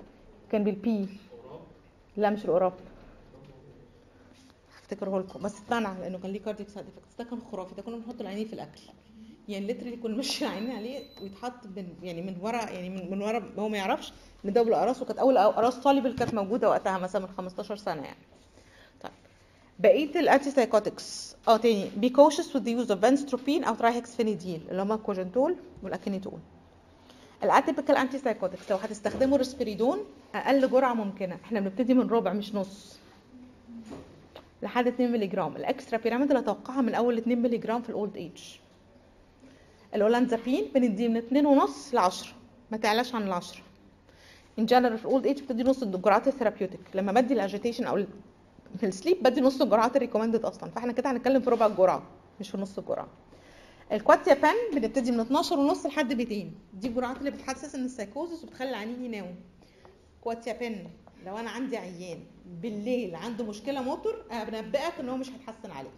كان بالبي لا مش القراب هفتكره لكم. بس اتمنع لأنه كان ليه كارديك سايد افكتس ده كان خرافي. ده كنا بنحط العينين في الأكل. يعني ليترلي كنا ماشي العينين عليه ويتحط من يعني من ورا يعني من, من ورا هو ما يعرفش إن ده بالأقراص وكانت أول أقراص طالب اللي كانت موجودة وقتها مثلا من 15 سنة يعني. طيب. بقية ال antipsychotics آه تاني. be cautious the use of benztropine أو trihexyphenidyl اللي هما ال Cogentol وال Akinetol ال atypical antipsychotics لو هتستخدموا ريسبيريدون أقل جرعة ممكنة. إحنا بنبتدي من ربع مش نص. لحد 2 مللي جرام ال extrapyramidal اللي أتوقعها من أول 2 مللي جرام في ال old age الاولانزابين بنديه من 2 ونص ل 10 ما تعلاش عن ال 10 in general في ال old age بتدي نص الجرعات ال therapeutic. لما بدي ال agitation أو في ال sleep بدي نص الجرعات ال recommended أصلا. فإحنا كده هنتكلم في ربع الجرعه مش في نص الجرعة. ال quetiapine بنبتدي من 12 ونص لحد 200 دي الجرعات اللي بتحسس إن السايكوزس وبتخلي العيانين يناموا. quetiapine لو أنا عندي عيان بالليل عنده مشكلة موتور أنا بنبئك إن هو مش هيتحسن عليه.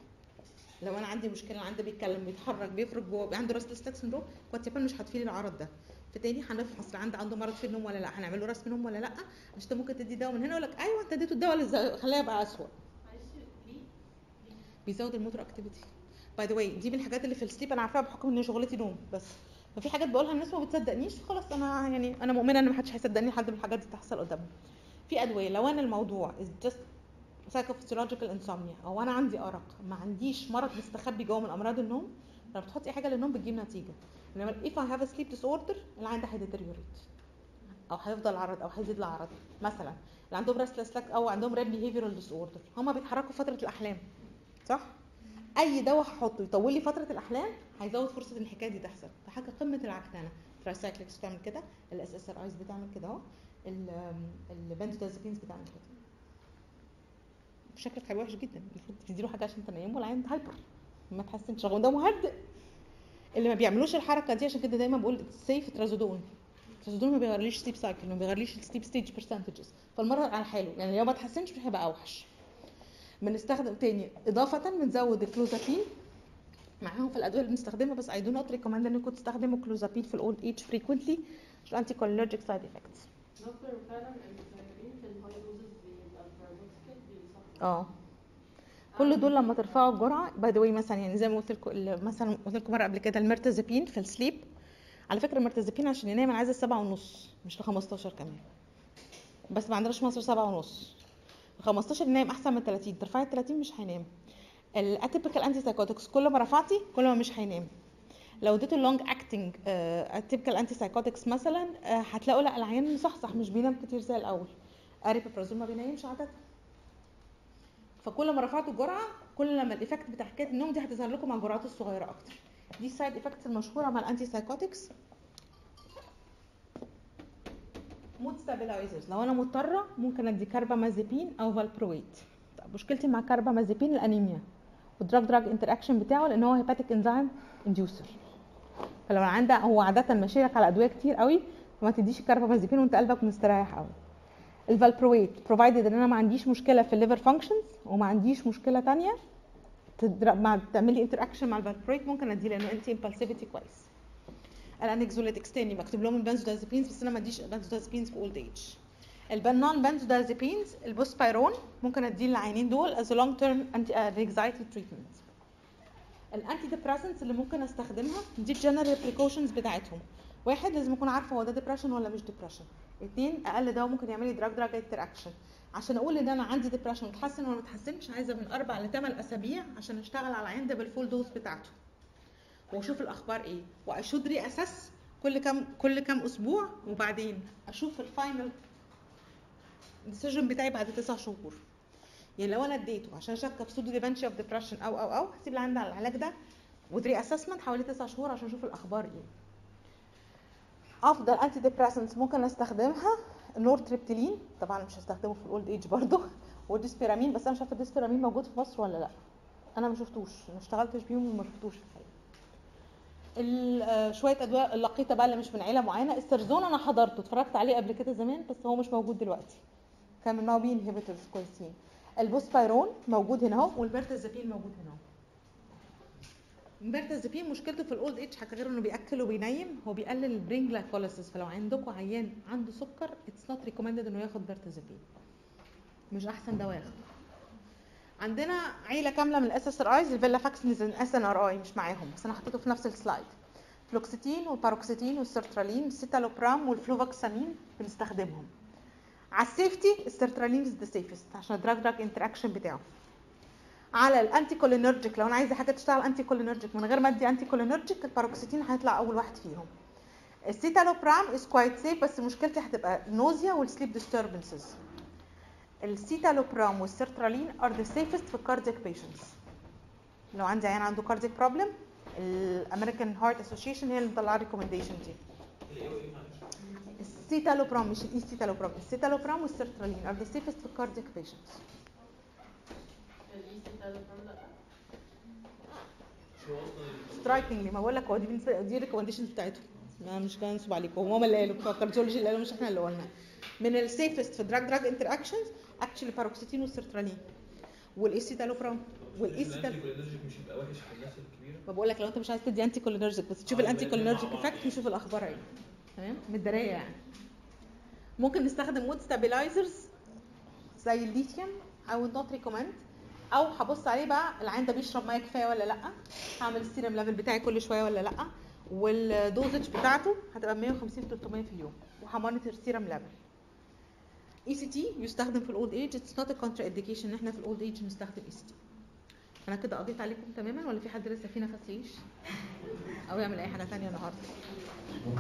لو أنا عندي مشكلة عنده بيتكلم بيتحرك بيخرج جوه عنده restless leg syndrome quetiapine مش هتفيد العرض ده. فتاني هنفحص عنده عنده مرض في النوم ولا لأ؟ هنعمل له رسم نوم ولا لأ؟ عشان أنت ممكن تدي دواء من هنا يقول لك أيوه أنت اديته الدواء اللي خلاه يبقى اسوء بيزود ال motor activity by the way دي من الحاجات اللي في ال sleep أنا عارفاها بحكم إن شغلتي نوم بس. ففي حاجات بقولها الناس ما بتصدقنيش خلاص أنا يعني أنا مؤمنة إن محدش هيصدقني لحد ما الحاجات دي تحصل قدامي في أدوية. لو أنا الموضوع is just psychophysiological insomnia أو أنا عندي أرق ما عنديش مرض مستخبي جوه من أمراض النوم لما بتحطي حاجة للنوم بتجيب نتيجة. إنما if I have a sleep disorder العيان ده هي deteriorate أو هيفضل عرض أو هيزيد العرض. مثلا اللي عندهم restless leg أو عندهم REM behavioral disorder هما بيتحركوا فترة الأحلام. صح؟ أي دواء هحطه يطول لي فترة الأحلام هيزود فرصة إن الحكاية دي تحصل. فحاجه قمة العكننه tricyclics بتعمل كده. ال SSRIs بتعمل كده أهو. ال benzodiazepines بتعمل كده. شكلك هيبقى وحش جدا. المفروض تديله حاجة عشان تنيمه والعيان hyper ما تحسنش. رغم ده مهدئ. اللي ما بيعملوش الحركة دي عشان كده دايما بقول safe trazodone ال trazodone ما بيغيرليش sleep cycle ما بيغيرليش ال sleep stage percentages فالمرض على حاله. يعني لو ما تحسنش مش هيبقى أوحش. بنستخدم تاني إضافة بنزود الكلوزابين معاهم في الأدوية اللي بنستخدمها بس I do not recommend إنكم تستخدموا كلوزابين في ال old age frequently عشان anticholinergic side effects دكتور فعلا ال quetiapine في ال high doses بيبقى paradoxical بيصفر آه. كل دول لما ترفعوا الجرعة by the way مثلا يعني زي ما قلت لكم مثلا قلت لكم مرة قبل كده ال mirtazapine في ال sleep. على فكرة ال mirtazapine عشان ينام أنا عايزة سبعة ونص مش ل 15 كمان. بس ما عندناش مصر سبعة ونص. ال 15 ينام أحسن من 30 ترفعي ال 30 مش هينام. ال atypical antipsychotics كل ما رفعتي كل ما مش هينام. لو اديته ال long acting atypical antipsychotics مثلا آه، هتلاقوا لا العيان مصحصح مش بينام كتير زي الأول. aripiprazole ما بينامش عاده. فكل ما رفعتوا الجرعة كل لما ال effect بتاع حكاية النوم دي هتظهر لكم مع الجرعات الصغيرة أكتر. دي ال side effects المشهورة مع ال antipsychotics mood stabilizers لو أنا مضطرة ممكن أدي كاربامازيبين أو valproate طب مشكلتي مع كاربامازيبين الأنيميا. وال drug-drug interaction بتاعه لأن هو hepatic enzyme inducer فلو عندك هو عادة ماشي على أدوية كتير قوي فما تديش الكاربامازيبين وانت قلبك مستريح قوي. ال valproate provided إن أنا ما عنديش مشكلة في ال liver functions وما عنديش مشكلة تانية. مع تعملي interaction مع ال valproate ممكن اديه لأنه anti-impulsivity كويس. ال anxiolytics تاني مكتوب لهم ال benzodiazepines بس أنا ما أديش benzodiazepines في old age ال non-benzodiazepines ال buspirone ممكن أديه للعيانين دول as long term anti-anxiety treatment ال antidepressants اللي ممكن أستخدمها دي ال general precautions بتاعتهم. واحد لازم اكون عارفه هو ده depression ولا مش depression اثنين أقل دواء ممكن يعمل لي drug-drug interaction عشان أقول إن أنا عندي depression متحسن ولا ما اتحسنش عايزة من أربع لثمان أسابيع عشان أشتغل على العيان ده بال full dose بتاعته. وأشوف الأخبار إيه؟ و I should reassess كل كام كل كام أسبوع وبعدين أشوف ال final decision بتاعي بعد تسع شهور. يعني لو أنا اديته عشان شاكه في pseudodementia of depression أو أو أو هسيب العين ده على العلاج ده ودري اسسمنت حوالي تسع شهور عشان أشوف الأخبار إيه. أفضل antidepressants ممكن أستخدمها nortriptyline طبعا مش هستخدمه في ال old age برضه. (laughs) وال desipramine بس أنا مش عارفة ال desipramine موجود في مصر ولا لأ. أنا ما شفتوش. ما اشتغلتش بيهم وما شفتوش الحقيقة. ال- آه، شوية أدوية اللقيطة بقى اللي مش من عيلة معينة. ال Serzone أنا حضرته اتفرجت عليه قبل كده زمان بس هو مش موجود دلوقتي. كان من نوع بي inhibitors كويسين. ال buspirone موجود هنا اهو. وال mirtazapine موجود هنا اهو. ال mirtazapine مشكلته في ال old age حاجة غير انه بيأكل وبينيم هو بيقلل ال brain glycolysis فلو عندكم عيان عنده سكر it's not recommended انه ياخد mirtazapine مش أحسن دواء ياخده. عندنا عيلة كاملة من الاس اس ار ايز الفيلا فاكسنز اس ان ار اي مش معاهم بس أنا حطيته في نفس ال slide. فلوكسيتين والباروكسيتين والسيرترالين السيتالوبرام والفلوفاكسامين بنستخدمهم. على ال safety ال sertraline the safest عشان ال drug-drug interaction بتاعه. على ال anticholinergic لو أنا عايزة حاجة تشتغل anticholinergic من غير ما أدي anticholinergic ال paroxetine هيطلع أول واحد فيهم. ال citalopram is quite safe بس مشكلتي هتبقى ال nausea وال sleep disturbances ال citalopram وال sertraline are the safest في ال cardiac patients لو عندي عيان عنده cardiac problem ال American Heart Association هي اللي مطلعة ال recommendation دي. السيتالوبرام مش الايستالوبرام السيتالوبرام والسيرترالين ار ذا سيفست في الكاردياك بيشنتس سترايكنجلي ما بقول لك هو دي دي ال recommendations بتاعتهم ما مش بنسب عليكم هم اللي قالوا بتوع ال cardiology اللي قالوا مش إحنا اللي قلنا من ال safest في drug-drug interactions actually paroxetine وال sertraline وال escitalopram والايستال ال anergic مش هيبقى وحش في الناس الكبيره ما بقول لك لو انت مش عايز تدي anticholinergic بس تشوف ال anticholinergic. effect نشوف الاخبار إيه تمام؟ متداريه يعني. ممكن نستخدم mood stabilizers زي الليثيوم أو not recommend أو هبص عليه بقى العيان ده بيشرب مية كفاية ولا لأ؟ هعمل ال serum level بتاعي كل شوية ولا لأ؟ وال dosage بتاعته هتبقى 150 300 في اليوم. وه monitor ال serum level ECT يستخدم في ال old age it's not a contraindication إن إحنا في ال old age نستخدم ECT أنا كده قضيت عليكم تماما؟ ولا في حد لسه فيه نفس يعيش؟ أو يعمل أي حاجة تانية النهارده؟ Um